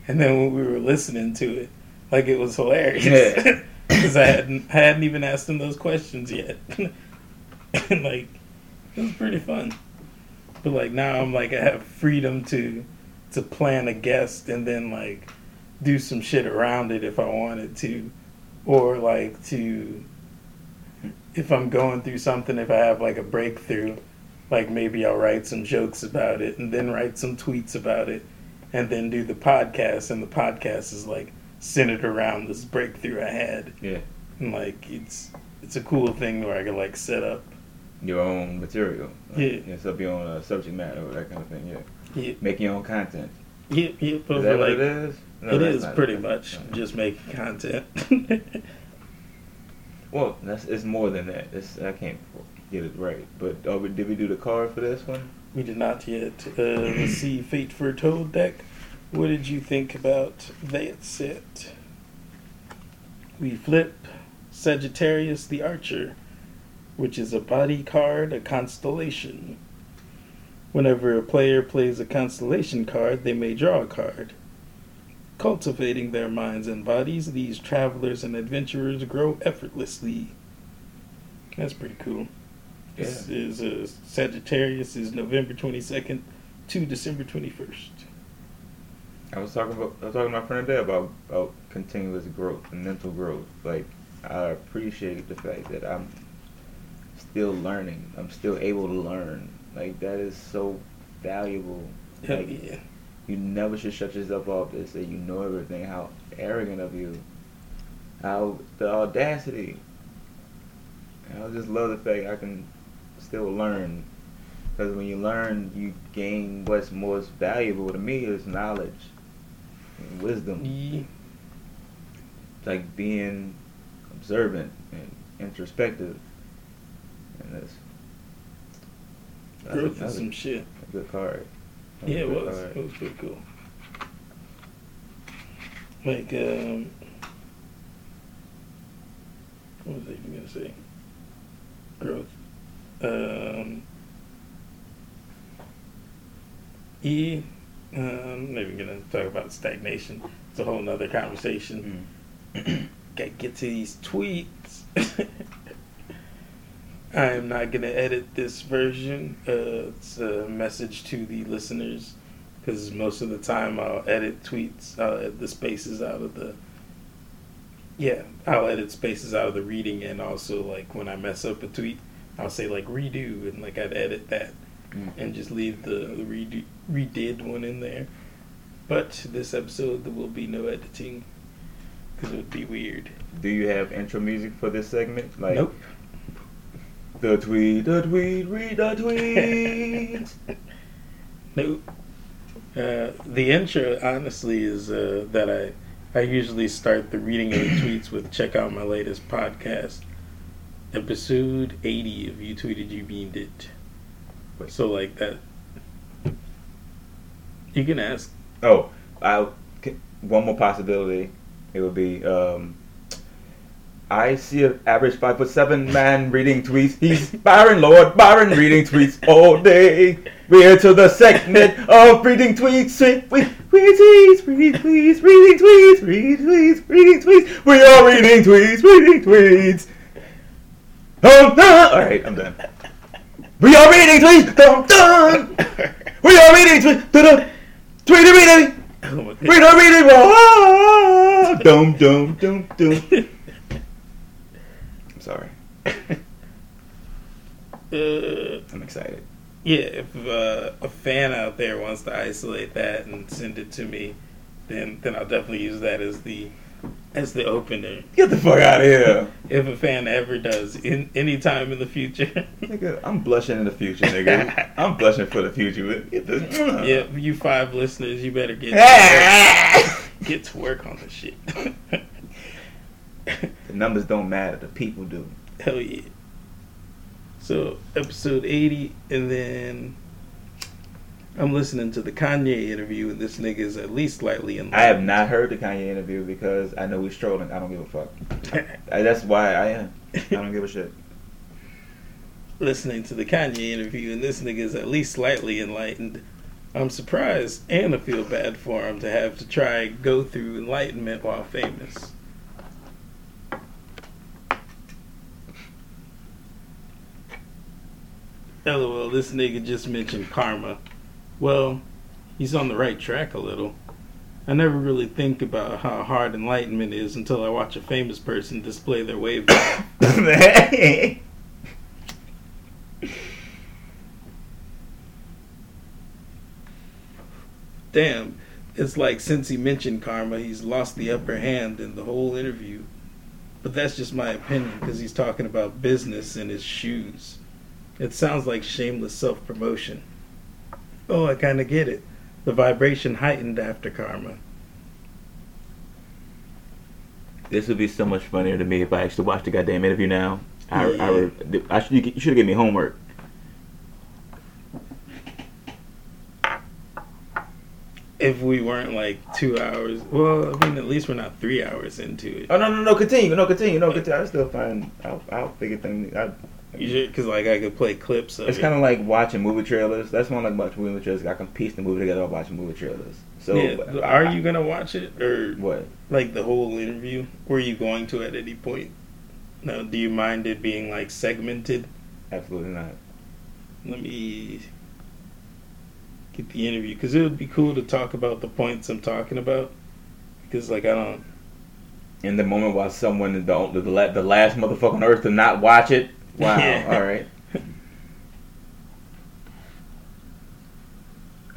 And then when we were listening to it, like it was hilarious Yeah. because I hadn't I hadn't even asked him those questions yet, and like it was pretty fun. But like now I'm like I have freedom to to plan a guest and then like do some shit around it if I wanted to, or like to if I'm going through something if I have like a breakthrough, like maybe I'll write some jokes about it and then write some tweets about it, and then do the podcast and the podcast is like centered around this breakthrough I had Yeah. and like it's it's a cool thing where I can like set up Your own material. Like, Yeah. Set up your own uh, subject matter or that kind of thing. Yeah. yeah Make your own content. yeah yeah Is that what like it is? No, it is pretty it. much No. just making content. Well, that's it's more than that. It's, I can't get it right. But oh, did we do the card for this one? we did not yet. Uh, let's see, Fate Foretold deck. What did you think about that set? We flip Sagittarius the Archer, which is a body card, a constellation. Whenever a player plays a constellation card, they may draw a card. Cultivating their minds and bodies, these travelers and adventurers grow effortlessly. That's pretty cool. This is uh, Sagittarius is November 22nd to December 21st. I was talking about I was talking to my friend today about about continuous growth and mental growth. Like I appreciate the fact that I'm still learning. I'm still able to learn. Like that is so valuable. Like, yeah. You never should shut yourself off and say you know everything. How arrogant of you. How the audacity. And I just love the fact I can still learn. Because when you learn, you gain what's most valuable to me is knowledge and wisdom. Yeah. Like being observant and introspective. That's, Growth is some shit. a good card. That's Yeah, it was. card. It was pretty cool. Like, um, what was I even gonna say? Growth. Um, E. Um, I'm not even gonna talk about stagnation. It's a whole nother conversation. Mm. Gotta get to these tweets. I am not gonna edit this version. Uh, it's a message to the listeners because most of the time I'll edit tweets. I'll edit the spaces out of the. Yeah, I'll edit spaces out of the reading, and also like when I mess up a tweet, I'll say like redo, and like I'd edit that Mm. and just leave the, the redo, redid one in there. But this episode there will be no editing because it would be weird. Do you have intro music for this segment? Like nope. The tweet, the tweet, read the tweet. no, Uh, the intro, honestly, is uh, that I I usually start the reading of the tweets with check out my latest podcast, episode eighty of You Tweeted You Beamed It. Wait. So like that. You can ask. oh, I one more possibility. It would be um, I see an average five foot seven man reading tweets. He's Byron Lord Byron reading tweets all day. We're to the segment of reading tweets. We read tweets, read tweets, reading tweets, read tweets, reading tweets. We are reading tweets, reading tweets. Dun, dun. All right, I'm done. We are reading tweets. Dun, dun. We are reading tweets. Dun. Tweety, reading. Oh my Read our reading. Ah, dum dum dum dum. I'm. Uh, I'm excited. yeah, if uh, a fan out there wants to isolate that and send it to me, then then I'll definitely use that as the as the opener. Get the fuck out of here. If a fan ever does, in any time in the future. Nigga, I'm blushing in the future, nigga. I'm blushing for the future. Get this. yeah, you five listeners, you better get to work, get to work on this shit. the numbers don't matter. The people do. Hell yeah. So episode eighty, and then I'm listening to the Kanye interview, and this nigga is at least slightly in. I have not heard the Kanye interview because I know he's trolling. I don't give a fuck. I, that's why I am. I don't give a shit. listening to the Kanye interview, and this nigga is at least slightly enlightened. I'm surprised and I feel bad for him to have to try go through enlightenment while famous. LOL, this nigga just mentioned karma. Well, he's on the right track a little. I never really think about how hard enlightenment is until I watch a famous person display their wavelength. Damn, it's like since he mentioned karma, he's lost the upper hand in the whole interview. But that's just my opinion because he's talking about business and his shoes. It sounds like shameless self promotion. Oh, I kind of get it. The vibration heightened after karma. This would be so much funnier to me if I actually watched the goddamn interview now. I, I, Yeah. re- I should, you should have given me homework. If we weren't like two hours, well, I mean, at least we're not three hours into it. Oh no no no! Continue no continue no continue. I still find I'll, I'll figure things. I, Because like I could play clips of it's it. kind of like watching movie trailers. That's one like watching movie trailers. I can piece the movie together watching movie trailers. So yeah. Are you gonna watch it or what? like the whole interview? Were you going to at any point? No. Do you mind it being like segmented? Absolutely not. Let me get the interview because it would be cool to talk about the points I'm talking about. Because like I don't. In the moment while someone is the the, the last motherfucker on earth to not watch it. Wow. Yeah. All right.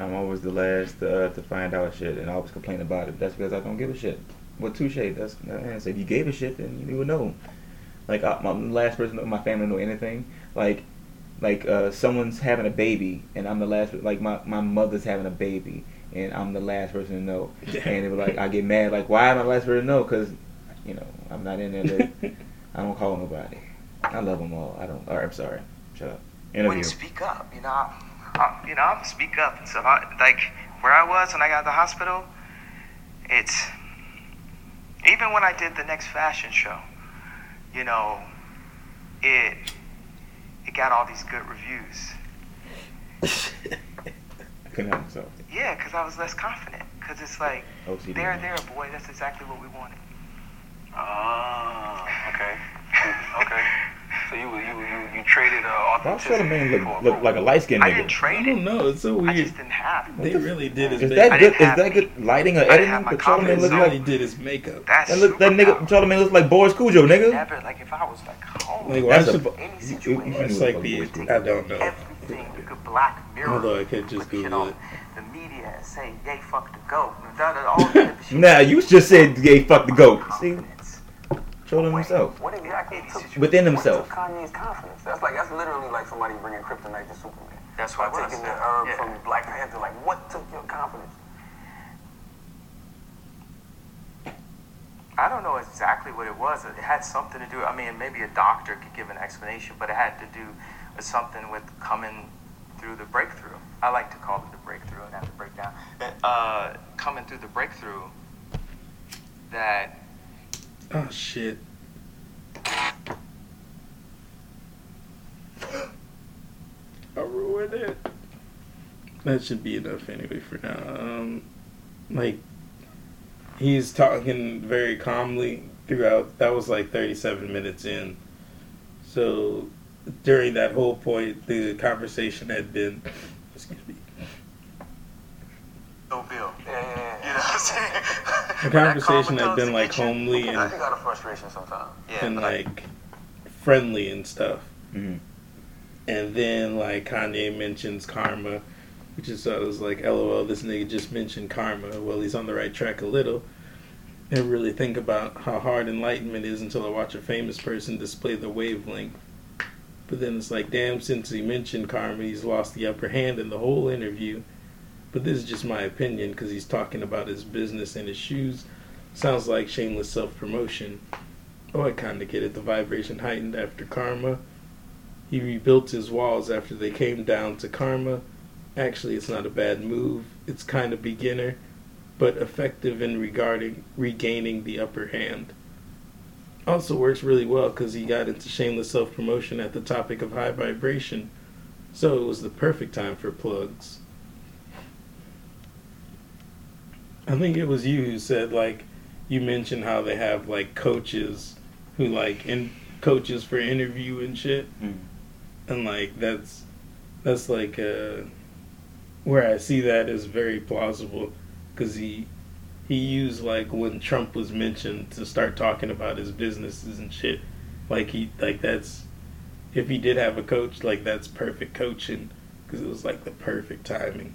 I'm always the last uh, to find out shit, and I always complain about it. That's because I don't give a shit. Well, touche. That's I say if you gave a shit, then you would know. Like I, I'm the last person in my family to know anything. Like, like uh, someone's having a baby, and I'm the last. Like my my mother's having a baby, and I'm the last person to know. And they were like, I get mad. Like, why am I the last person to know? Because, you know, I'm not in there. I don't call nobody. I love them all. I don't. All right, I'm sorry. Shut up. Interview. When you speak up. You know, I, I, you know, I'm speak up and stuff. I, like where I was when I got to the hospital, it's even when I did the next fashion show. You know, it it got all these good reviews. I Couldn't help myself. Yeah, because I was less confident. Because it's like OCD. there, there, boy. That's exactly what we wanted. Ah, okay. Okay. So you you you, you traded uh, Why authenticity Charlamagne for look, look like a light skinned I nigga? didn't I trade don't it. know. It's so weird. I weird. just didn't have it. They really did his Is makeup. that I good? didn't Is that it. good lighting or I didn't editing? have my But Charlamagne confidence look They up. really did his makeup. That's that. Look, that nigga superpower. Charlamagne looks like Boris Kodjoe, nigga. Never like if I was like home. Like, why That's a should any you- you- situation. It's like the I don't know. everything you could black mirror. Although I could just put shit Google it. The media and say, "Yay, fuck the goat." And that, all that. Nah, you just said gay fuck the goat. See, Confidence. trolling Wait, himself. What exactly Any took, situation. Within what himself. took Kanye's confidence? That's like that's literally like somebody bringing kryptonite to Superman. That's why what it was. taking the herb Yeah. from Black Panther. Like, what took your confidence? I don't know exactly what it was. It had something to do. I mean, maybe a doctor could give an explanation, but it had to do with something with coming through the breakthrough. I like to call it the breakthrough and have to break down. Uh, coming through the breakthrough that Oh shit. I ruined it. That should be enough anyway for now. Um, like he's talking very calmly throughout. That was like 37 minutes in. So during that whole point, the conversation had been. Excuse me. no bill. Yeah, yeah, yeah. You know what I'm saying? The When that conversation had been like to get you- homely I and, think got a frustration sometimes. Yeah, and but I- like friendly and stuff. Mhm. And then like Kanye mentions karma, which is so I was like, LOL, this nigga just mentioned karma. Well, he's on the right track a little. And really think about how hard enlightenment is until I watch a famous person display the wavelength. But then it's like, damn, since he mentioned karma, he's lost the upper hand in the whole interview. But this is just my opinion because he's talking about his business and his shoes. Sounds like shameless self promotion. Oh, I kind of get it. The vibration heightened after karma. he rebuilt his walls after they came down to Karma. Actually, it's not a bad move. It's kind of beginner, but effective in regarding regaining the upper hand. Also works really well because he got into shameless self promotion at the topic of high vibration, so it was the perfect time for plugs. I think it was you who said like you mentioned how they have like coaches who like in coaches for interview and shit, Mm. and like that's that's like uh, where I see that is very plausible because he he used like when Trump was mentioned to start talking about his businesses and shit. Like he like that's if he did have a coach, like that's perfect coaching because it was like the perfect timing.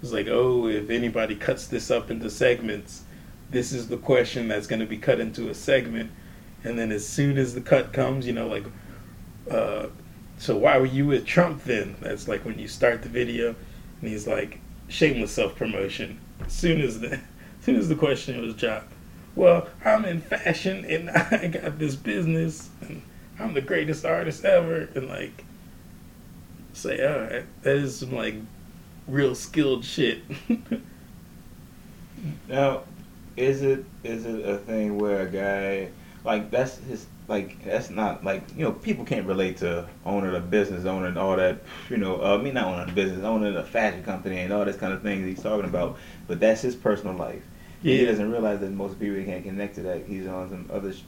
It was like, oh, if anybody cuts this up into segments, this is the question that's going to be cut into a segment, and then as soon as the cut comes, you know, like, uh, so why were you with Trump then? That's like when you start the video, and he's like, shameless self promotion. As soon as the, as soon as the question was dropped, well, I'm in fashion and I got this business and I'm the greatest artist ever, and like, say, all right, that is some like real skilled shit. Now, is it is it a thing where a guy like that's his like that's not like you know people can't relate to owning a business, owning all that you know uh, I mean not owning a business, owning a fashion company and all this kind of things he's talking about, but that's his personal life. He doesn't realize that most people can't connect to that. He's on some other sh-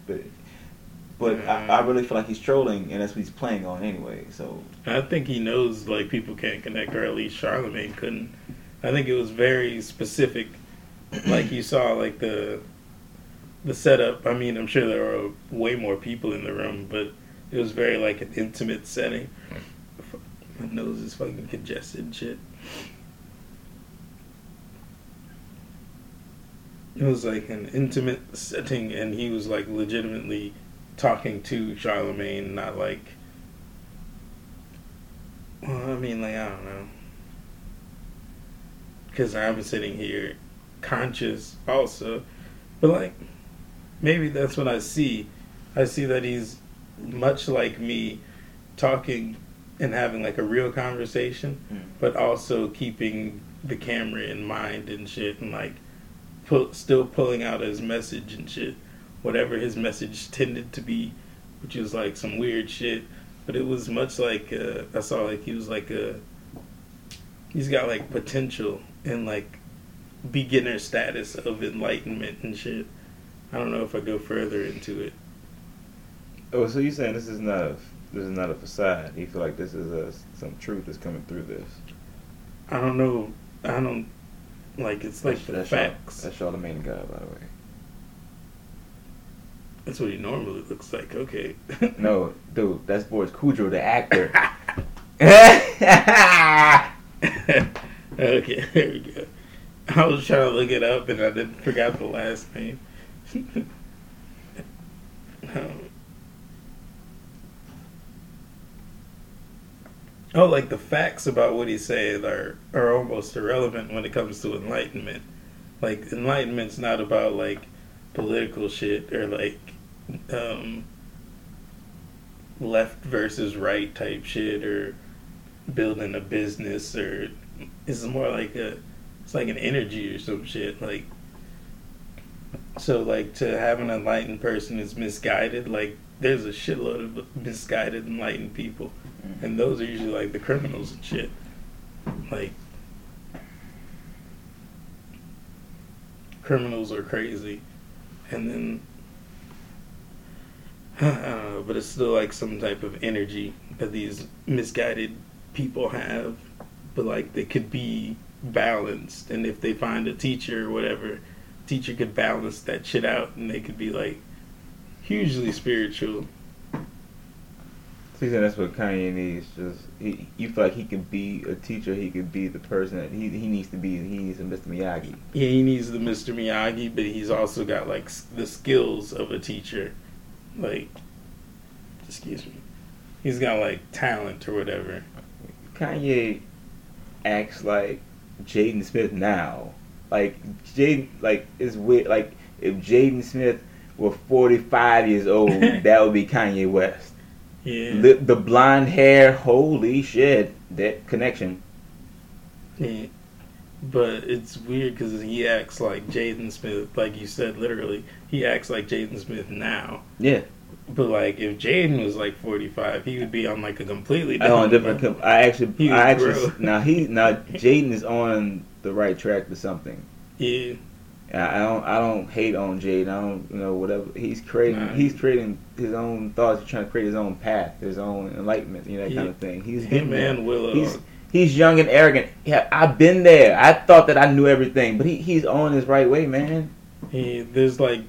but but I, I mm. really feel like he's trolling and that's what he's playing on anyway. So I think he knows like people can't connect, or at least Charlamagne couldn't. I think it was very specific. Like you saw, like the the setup. I mean, I'm sure there were way more people in the room, but it was very like an intimate setting. My nose is fucking congested and shit. It was like an intimate setting, and he was like legitimately talking to Charlamagne, not like well, I mean, like, I don't know. Because I'm sitting here conscious also. But, like, maybe that's what I see. I see that he's much like me talking and having, like, a real conversation, Mm. but also keeping the camera in mind and shit and, like, pull, still pulling out his message and shit. Whatever his message tended to be, which was, like, some weird shit but it was much like uh, I saw like he was like a he's got like potential and like beginner status of enlightenment and shit. I don't know if I go further into it. oh so you saying this is not a this is not a facade? You feel like this is a some truth that's coming through this? I don't know. I don't like it's like the that's facts. that's Charlamagne the God, by the way. That's what he normally looks like. Okay. No, dude, that's Boris Kodjoe, the actor. okay, there we go. I was trying to look it up and I didn't forgot the last name. Um, oh, like the facts about what he saying are are almost irrelevant when it comes to enlightenment. Like enlightenment's not about like political shit or like um left versus right type shit or building a business or it's more like a it's like an energy or some shit like so like to have an enlightened person is misguided like there's a shitload of misguided enlightened people and those are usually like the criminals and shit like criminals are crazy and then I don't know, but it's still like some type of energy that these misguided people have, but like they could be balanced, and if they find a teacher or whatever, teacher could balance that shit out, and they could be like hugely spiritual. So you saying that's what Kanye needs? Just he, you feel like he could be a teacher. He could be the person that he he needs to be. He needs a Mr. Miyagi. Yeah, he needs the Mr. Miyagi, but he's also got like the skills of a teacher. Like, excuse me, he's got like talent or whatever. Kanye acts like Jaden Smith now. Like Jaden, like it's weird. Like if Jaden Smith were forty five years old, that would be Kanye West. Yeah. The, the blonde hair, holy shit, that connection. Yeah. But it's weird because he acts like Jaden Smith, like you said, literally. He acts like Jaden Smith now. Yeah, But like, if Jaden was like forty-five, he would be on like a completely oh, on different. different. level. com- I actually, I actually now he now Jaden is on the right track to something. Yeah, I don't I don't hate on Jaden. I don't you know whatever he's creating. Nah. He's creating his own thoughts. He's trying to create his own path, his own enlightenment. You know that Yeah. kind of thing. He's him and Willow. He's he's young and arrogant. Yeah, I've been there. I thought that I knew everything, but he he's on his right way, man. He, there's like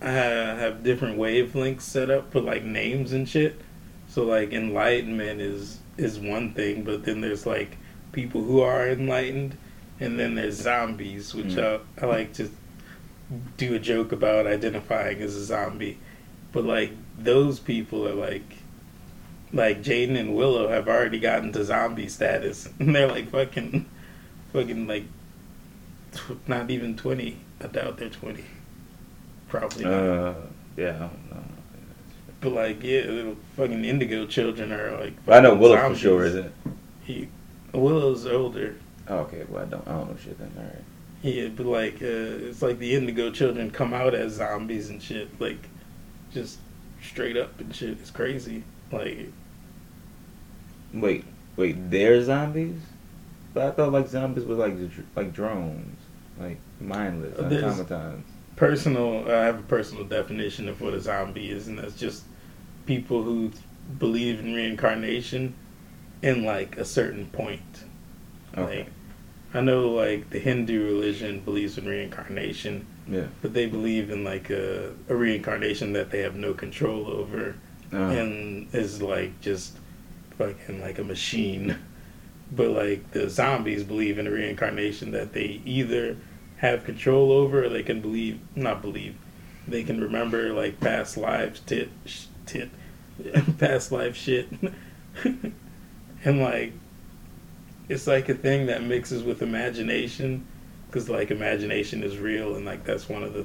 I have different wavelengths set up for like names and shit. So like enlightenment is is one thing, but then there's like people who are enlightened, and then there's zombies, which Mm. I, I like to do a joke about identifying as a zombie. But like those people are like like Jaden and Willow have already gotten to zombie status, and they're like fucking fucking like tw- not even twenty. I doubt they're twenty. Probably not. Uh, yeah, I don't know. but like, yeah, little fucking indigo children are like. I know Willow for sure, isn't it? He, Willow's older. Oh, okay, well I don't I don't know shit then. All right. Yeah, but like, uh, it's like the indigo children come out as zombies and shit, like, just straight up and shit. It's crazy. Like, Wait, wait, they're zombies? But I thought like zombies were like like drones, like mindless, Uh, there's- automatons. personal. I have a personal definition of what a zombie is, and that's just people who believe in reincarnation in like a certain point. Okay. Like, I know like the Hindu religion believes in reincarnation, Yeah. but they believe in like a, a reincarnation that they have no control over, Uh, and is like just fucking like a machine. But like the zombies believe in a reincarnation that they either have control over or they can believe not believe they can remember like past lives tit sh- tit past life shit and like it's like a thing that mixes with imagination because like imagination is real and like that's one of the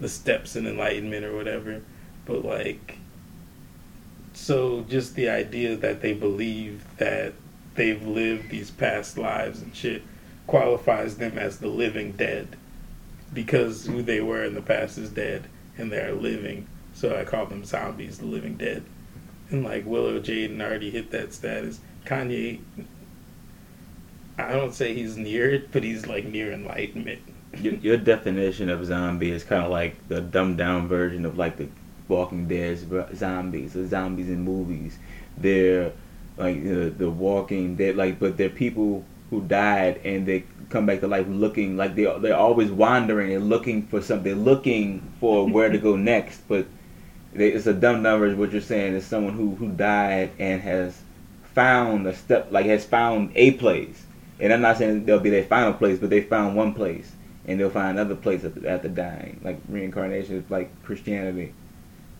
the steps in enlightenment or whatever but like so just the idea that they believe that they've lived these past lives and shit qualifies them as the living dead. Because who they were in the past is dead and they're living. So i call them zombies the living dead. And like willow jaden already hit that status. Kanye i don't say he's near it but he's like near enlightenment. Your, your definition of zombie is kind of like the dumbed down version of like the Walking Dead zombies, the zombies in movies. They're like the the Walking Dead, like, but they're people who died and they come back to life looking like they they're always wandering and looking for something, looking for where to go next. But they, it's a dumb number. Is what you're saying is someone who who died and has found a step, like has found a place. And I'm not saying they'll be their final place, but they found one place and they'll find another place after, after dying. Like reincarnation like Christianity,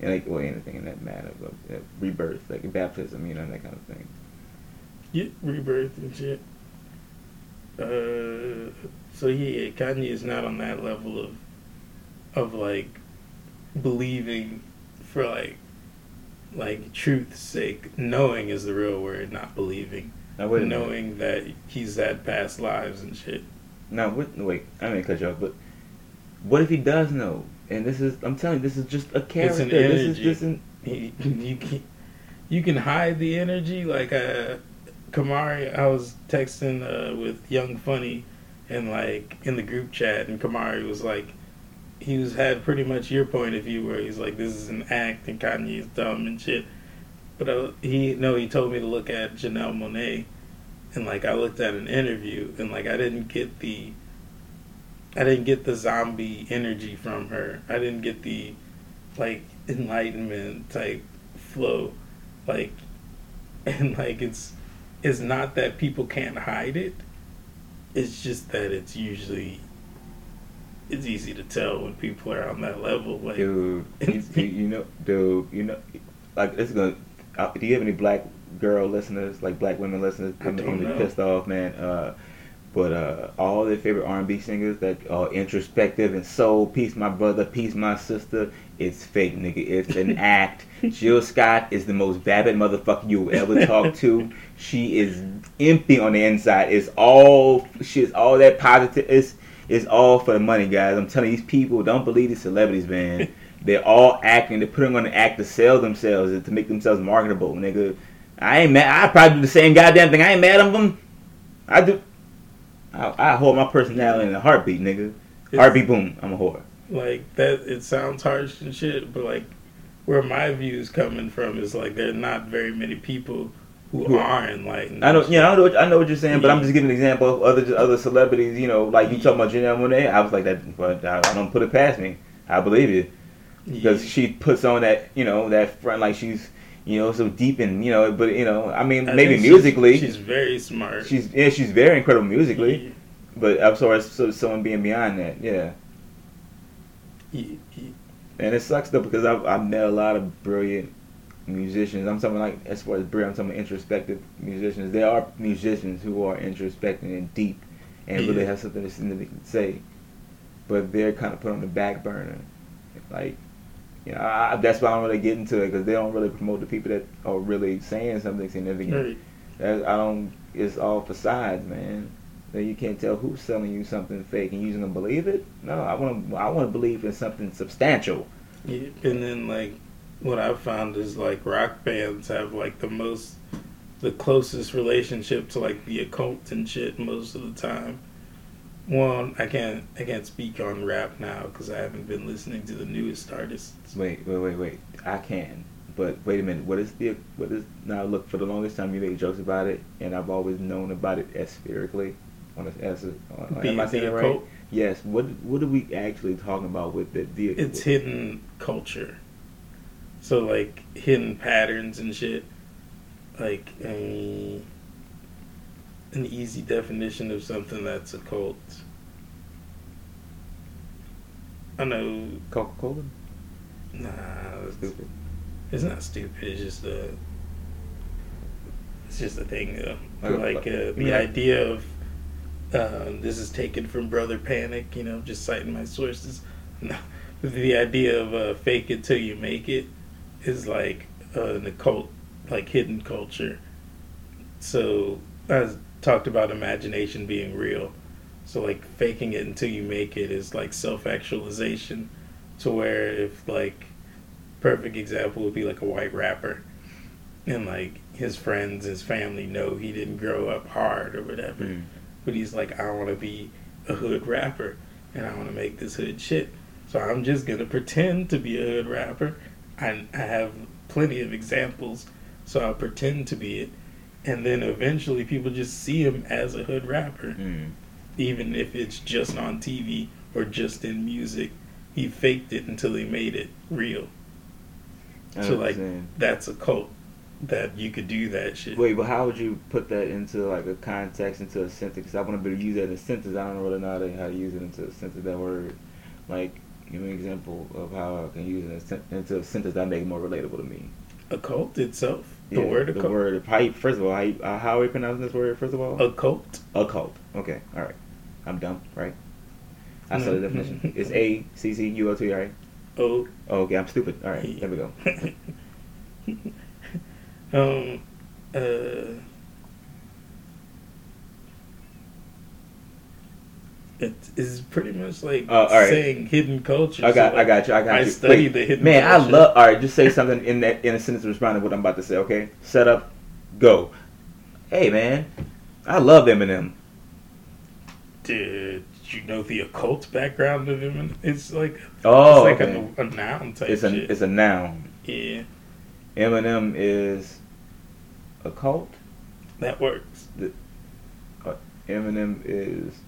like or anything in that matter, but uh, rebirth, like baptism, you know, that kind of thing. get rebirth and shit. Uh, so yeah, Kanye is not on that level of, of like, believing for like, like truth's sake. Knowing is the real word, not believing. Now wait. Knowing that he's had past lives and shit. Now wait, wait, I mean cut you off, but what if he does know? And this is, I'm telling you, this is just a character. an This is energy. just an, He, you can, you can hide the energy. Like uh, Kamari, I was texting uh, with Young Funny, and like in the group chat, and Kamari was like, he was had pretty much your point of view, where he's like, this is an act, and Kanye's dumb and shit. But uh, he no, he told me to look at Janelle Monae, and like I looked at an interview, and like I didn't get the. I didn't get the zombie energy from her. I didn't get the like enlightenment type flow like and like it's it's not that people can't hide it it's just that it's usually it's easy to tell when people are on that level like dude, you, you, know, dude, you know, like this is gonna. Uh, do you have any black girl listeners, like black women listeners? I'm be pissed off, man. Uh, But uh, all their favorite R&B singers that are introspective and soul, peace my brother, peace my sister, it's fake, nigga. It's an act. Jill Scott is the most vapid motherfucker you will ever talk to. She is empty on the inside. It's all she's all that positive. It's it's all for the money, guys. I'm telling you, these people don't believe these celebrities, man. They're all acting. They're putting on an act to sell themselves and to make themselves marketable, nigga. I ain't mad. I probably do the same goddamn thing. I ain't mad at them. I do. I, I hold my personality in a heartbeat, nigga. It's- Heartbeat, boom. I'm a whore. like that it sounds harsh and shit but like where my views coming from is like there are not very many people who Who- are enlightened I don't, yeah, I know, what, I know what you're saying, but I'm just giving an example of other other celebrities. You know, like you talking about Janelle Monae. I was like that, but I, I don't put it past me. I believe it because Yeah. she puts on that, you know, that front like she's, you know, so deep and you know, but you know, I mean, I maybe she's- musically, she's, very smart she's yeah, she's very incredible musically, Yeah. but I'm sorry, so someone being beyond that, yeah. Yeah, yeah. And it sucks though because I've, I've met a lot of brilliant musicians. I'm talking like as far as brilliant, I'm talking introspective musicians. There are musicians who are introspective and deep and really have something significant to say, but they're kind of put on the back burner. Like, you know, I, that's why I don't really get into it because they don't really promote the people that are really saying something significant. Right. That, I don't. It's all facades, man. That you can't tell who's selling you something fake and you just gonna believe it. No, I want to. I want to believe in something substantial. Yeah, and then like what I've found is like rock bands have like the most, the closest relationship to like the occult and shit most of the time. Well, I can't I can't speak on rap now because I haven't been listening to the newest artists. Wait, wait, wait, wait. I can, but wait a minute. What is the what is now? Look, for the longest time you made jokes about it, and I've always known about it aspherically. On a, as a, on, am I saying it right? occult? Yes. What what are we actually talking about with the the? It's hidden culture. So like hidden patterns and shit. Like a an easy definition of something that's a cult. I know Coca Cola. nah it's, Stupid. it's not stupid, it's just a it's just a thing though. Like- Like uh, the yeah. idea of um, this is taken from Brother Panic, you know, just citing my sources. No, the idea of uh, fake it till you make it is like uh, an occult, like hidden culture. So I talked about imagination being real. So like faking it until you make it is like self actualization. To where if like perfect example would be like a white rapper, and like his friends, his family know he didn't grow up hard or whatever Mm. but he's like, I want to be a hood rapper and I want to make this hood shit. So I'm just gonna pretend to be a hood rapper. I I have plenty of examples, so I'll pretend to be it, and then eventually people just see him as a hood rapper, Mm. even if it's just on TV or just in music. He faked it until he made it real. I So, like, saying. That's a cult that you could do that shit. Wait, but how would you put that into like a context, into a sentence? Because I want to be able to use that in a sentence. I don't really know how to, how to use it into a sentence. That word, like, give me an example of how I can use it into a sentence that make it more relatable to me. A cult itself, the Yeah, word the occult. word. How you, first of all, how you, uh, how are we pronouncing this word? First of all, Occult. occult. Okay, all right. I'm dumb, right? I saw the Mhm. definition. It's A C C U O T, right? Oh, Oh, okay, I'm stupid. All right, there we go. um, uh, it is pretty much like Oh, right. saying hidden culture. I got, So, I got you, I got I you. study Wait, the hidden Man, I love. All right, just say something in that in a sentence responding to what I'm about to say. Okay, set up, go. Hey, man, I love Eminem. Did you know the occult background of Eminem? It's like Oh, it's like okay. a, a noun type it's a shit. it's a noun. yeah, Eminem is a cult. that works. Eminem is uh, uh, uh,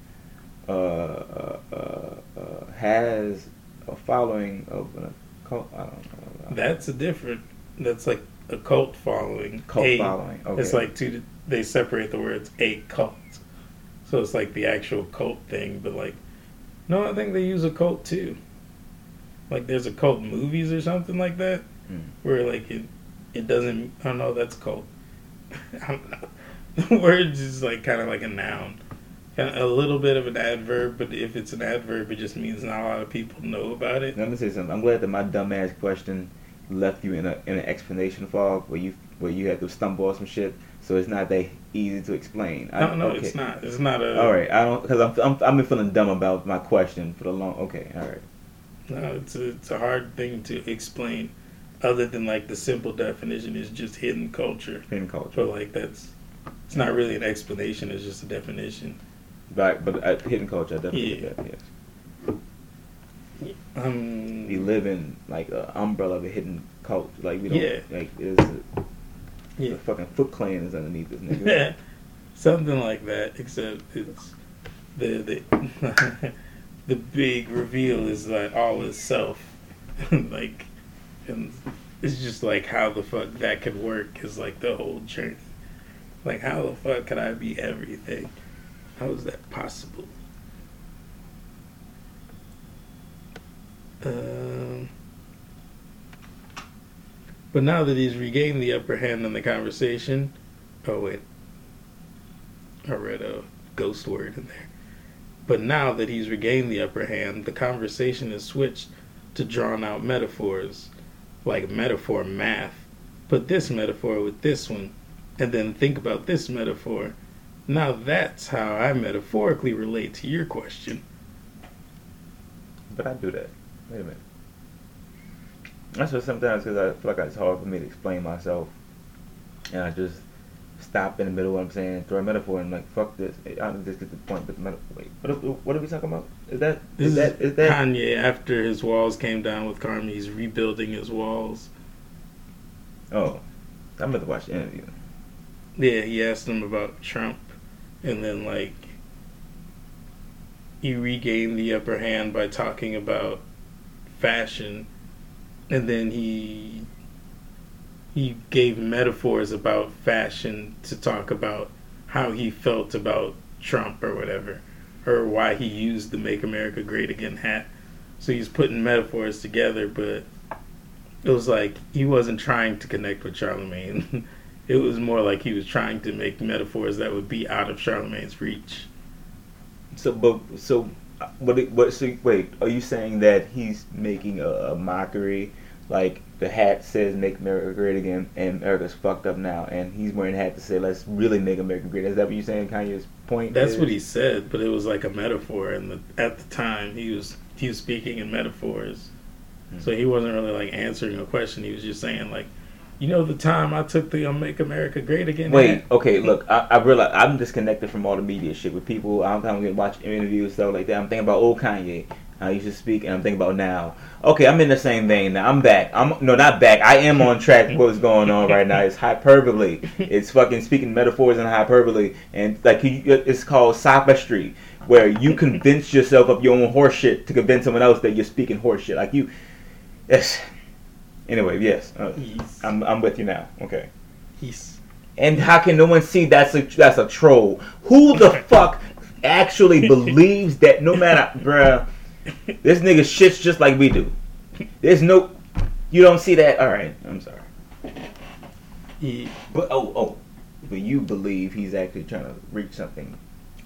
Uh, uh, uh, has a following of an cult. I don't know. That's a different. That's like a cult following. cult A- following. Okay. It's like two. They separate the words a cult, so it's like the actual cult thing. But like, no, I think they use a cult too. Like there's a cult movies or something like that, Hmm. where like it it doesn't. I don't know. That's cult. I don't know. The word is like kind of like a noun, kind Kind of a little bit of an adverb, but if it's an adverb, it just means not a lot of people know about it. Let me say something. I'm glad that my dumbass question left you in a in an explanation fog where you where you had to stumble on some shit. So it's not that easy to explain. I, No, no, okay. it's not. It's not a. All right, I don't because I'm, I'm I've been feeling dumb about my question for the long. Okay, all right. No, it's a, it's a hard thing to explain, other than like the simple definition is just hidden culture. Hidden culture, But like that's, it's not really an explanation. It's just a definition. But but uh, hidden culture, I definitely Yeah. get that. Yes, Um, we live in like an umbrella of a hidden culture. Like we don't Yeah. like there's a, Yeah. the fucking Foot Clan is underneath this nigga. Yeah. something like that. Except it's the the the big reveal is like all is self, like, and it's just like how the fuck that could work is like the whole journey. Like how the fuck could I be everything? How is that possible? Um, but now that he's regained the upper hand in the conversation, oh wait, I read a ghost word in there. But now that he's regained the upper hand, the conversation is switched to drawn out metaphors, like metaphor math. Put this metaphor with this one, and then think about this metaphor. Now that's how I metaphorically relate to your question. But I do that. Wait a minute. That's just sometimes because I feel like it's hard for me to explain myself, and I just stop in the middle of what I'm saying, throw a metaphor, and like fuck this. I don't just get the point. But the metaphor. Wait, what? Are, what are we talking about? Is that This is that is that? Kanye after his walls came down with Karma. He's rebuilding his walls. Oh, I'm about to watch the interview. Yeah, he asked him about Trump, and then like he regained the upper hand by talking about fashion, and then he he gave metaphors about fashion to talk about how he felt about Trump or whatever, or why he used the "Make America Great Again" hat. So he's putting metaphors together, but it was like he wasn't trying to connect with Charlamagne. it was more like he was trying to make metaphors that would be out of Charlamagne's reach. So, but so, what? it- What? So, wait. Are you saying that he's making a, a mockery? Like the hat says "Make America Great Again" and America's fucked up now, and he's wearing a hat to say "Let's really make America great." Is that what you're saying? Kanye's point. That's is? what he said, but it was like a metaphor, and the, at the time he was he was speaking in metaphors, hmm. so he wasn't really like answering a question. He was just saying like, you know, the time I took the um, "Make America Great Again." Wait, okay, look, I, I realize I'm disconnected from all the media shit with people. I'm kind of watch interviews stuff like that. I'm thinking about old Kanye. I used to speak, and I'm thinking about now. Okay, I'm in the same vein now. I'm back. I'm no, not back. I am on track. with What's going on right now? It's hyperbole. It's fucking speaking metaphors and hyperbole, and like it's called sophistry, where you convince yourself of your own horseshit to convince someone else that you're speaking horseshit. Like you, yes. Anyway, yes, uh, I'm I'm with you now. Okay. he's And how can no one see that's a that's a troll? Who the fuck actually believes that? No matter, bruh, this nigga shits just like we do. There's no, you don't see that. All right, I'm sorry, but oh oh, but you believe he's actually trying to reach something.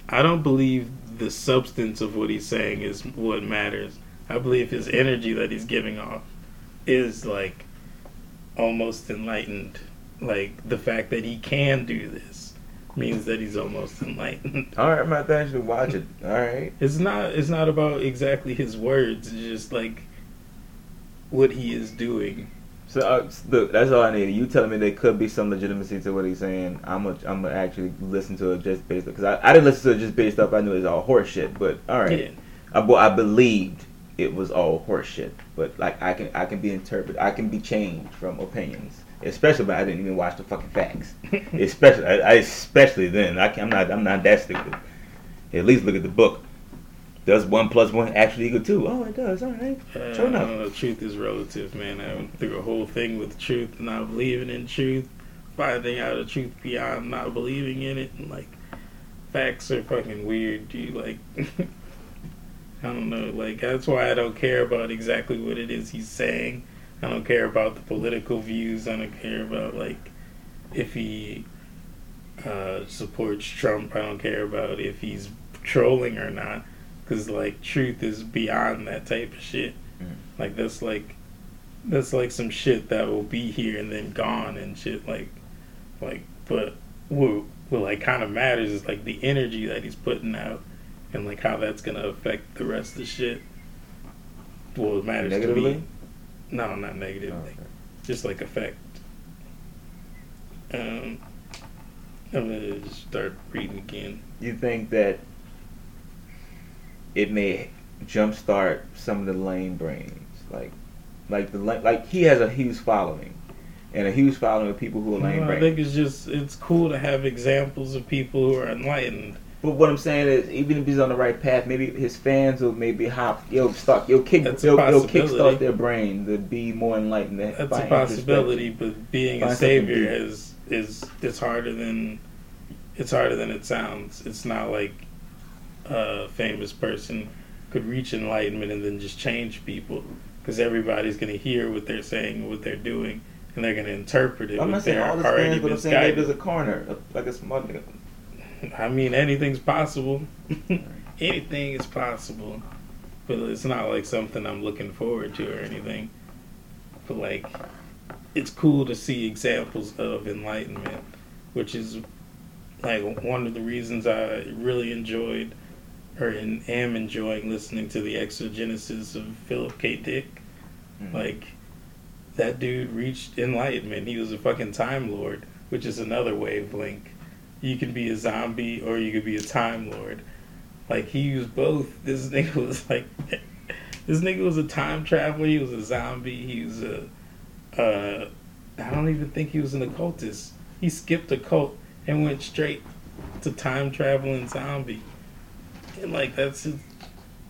I don't believe the substance of what he's saying is what matters. I believe his energy that he's giving off is like almost enlightened. Like the fact that he can do this means that he's almost enlightened. All right, I'm about to actually watch it. All right, It's not it's not about exactly his words, it's just like what he is doing. so uh, look, that's all I need. You telling me there could be some legitimacy to what he's saying. I'm gonna I'm gonna actually listen to it just based because I, I didn't listen to it just based off I knew it was all horseshit. But all right. Yeah. I, I believed it was all horseshit, but like I can I can be interpreted, I can be changed from opinions, especially but I didn't even watch the fucking facts. especially I, I especially then I can, I'm not I'm not that stupid. At least look at the book. Does one plus one actually equal two? Oh, it does. All right. Uh, Sure enough. I don't know, truth is relative, man. I went through a whole thing with truth, not believing in truth, finding out the truth beyond not believing in it, and like facts are fucking weird, dude. Like, I don't know. Like that's why I don't care about exactly what it is he's saying. I don't care about the political views. I don't care about like if he uh, supports Trump. I don't care about if he's trolling or not, because like truth is beyond that type of shit. Mm. Like that's like that's like some shit that will be here and then gone and shit. Like like, but what what like kind of matters is like the energy that he's putting out and like how that's gonna affect the rest of the shit. Well, it matters to me. No, not negatively Oh, okay. just like effect. Um, I'm gonna just start reading again. You think that it may jumpstart some of the lame brains, like, like the like he has a huge following, and a huge following of people who are lame Well, I think it's just it's cool to have examples of people who are enlightened. But what I'm saying is, even if he's on the right path, maybe his fans will maybe hop, you'll start, you'll kick, That's a you'll, you'll kickstart their brain to be more enlightened. That's a possibility, but being Find a savior is is it's harder than it's harder than it sounds. It's not like a famous person could reach enlightenment and then just change people because everybody's gonna hear what they're saying, what they're doing, and they're gonna interpret it. I'm not saying all the already fans, but I'm saying maybe there's a corner, like a smart nigga. I mean, anything's possible. Anything is possible, but it's not like something I'm looking forward to or anything. But like, it's cool to see examples of enlightenment, which is like one of the reasons I really enjoyed or in, am enjoying listening to the exegesis of Philip K. Dick. Mhm. Like, that dude reached enlightenment. He was a fucking time lord, which is another wavelength. You can be a zombie or you could be a time lord. Like he used both. This nigga was like, this nigga was a time traveler. He was a zombie. He was a, uh, I don't even think he was an occultist. He skipped a cult and went straight to time traveling zombie. And like that's just,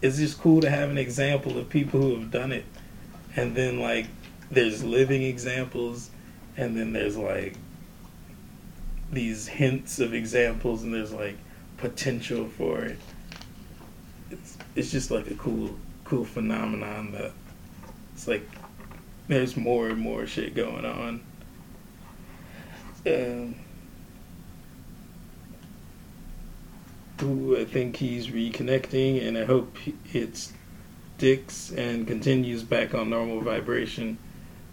it's just cool to have an example of people who have done it. And then like there's living examples and then there's like these hints of examples and there's like potential for it. It's it's just like a cool cool phenomenon that it's like there's more and more shit going on. Um, I think he's reconnecting, and I hope it sticks and continues back on normal vibration.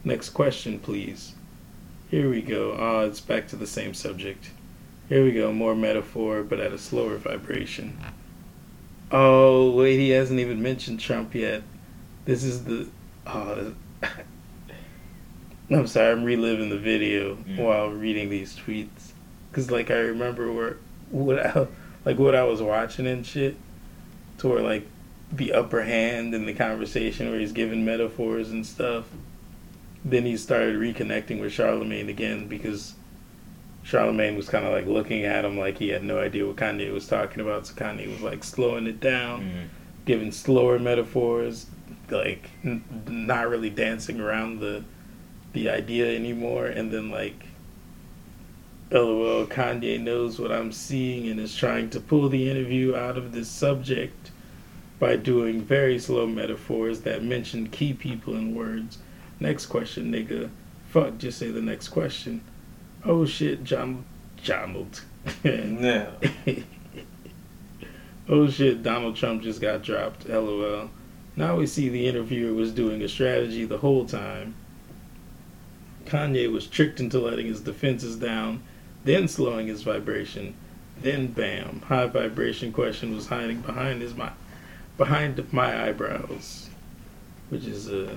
Next question, please. Here we go. Ah, it's back to the same subject. Here we go. More metaphor, but at a slower vibration. Oh, wait, he hasn't even mentioned Trump yet. This is the. Oh, I'm sorry, I'm reliving the video Mm. while reading these tweets. Because, like, I remember where. What I, like, what I was watching and shit. To where, like, the upper hand in the conversation where he's giving metaphors and stuff. Then he started reconnecting with Charlamagne again because Charlamagne was kind of like looking at him like he had no idea what Kanye was talking about. So Kanye was like slowing it down, Mhm. giving slower metaphors, like n- not really dancing around the the idea anymore. And then like, lol, Kanye knows what I'm seeing and is trying to pull the interview out of this subject by doing very slow metaphors that mention key people and words. Next question, nigga. Fuck, just say the next question. Oh shit, John, Donald. Yeah. oh shit, Donald Trump just got dropped. LOL. Now we see the interviewer was doing a strategy the whole time. Kanye was tricked into letting his defenses down, then slowing his vibration, then bam, high vibration question was hiding behind his my behind my eyebrows, which is uh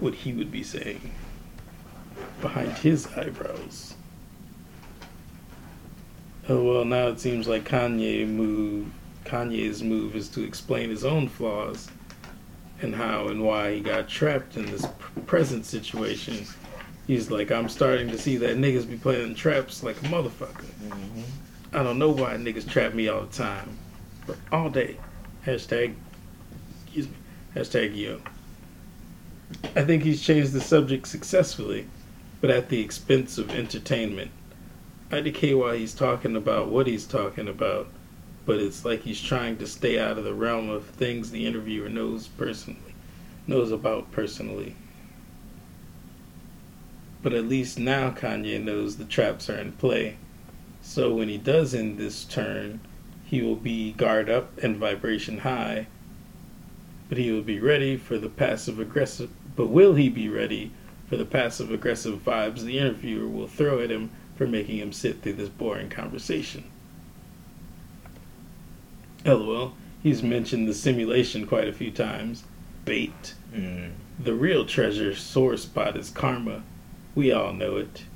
what he would be saying behind his eyebrows. Oh well, now it seems like Kanye move Kanye's move is to explain his own flaws and how and why he got trapped in this present situation. He's like, I'm starting to see that niggas be playing traps like a motherfucker. Mhm. I don't know why niggas trap me all the time, but all day. Hashtag, excuse me, hashtag yo. I think he's changed the subject successfully, but at the expense of entertainment. I decay why he's talking about what he's talking about, but it's like he's trying to stay out of the realm of things the interviewer knows personally, knows about personally. But at least now Kanye knows the traps are in play. So when he does end this turn, He will be guard up and vibration high, but he will be ready for the passive aggressive. But will he be ready for the passive aggressive vibes the interviewer will throw at him for making him sit through this boring conversation? LOL. He's mentioned the simulation quite a few times. Bait. Mm. The real treasure sore spot is karma. We all know it.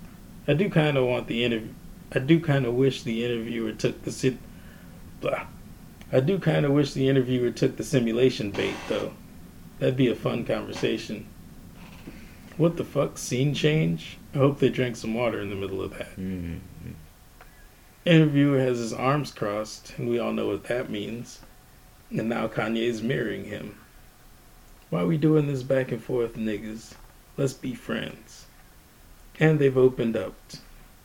I do kind of want the interview. I do kind of wish the interviewer took the sit. Blah. I do kind of wish the interviewer took the simulation bait though. That'd be a fun conversation. What the fuck? Scene change? I hope they drank some water in the middle of that. Mm. Interviewer has his arms crossed, and we all know what that means. And now Kanye's mirroring him. Why are we doing this back and forth, niggas? Let's be friends. And they've opened up,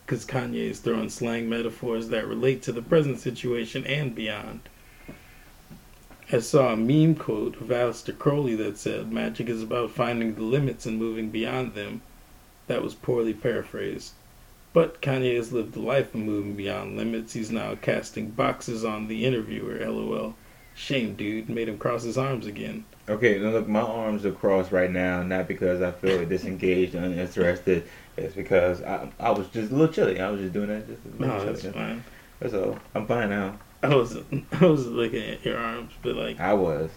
because Kanye is throwing slang metaphors that relate to the present situation and beyond. I saw a meme quote of Aleister Crowley that said, Magic is about finding the limits and moving beyond them. That was poorly paraphrased. But Kanye has lived a life of moving beyond limits. He's now casting boxes on the interviewer, lol. Shame, dude. Made him cross his arms again. Okay, now look, my arms are crossed right now, not because I feel disengaged and uninterested. It's because I, I was just a little chilly. I was just doing that just a little No, chilly. that's fine. That's all. I'm fine now. I was I was looking at your arms, but like I was.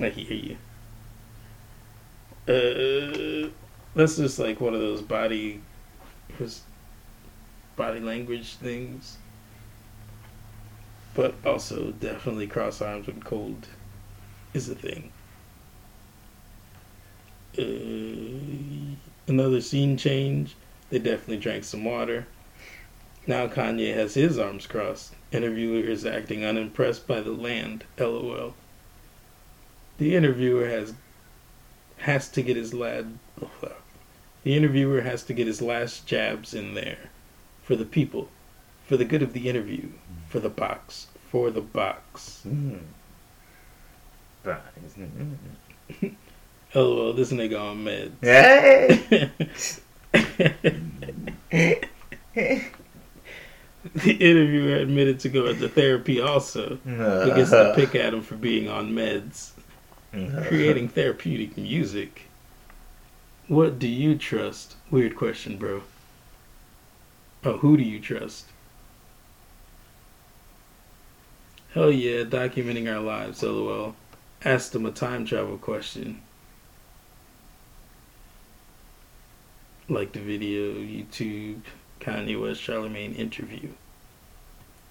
I hear you. Uh, that's just like one of those body, just body language things. But also, definitely cross arms when cold is a thing. Uh, another scene change. They definitely drank some water. Now Kanye has his arms crossed. Interviewer is acting unimpressed by the land. LOL. The interviewer has has to get his lad. The interviewer has to get his last jabs in there, for the people, for the good of the interview, for the box, for the box. Mm. Mm. LOL, this nigga on meds. Hey. the interviewer admitted to going to therapy also. He gets to pick at him for being on meds. Creating therapeutic music. What do you trust? Weird question, bro. Oh, who do you trust? Hell yeah, documenting our lives, lol. Asked them a time travel question. Like the video, YouTube, Kanye West Charlamagne interview.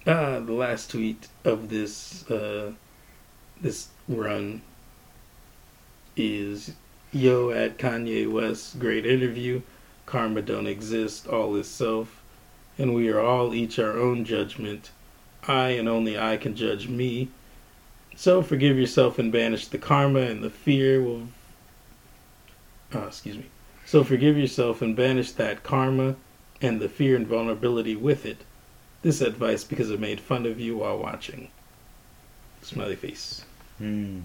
Ah, the last tweet of this uh, this run is yo at Kanye West great interview. Karma don't exist, all is self, and we are all each our own judgment. I and only I can judge me. So forgive yourself and banish the karma and the fear will. Oh, excuse me. So forgive yourself and banish that karma and the fear and vulnerability with it. This advice because it made fun of you while watching. Smiley face. Mm.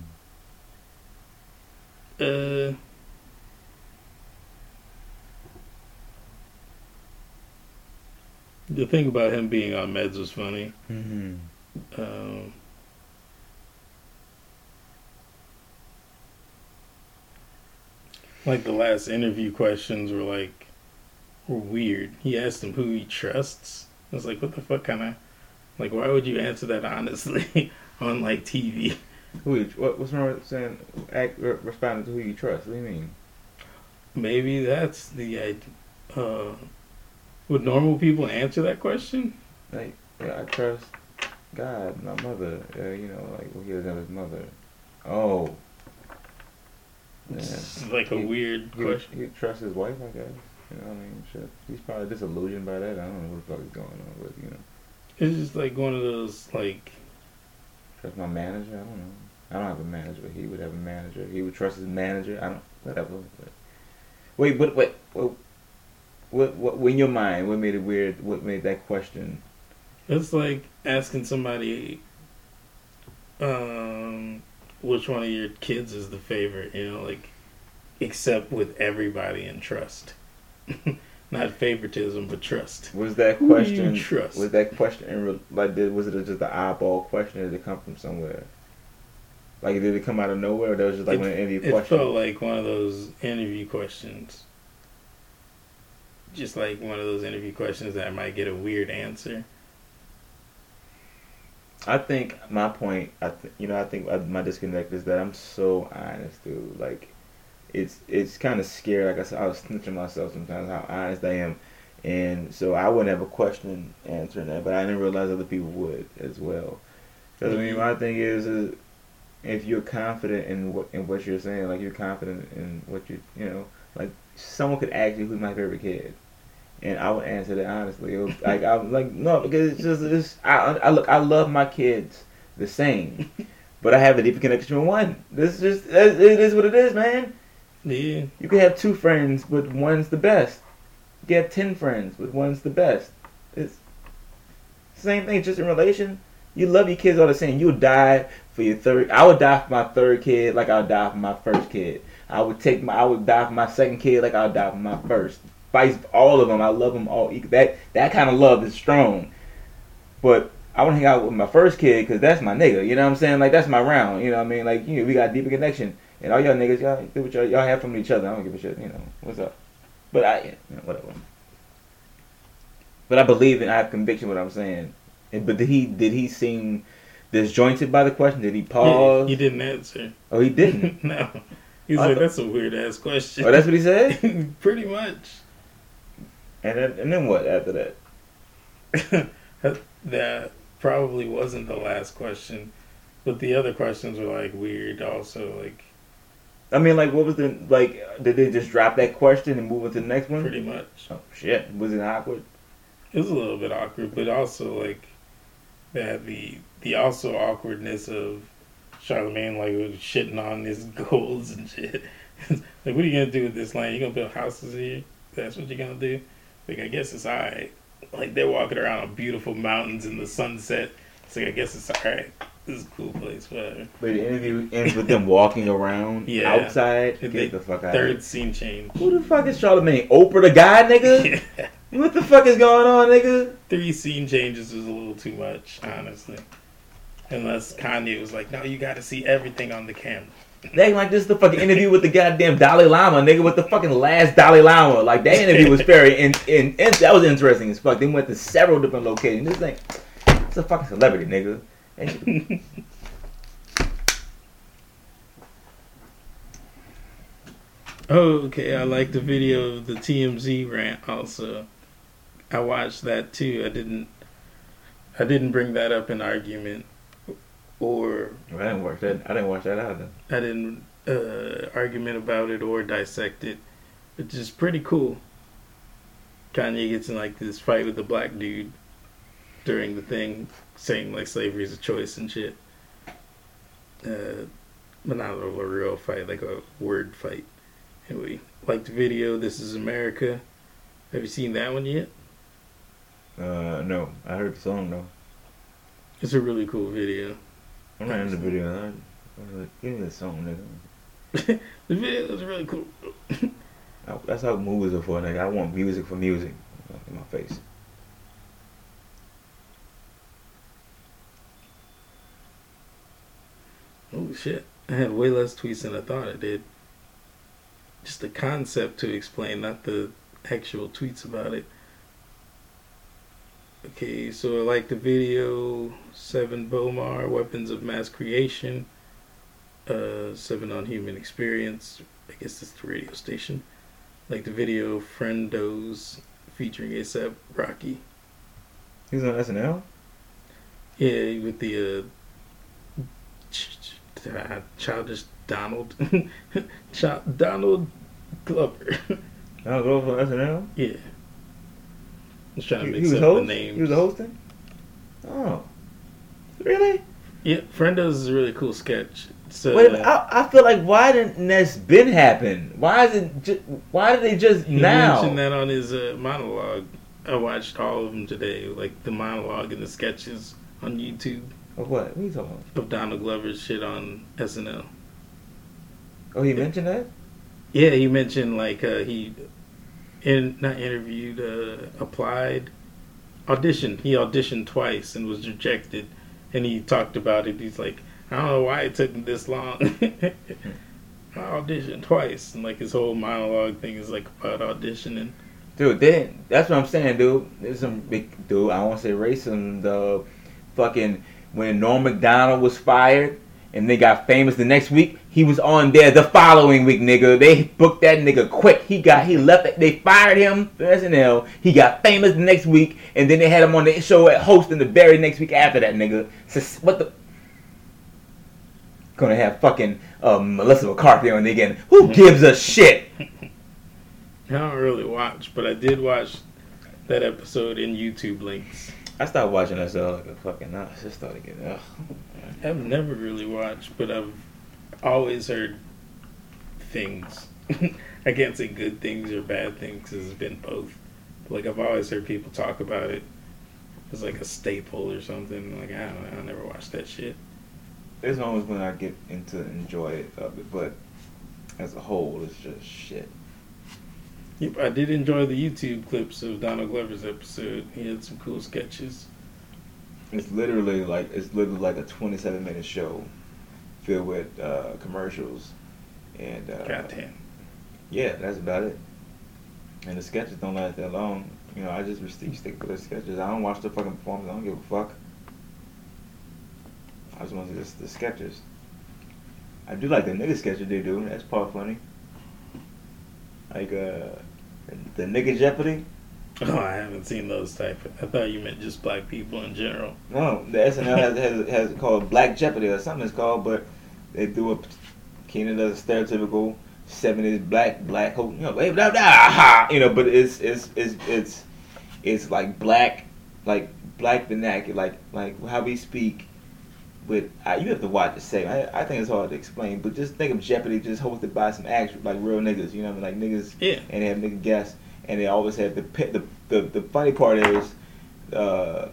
Uh. The thing about him being on meds was funny. Mm-hmm. Um, like the last interview questions were like weird. He asked him who he trusts. I was like, what the fuck kind of like why would you answer that honestly on like TV? Who? What, what's wrong with saying act, responding to who you trust? What do you mean? Maybe that's the idea. Uh, would normal people answer that question? Like, yeah, I trust God, my mother. Uh, you know, like well, he doesn't have his mother. Oh. Yeah. It's like a He- weird He question. he would trust his wife, I guess. You know what I mean? Shit. He's probably disillusioned by that. I don't know what the fuck is going on, but you know, It's just like one of those like trust my manager. I don't know. I don't have a manager, he would have a manager. He would trust his manager. I don't. Whatever. But, wait, but wait, what, what, what? In your mind, what made it weird? What made that question? It's like asking somebody, um, which one of your kids is the favorite, you know, like, except with everybody in trust. Not favoritism, but trust. Was that question? trust? Was that question real, like? Did, was it just an eyeball question? Or did it come from somewhere? Like, did it come out of nowhere? Or that was just like it, an interview it question. felt like one of those interview questions. Just like one of those interview questions that might get a weird answer. I think my point, I th- you know, I think uh, my disconnect is that I'm so honest, dude. Like, it's it's kind of scary. Like I said, I was snitching myself sometimes how honest I am, and so I wouldn't have a question answering that, but I didn't realize other people would as well. Because I mean, my thing is, is if you're confident in what in what you're saying, like you're confident in what you you know, like someone could ask you who's my favorite kid, and I would answer that honestly. Was, like I'm like no, because it's just it's I I look I love my kids the same, but I have a deeper connection with one. This is just it is what it is, man. Yeah. You can have two friends, but one's the best. You have ten friends, but one's the best. It's same thing, just in relation. You love your kids all the same. You'll die for your third. I would die for my third kid like I would die for my first kid. I would take my. I would die for my second kid like I would die for my first. Vice all of them. I love them all. That that kind of love is strong. But I want to hang out with my first kid because that's my nigga. You know what I'm saying? Like that's my round. You know what I mean? Like you know, we got a deeper connection. And all y'all niggas, y'all do what y'all, y'all have from each other. I don't give a shit. You know what's up. But I, you know, whatever. But I believe and I have conviction what I'm saying. And, but did he did he seem disjointed by the question? Did he pause? he didn't answer. Oh, he didn't. no. He's I like, thought- that's a weird ass question. oh, that's what he said. Pretty much. And then and then what after that? that probably wasn't the last question. But the other questions were like weird also, like I mean, like, what was the like? Did they just drop that question and move on to the next one? pretty much. Oh shit! Was it awkward? It was a little bit awkward, but also like that the the also awkwardness of Charlamagne like shitting on his goals and shit. like, what are you gonna do with this land? You gonna build houses here? That's what you're gonna do? Like, I guess it's alright. Like they're walking around on beautiful mountains in the sunset. It's like I guess it's alright. This is a cool place, whatever. But the interview ends with them walking around Yeah. outside. They- Get the fuck out. Third scene change. Who the fuck is Charlamagne? Oprah the guy, nigga? What the fuck is going on, nigga? Three scene changes is a little too much, honestly. Unless Kanye was like, no, you got to see everything on the camera. They acting like this is the fucking interview with the goddamn Dalai Lama, nigga, with the fucking last Dalai Lama. Like that interview was very in, in, in that was interesting as fuck. They went to several different locations. This thing, it's a fucking celebrity, nigga. Okay. I like the video of the TMZ rant. Also, I watched that too. I didn't. I didn't bring that up in argument, or I didn't watch that. I didn't watch that either. I didn't uh, argument about it or dissect it. It's just pretty cool. Kanye gets in like this fight with the black dude during the thing, saying like slavery is a choice and shit. Uh, but not a real fight, like a word fight. Anyway, like the video. This is America. Have you seen that one yet? Uh, no, I heard the song though. It's a really cool video. I'm not in the video. I, I like, give me the song, nigga. The video is really cool. I, that's how movies are for, nigga. I want music for music in my face. Oh shit! I had way less tweets than I thought I did. Just the concept to explain, not the actual tweets about it. Okay, so I like the video. Seven Bomar, Weapons of Mass Creation. Uh, Seven on Human Experience. I guess it's the radio station. Like the video Friendos featuring ASAP Rocky. He was on SNL. Yeah, with the uh, uh, childish Donald, Ch- Donald Glover. I'll go for SNL. yeah, I was trying to He, he mix was up host. the names. He was hosting. Oh, really? Yeah, Friendos is a really cool sketch. So Wait, minute, I, I feel like why didn't this been happen? Why is it? Ju- why did they just he now? mentioned that on his uh, monologue. I watched all of them today, like the monologue and the sketches on YouTube Of what? What are you talking about? of Donald Glover's shit on SNL. Oh, he mentioned that. Yeah, he mentioned like uh, he in not interviewed, uh, applied, auditioned. He auditioned twice and was rejected. And he talked about it. He's like, I don't know why it took me this long. I auditioned twice, and like his whole monologue thing is like about auditioning. Dude, then that's what I'm saying, dude. There's some big dude. I don't say racism. though. fucking when Norm Macdonald was fired and they got famous the next week, he was on there the following week, nigga. They booked that nigga quick. He got he left. They fired him for SNL. He got famous the next week, and then they had him on the show at hosting the very next week after that, nigga. So what the? Gonna have fucking um, Melissa McCarthy on again. Who gives a shit? I don't really watch, but I did watch that episode in YouTube links. I stopped watching that show like a fucking. I just started getting. Ugh. I've never really watched, but I've always heard things. I can't say good things or bad things it's been both. Like I've always heard people talk about it as like a staple or something. Like I don't know, I never watched that shit. There's moments when I get into enjoy it of it, but as a whole, it's just shit. Yep, I did enjoy the YouTube clips of Donald Glover's episode. He had some cool sketches. It's literally like it's literally like a 27 minute show filled with uh, commercials, and uh, Goddamn. yeah, that's about it. And the sketches don't last that long. You know, I just stick stick with the sketches. I don't watch the fucking performance. I don't give a fuck. I just want to just the sketches. I do like the nigga sketches they do. That's part funny. Like uh, the nigga Jeopardy. Oh, I haven't seen those type. I thought you meant just black people in general. No, the SNL has has, has called Black Jeopardy or something. It's called, but they do a Kenan does a stereotypical seventies black black you know, blah, blah, blah, you know, but it's it's it's it's it's like black like black vernacular, like like how we speak. With uh, you have to watch the segment. I, I think it's hard to explain, but just think of Jeopardy just hosted by some actual like real niggas. You know, what I mean? like niggas Yeah. and they have nigga guests, and they always have the the the, the funny part is, uh,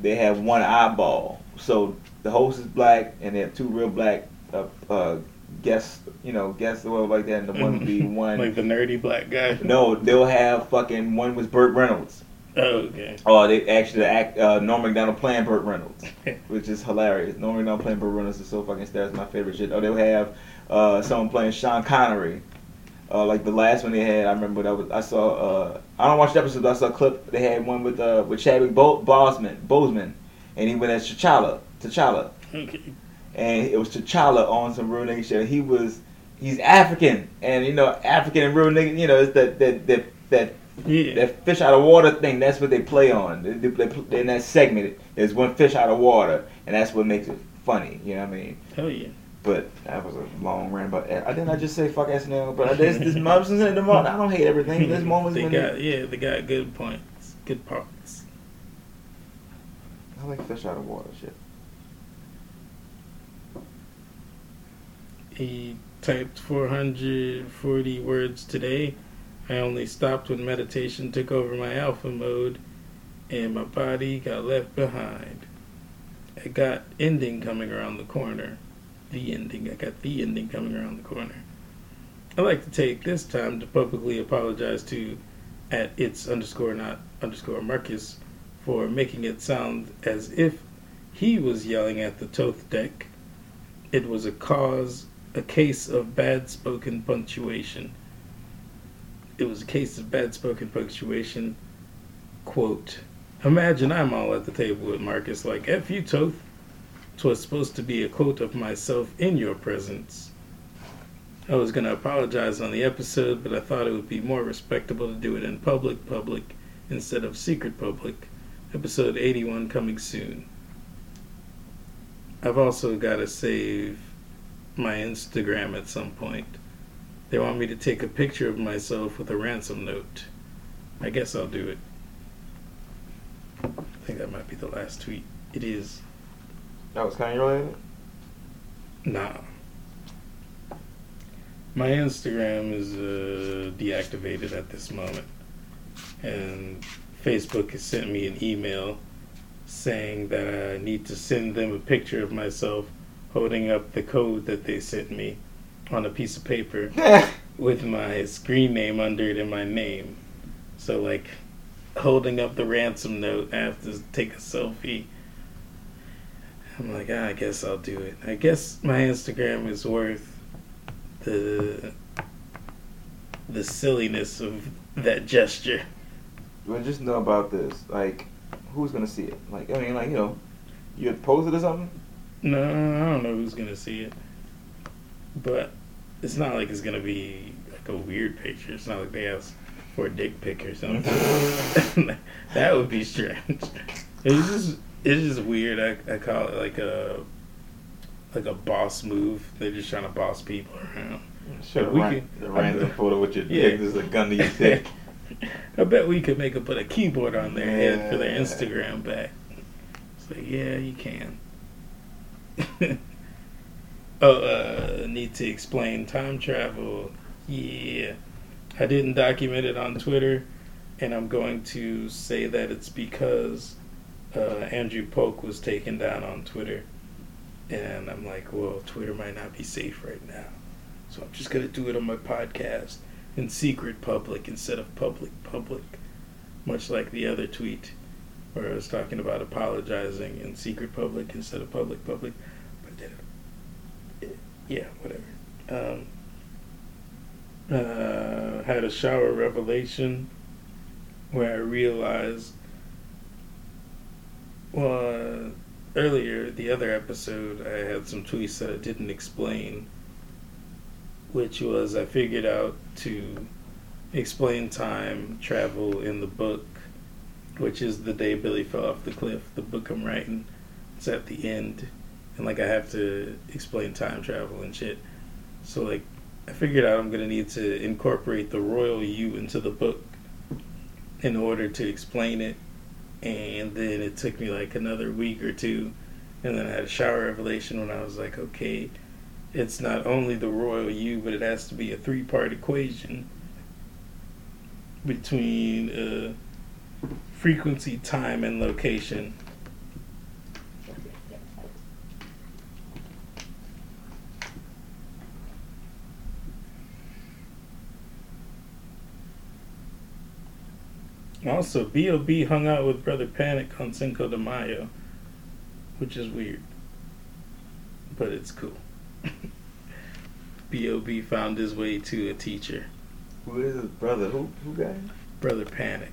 they have one eyeball. So the host is black, and they have two real black uh, uh, guests, you know, guests or whatever like that, and the one would be one. like the nerdy black guy. no, they'll have fucking one was Burt Reynolds. Oh, okay. Oh, they actually act uh, Norm Macdonald playing Burt Reynolds, which is hilarious. Norm Macdonald playing Burt Reynolds is so fucking that's my favorite shit. Oh, they'll have uh, someone playing Sean Connery. Uh, like the last one they had, I remember that was I saw. Uh, I don't watch the episode, but I saw a clip. They had one with uh, with Chadwick Bo- Boseman, Boseman, and he went as T'Challa. T'Challa, Okay. and it was T'Challa on some real nigga shit. He was he's African, and you know African and real nigga, you know it's that that that that Yeah. that fish out of water thing, that's what they play on. They, they, they, in that segment, there's one fish out of water, and that's what makes it funny. You know what I mean? Hell yeah. But that was a long rant. But eh, I didn't I just say fuck SNL? But there's this moments in the moment. I don't hate everything. There's moments they when got they, yeah, they got good points, good parts. I like fish out of water shit. He typed 440 words today. I only stopped when meditation took over my alpha mode, and my body got left behind. I got ending coming around the corner. The ending. I got the ending coming around the corner. I'd like to take this time to publicly apologize to at its underscore not underscore Marcus for making it sound as if he was yelling at the Thoth deck. It was a cause, a case of bad spoken punctuation. It was a case of bad spoken punctuation. Quote, Imagine I'm all at the table with Marcus like, F you, Thoth. 'Twas supposed to be a quote of myself in your presence. I was going to apologize on the episode, but I thought it would be more respectable to do it in public, public, instead of secret public. Episode 81 coming soon. I've also got to save my Instagram at some point. They want me to take a picture of myself with a ransom note. I guess I'll do it. I think that might be the last tweet. It is. That was kind of related. Nah. My Instagram is uh, deactivated at this moment. And Facebook has sent me an email saying that I need to send them a picture of myself holding up the code that they sent me on a piece of paper with my screen name under it and my name. So like holding up the ransom note, I have to take a selfie. I'm like, ah, I guess I'll do it. I guess my Instagram is worth the the silliness of that gesture. Well, just know about this. Like, who's gonna see it? Like, I mean, like you know, you had posted or something. No, I don't know who's gonna see it, but it's not like it's gonna be like a weird picture. It's not like they asked for a dick pic or something. that would be strange. It's just it's just weird. I, I call it like a like a boss move. They're just trying to boss people around. Sure, But we ran, could- the random photo with your Yeah. dick. There's a gun to your dick. I bet we could make them put a keyboard on their head for their Instagram back. It's like, yeah, you can. oh, uh, need to explain time travel. Yeah. I didn't document it on Twitter, and I'm going to say that it's because uh, Andrew Polk was taken down on Twitter. And I'm like, well, Twitter might not be safe right now. So I'm just going to do it on my podcast in secret public instead of public public. Much like the other tweet where I was talking about apologizing in secret public instead of public public. But I did it. Yeah, whatever. Um, uh, had a shower revelation where I realized, well, uh, earlier, the other episode, I had some tweets that I didn't explain, which was I figured out to explain time travel in the book, which is The Day Billy Fell Off the Cliff, the book I'm writing. It's at the end. And, like, I have to explain time travel and shit. So, like, I figured out I'm to need to incorporate the royal you into the book in order to explain it. And then it took me like another week or two. And then I had a shower revelation when I was like, okay, it's not only the royal you, but it has to be a three part equation between uh, frequency, time, and location. Also, B.O.B. hung out with Brother Panic on Cinco de Mayo, which is weird. But it's cool. B.O.B. found his way to a teacher, Who is his brother? Who who him? Brother Panic.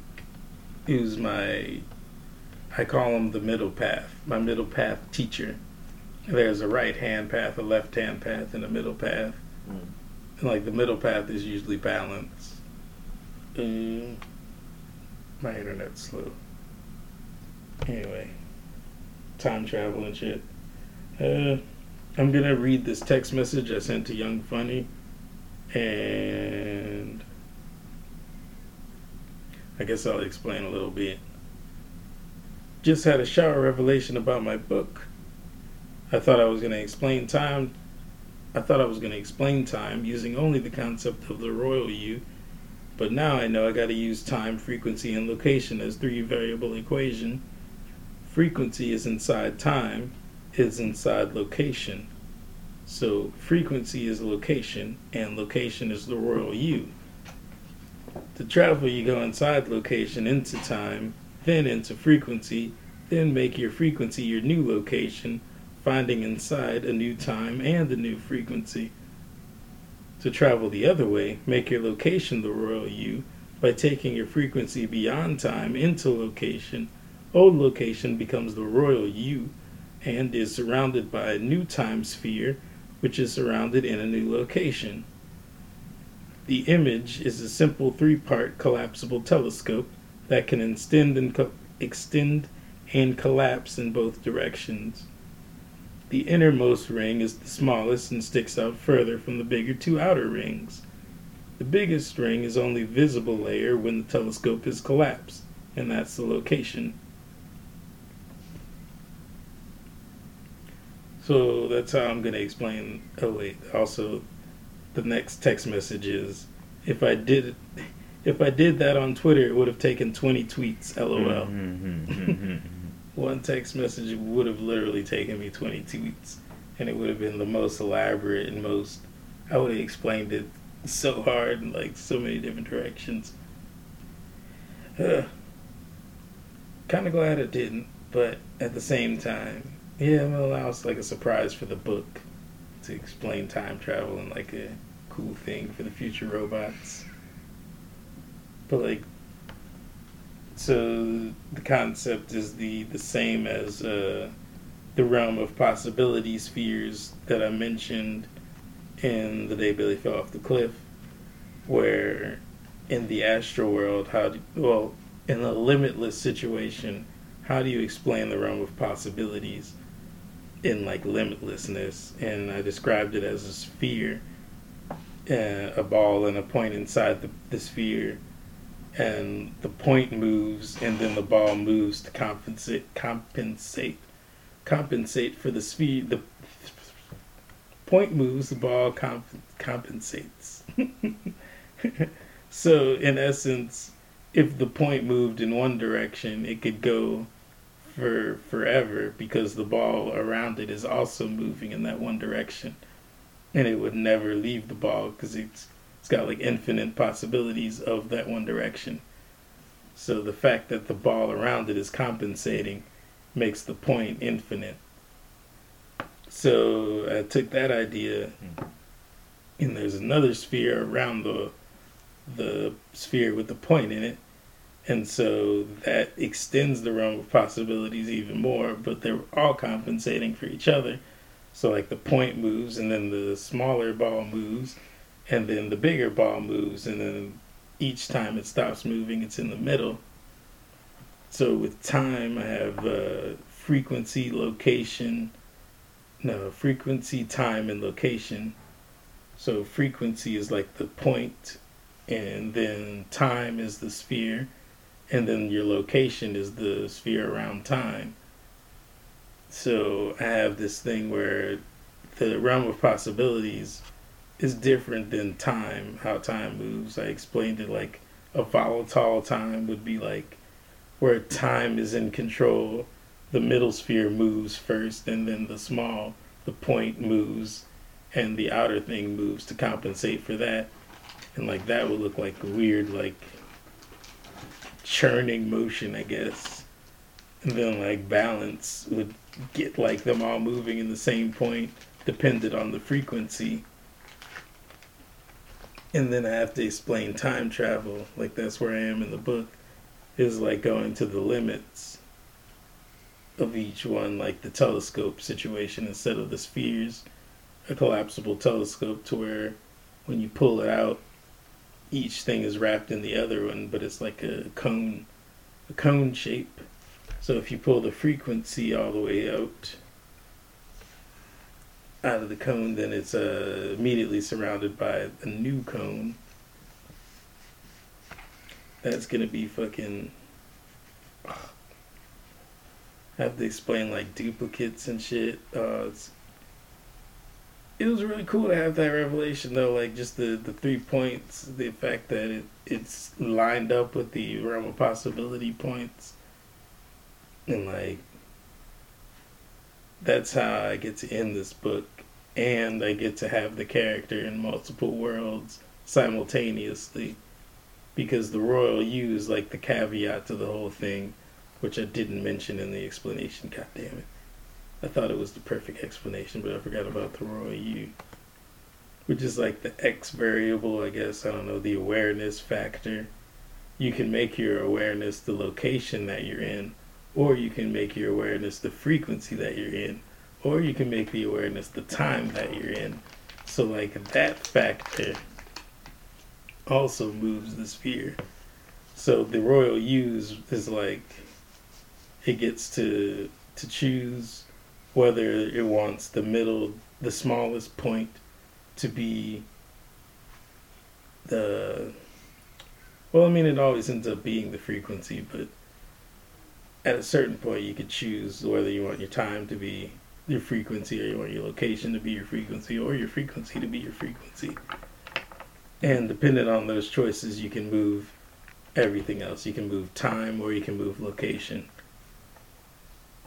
He was my, I call him the middle path, my middle path teacher. There's a right hand path, a left hand path, and a middle path. Mm. And like the middle path is usually balance. Mm, my internet's slow. Anyway, time travel and shit. Uh, I'm gonna read this text message I sent to Young Funny, and I guess I'll explain a little bit. Just had a shower revelation about my book. I thought I was gonna explain time I thought I was to explain time using only the concept of the royal you, but now I know I got to use time, frequency, and location as three variable equation. Frequency is inside time, is inside location. So frequency is location, and location is the royal you. To travel, you go inside location into time, then into frequency, then make your frequency your new location, finding inside a new time and a new frequency. To travel the other way, make your location the royal you by taking your frequency beyond time into location. Old location becomes the royal you and is surrounded by a new time sphere, which is surrounded in a new location. The image is a simple three part collapsible telescope that can extend and, co- extend and collapse in both directions. The innermost ring is the smallest and sticks out further from the bigger two outer rings. The biggest ring is only visible layer when the telescope is collapsed, and that's the location. So that's how I'm going to explain. Oh, wait, also, the next text message is if I did if I did that on Twitter, it would have taken 20 tweets. LOL. Mm-hmm, mm-hmm, mm-hmm. One text message would have literally taken me 20 tweets, and it would have been the most elaborate and most. I would have explained it so hard in like so many different directions. kind of glad it didn't, but at the same time, yeah, that was like a surprise for the book to explain time travel and like a cool thing for the future robots. But like, so the concept is the the same as uh, the realm of possibilities, spheres that I mentioned in the day Billy fell off the cliff, where in the astral world, how do, well in a limitless situation, how do you explain the realm of possibilities in like limitlessness? And I described it as a sphere, uh, a ball and a point inside the, the sphere, and the point moves, and then the ball moves to compensate compensate compensate for the speed. The point moves, the ball comp- compensates. so in essence if the point moved in one direction, it could go for forever because the ball around it is also moving in that one direction, and it would never leave the ball because it's it's got like infinite possibilities of that one direction. So the fact that the ball around it is compensating makes the point infinite. So I took that idea, hmm. and there's another sphere around the the sphere with the point in it. And so that extends the realm of possibilities even more, but they're all compensating for each other. So, like the point moves, and then the smaller ball moves, and then the bigger ball moves, and then each time it stops moving, it's in the middle. So, with time, I have uh, frequency, location, no, frequency, time, and location. So, frequency is like the point and then time is the sphere, and then your location is the sphere around time. So I have this thing where the realm of possibilities is different than time, how time moves. I explained it like a volatile time would be like where time is in control. The middle sphere moves first, and then the small, the point moves, and the outer thing moves to compensate for that and like that would look like a weird like churning motion, I guess. And then like balance would get like them all moving in the same point, dependent on the frequency. And then I have to explain time travel, like that's where I am in the book, is like going to the limits of each one, like the telescope situation instead of the spheres, a collapsible telescope to where when you pull it out, each thing is wrapped in the other one, but it's like a cone, a cone shape. So if you pull the frequency all the way out, out of the cone, then it's uh, immediately surrounded by a new cone. That's gonna be fucking. Have to explain like duplicates and shit. Uh, it was really cool to have that revelation though like just the the three points the fact that it it's lined up with the realm of possibility points and like that's how i get to end this book and i get to have the character in multiple worlds simultaneously. Because the royal u is like the caveat to the whole thing which i didn't mention in the explanation. God damn it. I thought it was the perfect explanation, but I forgot about the royal U, which is like the X variable, I guess. I don't know, the awareness factor. You can make your awareness the location that you're in, or you can make your awareness the frequency that you're in, or you can make the awareness the time that you're in. So, like, that factor also moves the sphere. So, the royal use is, like, it gets to to choose whether it wants the middle, the smallest point to be the. Well, I mean, it always ends up being the frequency, but at a certain point, you could choose whether you want your time to be your frequency or you want your location to be your frequency or your frequency to be your frequency. And depending on those choices, you can move everything else. You can move time or you can move location,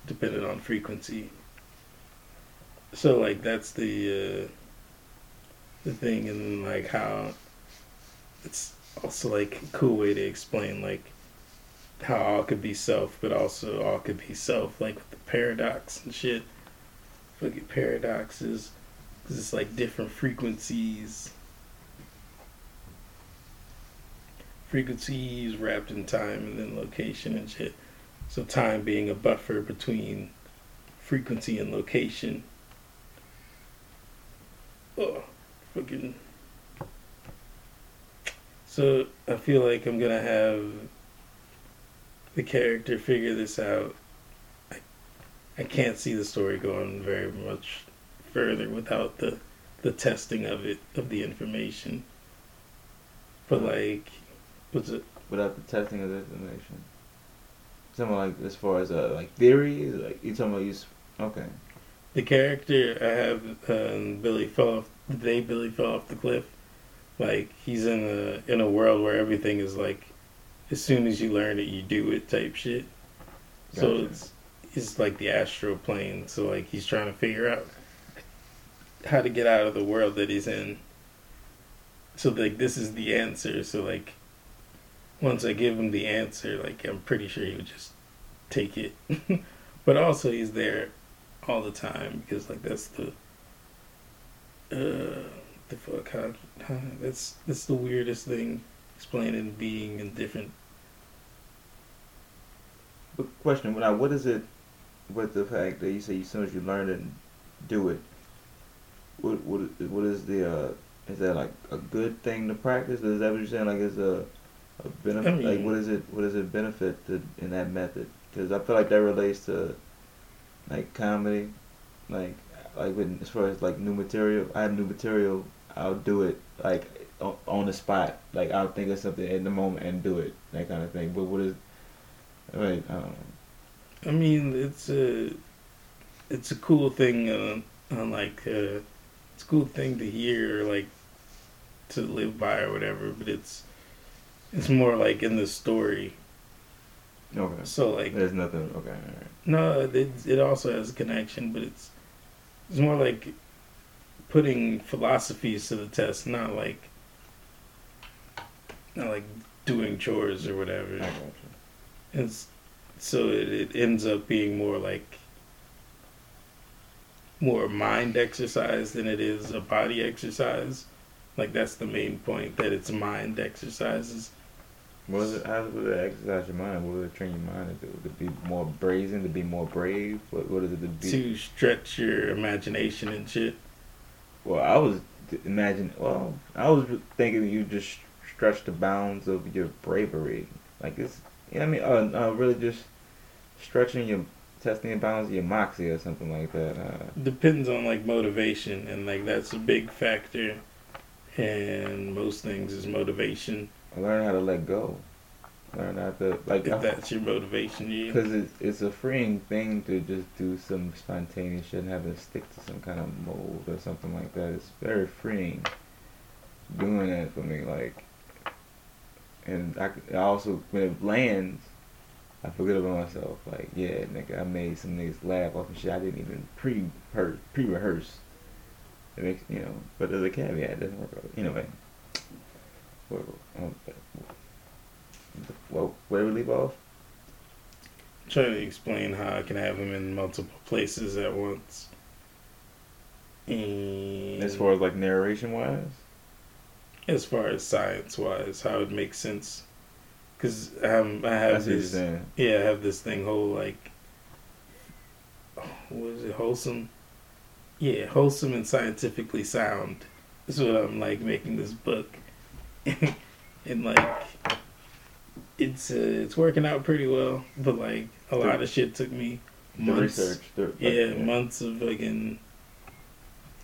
depending on frequency so like that's the uh, the thing and like how it's also like a cool way to explain like how all could be self, but also all could be self, like with the paradox and shit. Fucking paradoxes, because it's like different frequencies. Frequencies wrapped in time and then location and shit. So time being a buffer between frequency and location. Oh, fucking. So I feel like I'm gonna have the character figure this out. I, can't see the story going very much further without the the testing of it of the information. But like, what's it? Without the testing of the information. Something like as far as uh, like theories, like you talking about you. Okay. The character I have um, Billy fell off the day Billy fell off the cliff. Like he's in a in a world where everything is like, as soon as you learn it, you do it type shit. So it's it's like the astral plane. So like he's trying to figure out how to get out of the world that he's in. So like this is the answer. So like once I give him the answer, like I'm pretty sure he would just take it. but also he's there all the time because like that's the uh the fuck how, how that's that's the weirdest thing explaining being in different question what is it with the fact that you say as soon as you learn it and do it? What what what is the uh, is that like a good thing to practice? Is that what you're saying? Like is a a benefit? I mean- like what is it? What does it benefit to, in that method? Because I feel like that relates to like comedy, like like when as far as like new material. I have new material. I'll do it like on, on the spot. Like I'll think of something in the moment and do it. That kind of thing. But what is Right. Um, I mean, it's a it's a cool thing. Uh, on like uh, it's a cool thing to hear, like to live by or whatever. But it's it's more like in the story. okay. So like There's nothing. Okay. All right. no, it it also has a connection, but it's it's more like putting philosophies to the test, not like not like doing chores or whatever. It's so it, it ends up being more like more mind exercise than it is a body exercise. Like that's the main point that it's mind exercises. What is it? How does it exercise your mind? What does it train your mind to do? To be more brazen? To be more brave? What What is it to be? to stretch your imagination and shit. Well, I was imagine. Well, I was thinking you just stretch the bounds of your bravery. Like it's. You know what I mean? Uh, uh, really just stretching your testing bounds of your moxie or something like that. Uh, Depends on like motivation and like that's a big factor And most things is motivation. learn how to let go. Learn how to like. If that's your motivation, yeah. Because it's, it's a freeing thing to just do some spontaneous shit and have to stick to some kind of mold or something like that. It's very freeing doing that for me. Like, and I also, when it lands, I forget about myself. Like, yeah, nigga, I made some niggas laugh off and shit I didn't even pre pre rehearse. It makes, you know, but there's a caveat. It doesn't work out. Anyway. Where, um, well, where we leave off? trying to explain how I can have them in multiple places at once. And As far as like narration wise, as far as science wise, how it makes sense. Because um, I have this, yeah, I have this thing whole like, what is it, wholesome? Yeah, wholesome and scientifically sound. That's what I'm like making this book, and like, it's uh, it's working out pretty well. But like, a lot of shit took me months. research, the, like, Yeah, months of fucking.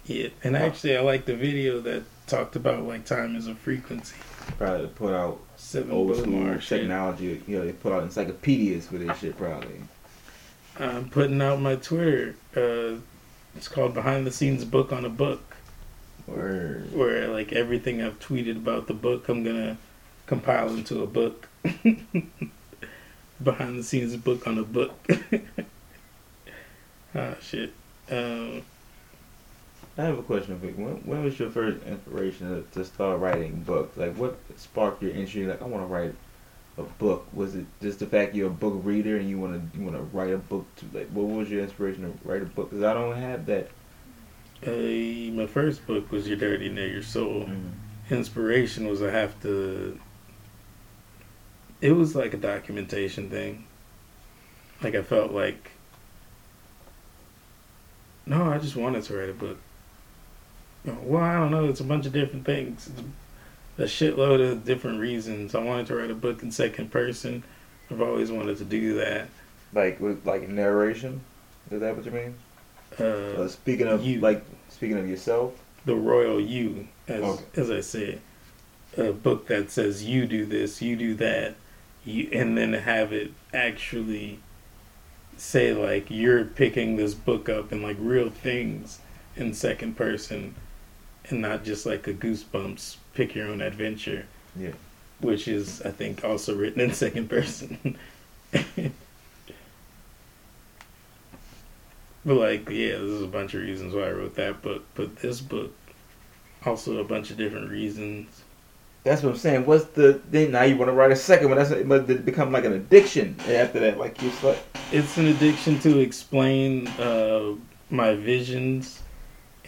Yeah, and actually, I like the video that talked about like time as a frequency. Probably put out Seven old school technology. You know, they put out encyclopedias for this shit. Probably. I'm putting out my Twitter. Uh, it's called Behind the Scenes Book on a Book, Word. where like everything I've tweeted about the book, I'm gonna compile into a book. Behind the Scenes Book on a Book. ah shit. Um, I have a question for you. When, when was your first inspiration to, to start writing books? Like, what sparked your interest? Like, I want to write a book? Was it just the fact you're a book reader and you want to you want to write a book? To like, what was your inspiration to write a book? Because I don't have that. Uh, my first book was Your Dirty Nigger Soul. Mm-hmm. Inspiration was I have to. It was like a documentation thing. Like I felt like. No, I just wanted to write a book. Well, I don't know. It's a bunch of different things. It's a shitload of different reasons. I wanted to write a book in second person. I've always wanted to do that. Like with like narration. Is that what you mean? Uh, Uh, speaking of you. like speaking of yourself. the royal you, as Okay. as I said, a book that says you do this, you do that, you, and then have it actually say like you're picking this book up and like real things in second person, and not just like a goosebumps pick your own adventure. Yeah. Which is, I think, also written in second person. But like, yeah, there's a bunch of reasons why I wrote that book. But this book, also a bunch of different reasons. That's what I'm saying. What's the then? Now you want to write a second one? That's it must become like an addiction after that. Like you like It's an addiction to explain uh, my visions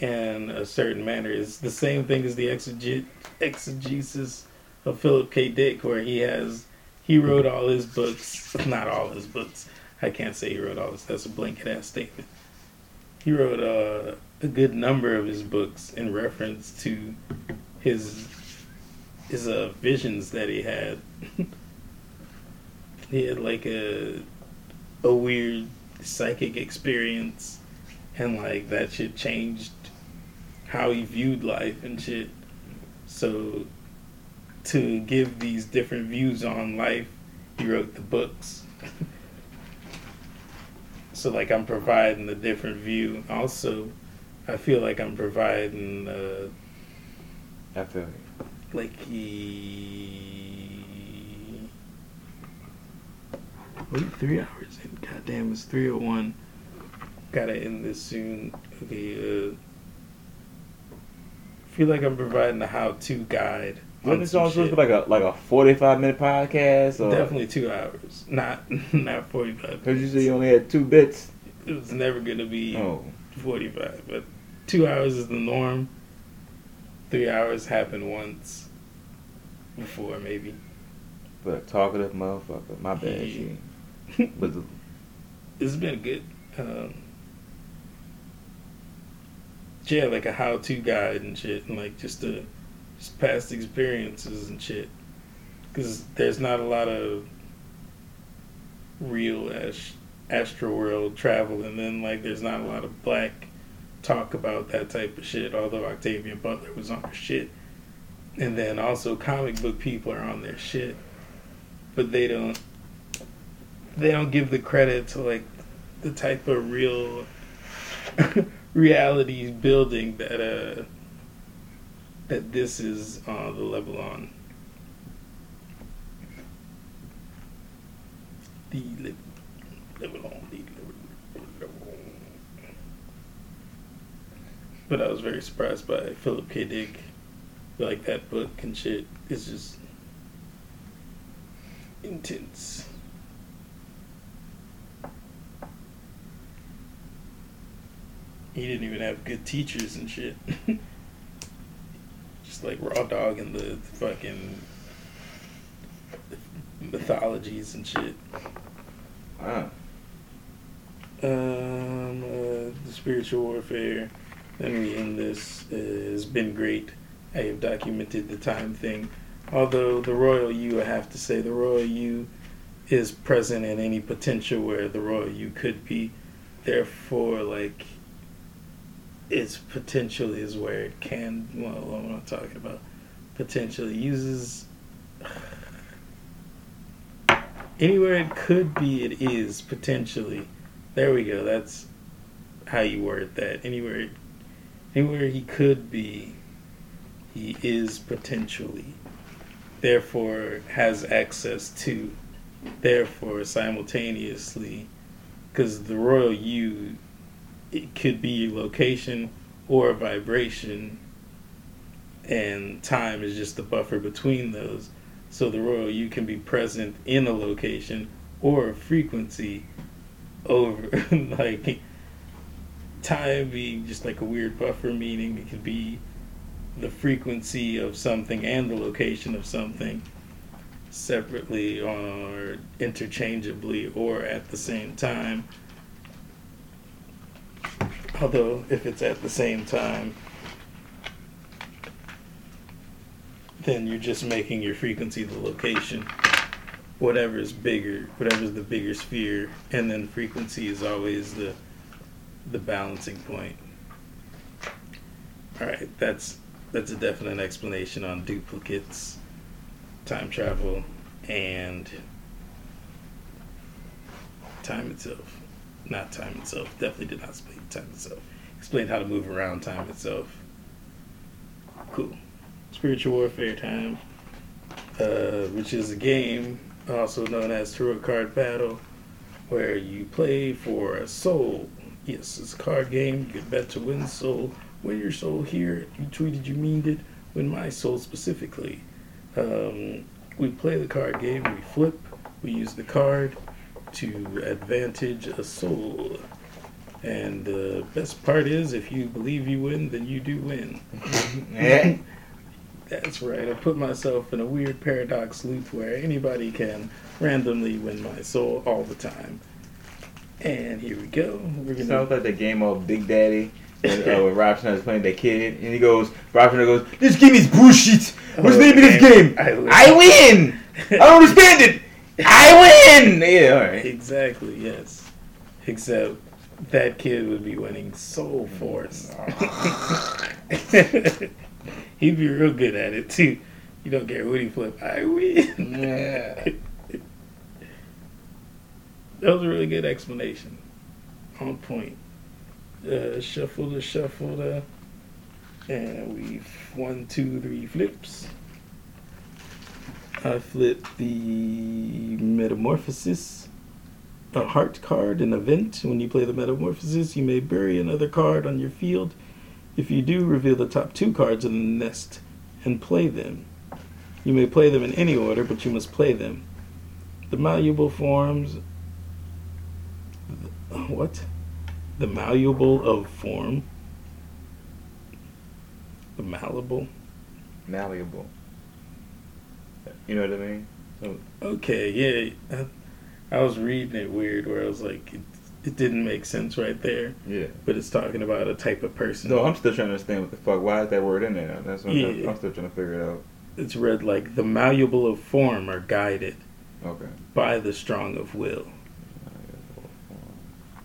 in a certain manner. It's the same thing as the exege- exegesis of Philip K. Dick, where he has he wrote all his books, not all his books. I can't say he wrote all this. That's a blanket ass statement. He wrote uh, a good number of his books in reference to his his uh, visions that he had. he had like a a weird psychic experience, and like that shit changed how he viewed life and shit. So to give these different views on life, he wrote the books. so like I'm providing a different view. Also, I feel like I'm providing uh, I feel you. like he. Wait, three hours in. Goddamn, it's three oh one. Gotta end this soon. Okay, uh. Feel like I'm providing a how-to guide. On this some all supposed to be like a like a 45 minute podcast? Or, Definitely two hours, not not forty-five. Because you said you only had two bits. It was never gonna be forty-five, but two hours is the norm. Three hours happened once before, maybe. but a talkative motherfucker. My bad, Yeah. But the, it's been good. Um, yeah, like a how-to guide and shit, and like just a just past experiences and shit. Because there's not a lot of real ast- astro world travel, and then like there's not a lot of black talk about that type of shit. Although Octavia Butler was on her shit, and then also comic book people are on their shit, but they don't they don't give the credit to like the type of real reality building that uh that this is uh the level on. The li- level on the level but I was very surprised by Philip K. Dick. Like that book and shit is just intense he didn't even have good teachers and shit. Just like raw dog and the fucking mythologies and shit. wow. Um, uh, the spiritual warfare. Then we end this. Uh, has been great. I have documented the time thing. Although the royal you, I have to say, the royal you is present in any potential where the royal you could be. Therefore, like, its potentially is where it can. Well, what am I talking about? potentially uses. Anywhere it could be, it is potentially. There we go. That's how you word that. Anywhere, anywhere he could be, he is potentially. Therefore, has access to. Therefore, simultaneously, because the royal you, it could be location or vibration, and time is just the buffer between those. So the royal you can be present in a location or a frequency over like time being just like a weird buffer meaning it could be the frequency of something and the location of something separately or interchangeably or at the same time. Although, if it's at the same time, then you're just making your frequency the location. Whatever is bigger, whatever's the bigger sphere, and then frequency is always the the balancing point. All right, that's that's a definite explanation on duplicates, time travel, and time itself. Not time itself. Definitely did not explain time itself. Explained how to move around time itself. Cool. Spiritual warfare time, uh, which is a game also known as Tarot Card Battle, where you play for a soul. Yes, it's a card game. You bet to win soul. Win your soul here. You tweeted you meaned it. Win my soul specifically. Um, we play the card game. We flip. We use the card to advantage a soul. And the best part is, if you believe you win, then you do win. That's right. I put myself in a weird paradox loop where anybody can randomly win my soul all the time. And here we go. We're gonna. Sounds like the game of Big Daddy. And, uh, when Rob Schneider's playing that kid, and he goes, Rob Schneider goes, "This game is bullshit. What's the name of this game? I I win. I don't understand it. I win. Yeah, all right. Exactly. Yes. Except that kid would be winning Soul Force. He'd be real good at it too. You don't care what he flip. I win. Yeah. That was a really good explanation. On point. Uh, shuffle the shuffle the. And we one, two, three flips. I flip the Metamorphosis, a heart card, an event. When you play the Metamorphosis, you may bury another card on your field. If you do, reveal the top two cards in the nest and play them. You may play them in any order, but you must play them. The malleable forms. What? The malleable of form. The malleable. Malleable. You know what I mean? So, Okay, yeah. I, I was reading it weird where I was like, it, it didn't make sense right there, yeah. but it's talking about a type of person. No, I'm still trying to understand what the fuck. Why is that word in there? That's what I'm, Yeah. I'm still trying to figure it out. It's read like the malleable of form are guided Okay. by the strong of will.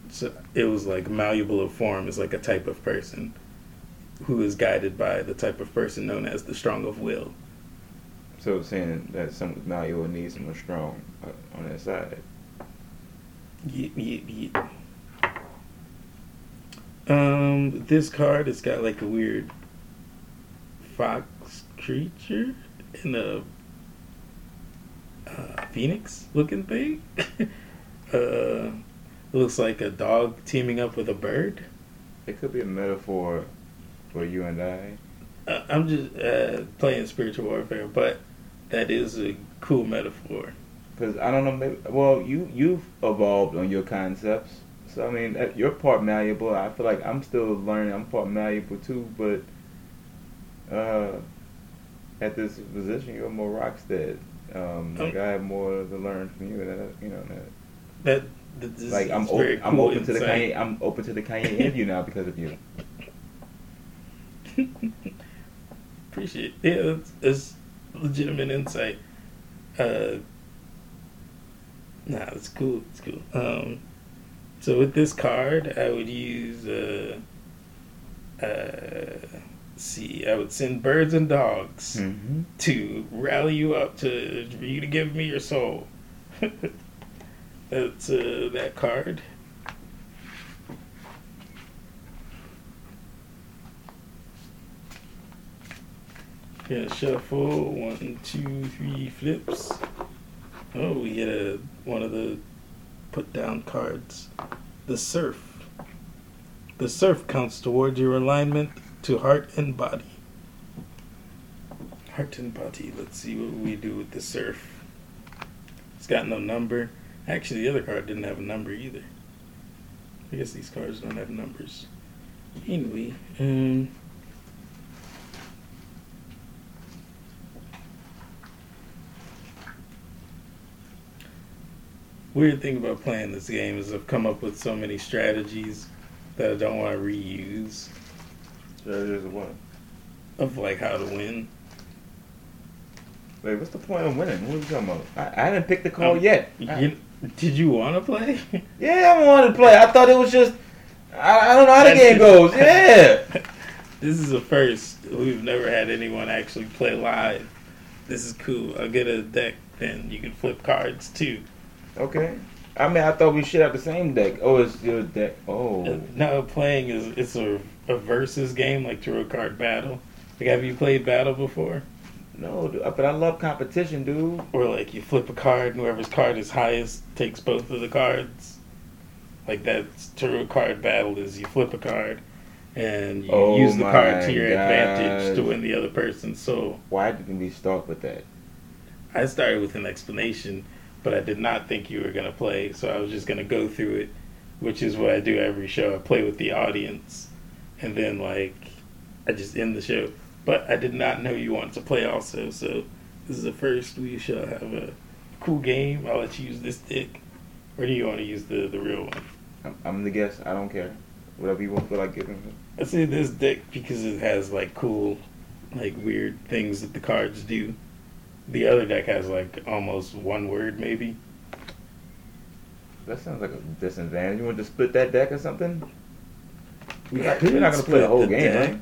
So it was like malleable of form is like a type of person who is guided by the type of person known as the strong of will. So it's saying that someone's malleable needs someone strong uh, on that side. Yep, yep, yep. Um, this card has got like a weird fox creature and a uh, phoenix looking thing. uh, looks like a dog teaming up with a bird. It could be a metaphor for you and I. Uh, I'm just uh, playing spiritual warfare, but that is a cool metaphor. Because I don't know, maybe, well, you you've evolved on your concepts. So I mean, you're part malleable. I feel like I'm still learning. I'm part malleable too, but uh, at this position, you're more Rockstead. Um, like I have more to learn from you, and that, you know that. That, Like I'm open, I'm cool open to the insight. Kanye. I'm open to the Kanye interview now because of you. Appreciate it. Yeah, it's, it's legitimate insight. Uh, nah, it's cool. It's cool. Um, so with this card, I would use. Uh, uh, let's see, I would send birds and dogs Mm-hmm. to rally you up to for you to give me your soul. That's uh, that card. Yeah, shuffle one, two, three flips. Oh, we get a one of the put down cards. The surf. The surf counts towards your alignment to heart and body. Heart and body. Let's see what we do with the surf. It's got no number. Actually, the other card didn't have a number either. I guess these cards don't have numbers. Anyway, um. Weird thing about playing this game is I've come up with so many strategies that I don't want to reuse Strategies of what? of like how to win. Wait, what's the point of winning? What are you talking about? I, I haven't picked the call Um, yet. You, did you want to play? yeah, I wanted to play. I thought it was just. I, I don't know how the game goes. Yeah. This is a first. We've never had anyone actually play live. This is cool. I'll get a deck, then you can flip cards too. Okay. I mean, I thought we should have the same deck. Oh, it's your deck. Oh. Uh, No, playing is it's a, a versus game like Tarot Card Battle. Like, have you played Battle before? No, dude, but I love competition, dude. Or like you flip a card and whoever's card is highest takes both of the cards. Like that's Tarot Card Battle is you flip a card and you Oh use the card to your advantage to win the other person's soul. Why didn't we start with that? I started with an explanation, but I did not think you were going to play, so I was just going to go through it, which is what I do every show. I play with the audience, and then, like, I just end the show. But I did not know you wanted to play also, so this is the first we shall have a cool game. I'll let you use this stick, or do you want to use the, the real one? I'm, I'm the guest. I don't care. Whatever you want feel like giving me. I say this deck because it has, like, cool, like, weird things that the cards do. The other deck has, like, almost one word, maybe. That sounds like a disadvantage. You want to split that deck or something? We're Yeah, not, we're not gonna play the whole game, right?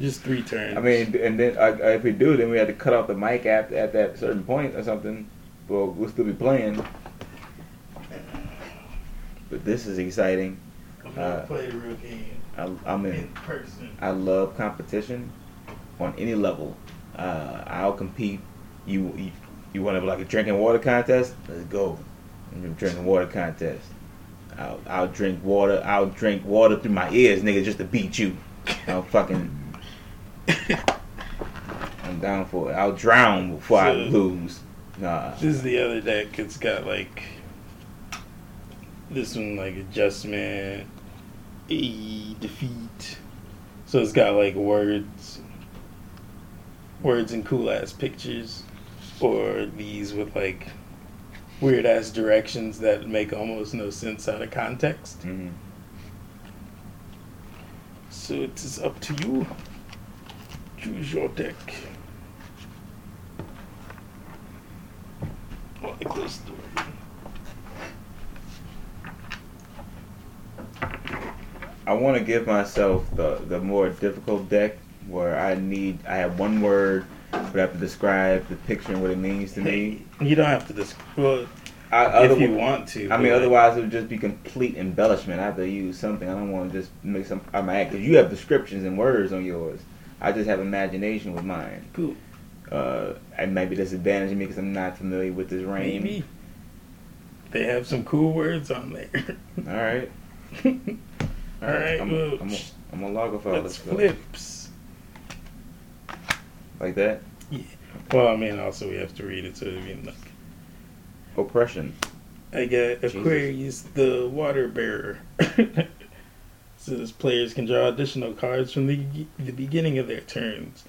Just three turns. I mean, and then uh, if we do, then we had to cut off the mic at at that certain point or something. Well, we'll still be playing. But this is exciting. I'm gonna uh, play a real game I, I'm in in. person. I love competition on any level. Uh, I'll compete. You you, you want to have like a drinking water contest? Let's go. Drinking water contest. I'll, I'll drink water. I'll drink water through my ears, nigga, just to beat you. I'll fucking. I'm down for it. I'll drown before I lose. Nah. This is the other deck. It's got like this one, like adjustment, a defeat. So it's got like words, words and cool ass pictures, or these with like weird ass directions that make almost no sense out of context. Mhm. So it is up to you. Choose your deck. Oh, I closed the door. I want to give myself the the more difficult deck where I need I have one word, but I have to describe the picture and what it means to me. You don't have to describe. I, if you want to. I mean, like, otherwise it would just be complete embellishment. I have to use something. I don't want to just make some. I'm act because you have descriptions and words on yours. I just have imagination with mine. Cool. Uh, and maybe disadvantage me because I'm not familiar with this rain. Maybe. They have some cool words on there. All right. All right, I'm, well, I'm, I'm a log file. Let's flips. Like that. Yeah. Well, I mean, also we have to read it so I mean, like, Oppression. I got Jesus. Aquarius, the water bearer. Says players can draw additional cards from the the beginning of their turns.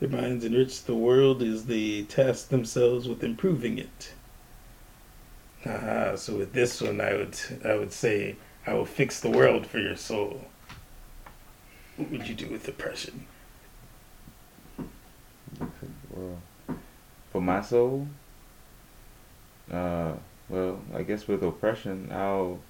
Their minds enrich the world as they task themselves with improving it. Ah, so with this one, I would I would say I will fix the world for your soul. What would you do with oppression? Well, for my soul, uh, well, I guess with oppression, I'll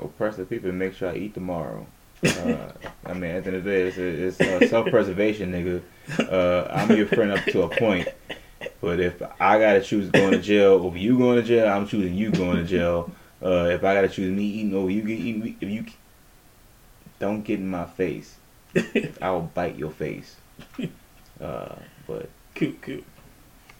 oppress the people and make sure I eat tomorrow. Uh, I mean, at the end of the day, it's, it's uh, self-preservation, nigga. Uh, I'm your friend up to a point, but if I gotta choose going to jail over you going to jail, I'm choosing you going to jail. Uh, if I gotta choose me eating over you get eating, if you don't get in my face, I will bite your face. Uh, but Cool, cool.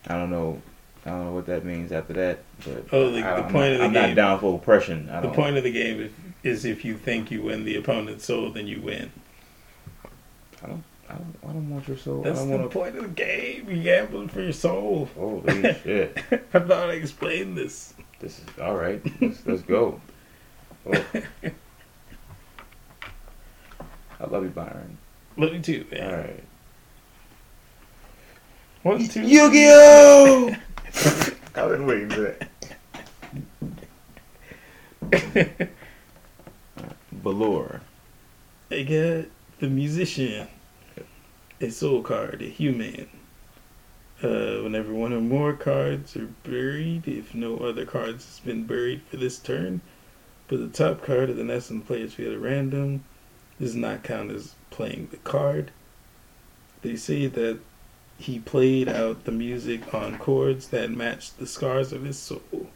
I don't know. I don't know what that means after that. But Oh, the- I, the point not, of the I'm game- not down for oppression. I The point of the game is, if you think you win the opponent's soul, then you win. I don't. I don't, I don't want your soul. That's I the don't want to. point of the game. You gambling for your soul. Holy shit! I thought I explained this. This is all right. Let's, let's go. Oh. I love you, Byron. Love you too, All man. right. One, two. Yu-Gi-Oh! I've been waiting for that. Valor. I got the musician, a soul card, a human. Uh, whenever one or more cards are buried, if no other cards has been buried for this turn, put the top card of the nest on the player's field at random. This does not count as playing the card. They say that he played out the music on chords that matched the scars of his soul.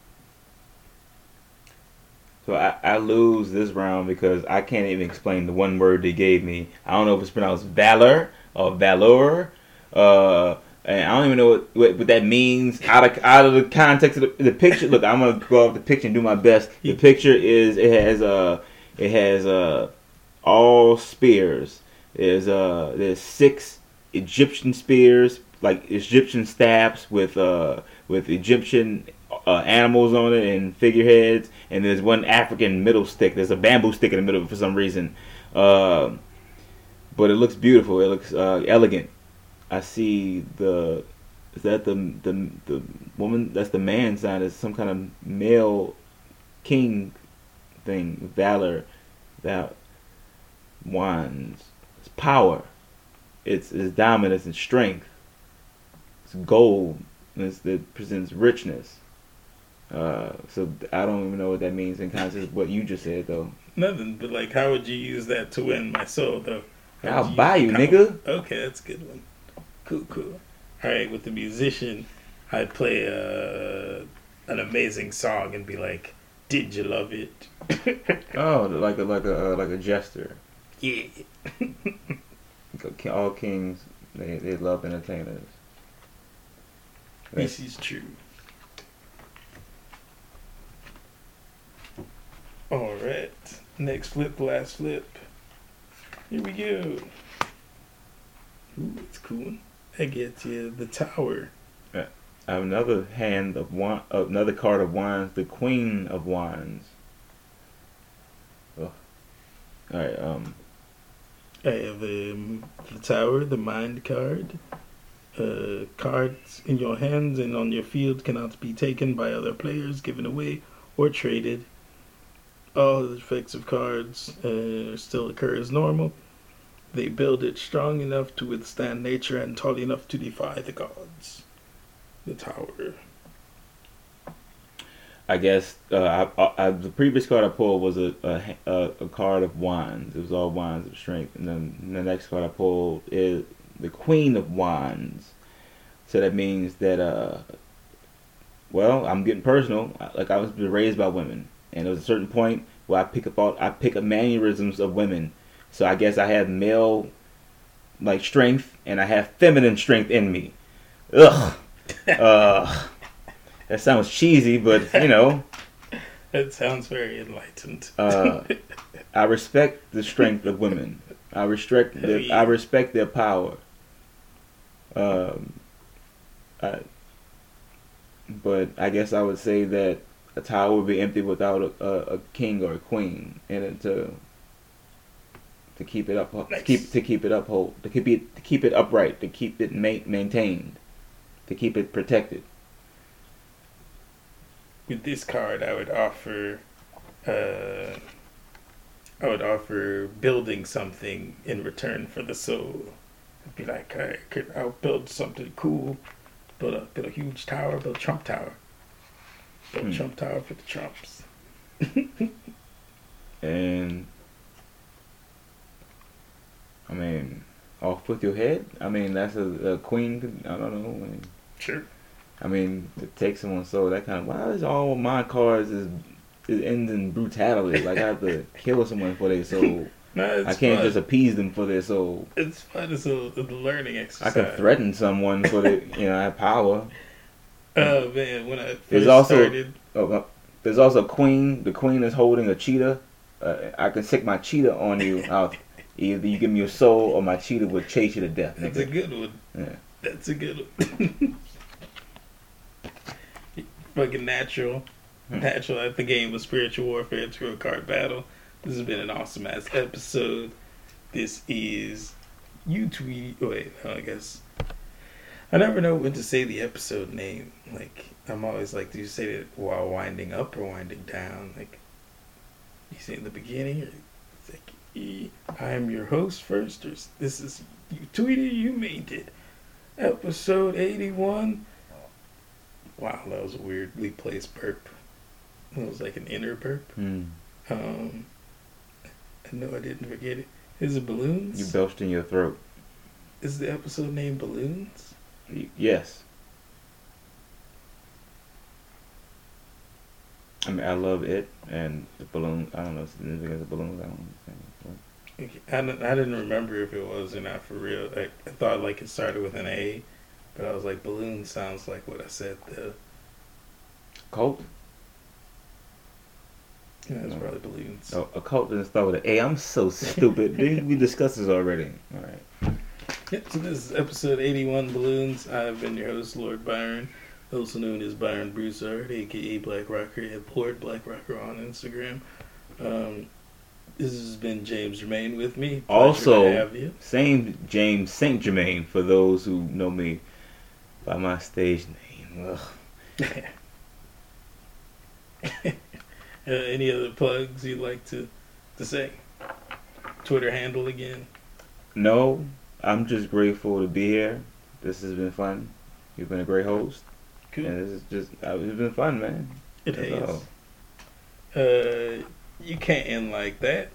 So I, I lose this round because I can't even explain the one word they gave me. I don't know if it's pronounced valor or valor. Uh, and I don't even know what, what, what that means out of out of the context of the, the picture. Look, I'm gonna go off the picture and do my best. The picture is it has uh it has uh all spears. There's uh there's six Egyptian spears like Egyptian staffs with uh with Egyptian uh, animals on it and figureheads, and there's one African middle stick. There's a bamboo stick in the middle for some reason, uh, but it looks beautiful. It looks uh, elegant. I see the is that the the the woman that's the man sign is some kind of male king thing valor that wands it's power it's it's dominance and strength it's gold it's, it presents richness uh, so I don't even know what that means in context of what you just said though. Nothing, but like, how would you use that to win my soul, though? How I'll use buy you, nigga. Okay, that's a good one. Cool, cool. All right, with the musician, I'd play uh, an amazing song and be like, "Did you love it?" Oh, like a like a uh, like a jester. yeah. All kings they they love entertainers. This is true. All right. Next flip, last flip. Here we go. Ooh, it's cool. That gets you the tower. I have another hand of one, uh, another card of wands, the Queen of Wands. Ugh. All right, um, I have um, the tower, the mind card. Uh, cards in your hands and on your field cannot be taken by other players, given away, or traded. All the effects of cards uh, still occur as normal. They build it strong enough to withstand nature and tall enough to defy the gods. The tower. I guess uh, I, I, I, the previous card I pulled was a, a a a card of wands. It was all wands of strength, and then the next card I pulled is the Queen of Wands. So that means that uh, well, I'm getting personal. Like I was raised by women, and there was a certain point where I pick up all I pick up mannerisms of women. So I guess I have male like strength, and I have feminine strength in me. Ugh. uh, that sounds cheesy, but you know. That sounds very enlightened. Uh, I respect the strength of women. I respect their, yeah. I respect their power. Um, I, but I guess I would say that a tower would be empty without a, a, a king or a queen in it to to keep it up to keep to keep it uphold to keep it to keep it upright to keep it ma- maintained to keep it protected. With this card, I would offer, uh, I would offer building something in return for the soul. I'd be like, I could, I'll build something cool, build a build a huge tower, build Trump Tower, build Hmm. Trump Tower for the Trumps. And I mean, off with your head. I mean, that's a, a queen. I don't know. I mean, Sure. I mean, to take someone's soul, that kind of why is all my cards is it ends in brutality? Like I have to kill someone for their soul. No, it's I can't fun. just appease them for their soul. It's fun. It's a, a learning exercise. I can threaten someone for the you know I have power. Oh man, when I first There's also- started, Oh, uh, there's also a queen. The queen is holding a cheetah. Uh, I can stick my cheetah on you. I'll Either you give me your soul or my cheetah will chase you to death, That's a good one. Yeah. That's a good one. Fucking natural. Hmm. Natural at the game of spiritual warfare to a card battle. This has been an awesome ass episode. This is you tweet. Wait, no, I guess. I never know when to say the episode name. Like, I'm always like, do you say it while winding up or winding down? Like, you say in the beginning or it's like, I am your host first, or this is you tweeted, you made it. Episode 81. Wow, that was a weirdly placed burp. It was like an inner burp. Hmm. Um, I know I didn't forget it. Is it balloons? You belched in your throat. Is the episode name balloons? Yes. I mean, I love it and the balloon. I don't know significance of balloons. I don't understand. I didn't, I didn't remember if it was or not for real. I, I thought like it started with an A, but I was like balloon sounds like what I said. The Cult? yeah, it's No. probably balloons. Oh, a cult doesn't start with an A. I'm so stupid. Didn't we discuss this already? All right. Yep, so this is episode 81 Balloons. I've been your host, Lord Byron, also known as Byron Broussard, aka Black Rocker, and Lord Black Rocker on Instagram. Um, this has been James Germain with me. Pleasure Also- to have you. Same James Saint Germain for those who know me by my stage name. Uh, any other plugs you'd like to, to say? Twitter handle again. No, I'm just grateful to be here. This has been fun. You've been a great host, Cool. and this is just uh, it's been fun, man. it That's has. Uh, you can't end like that.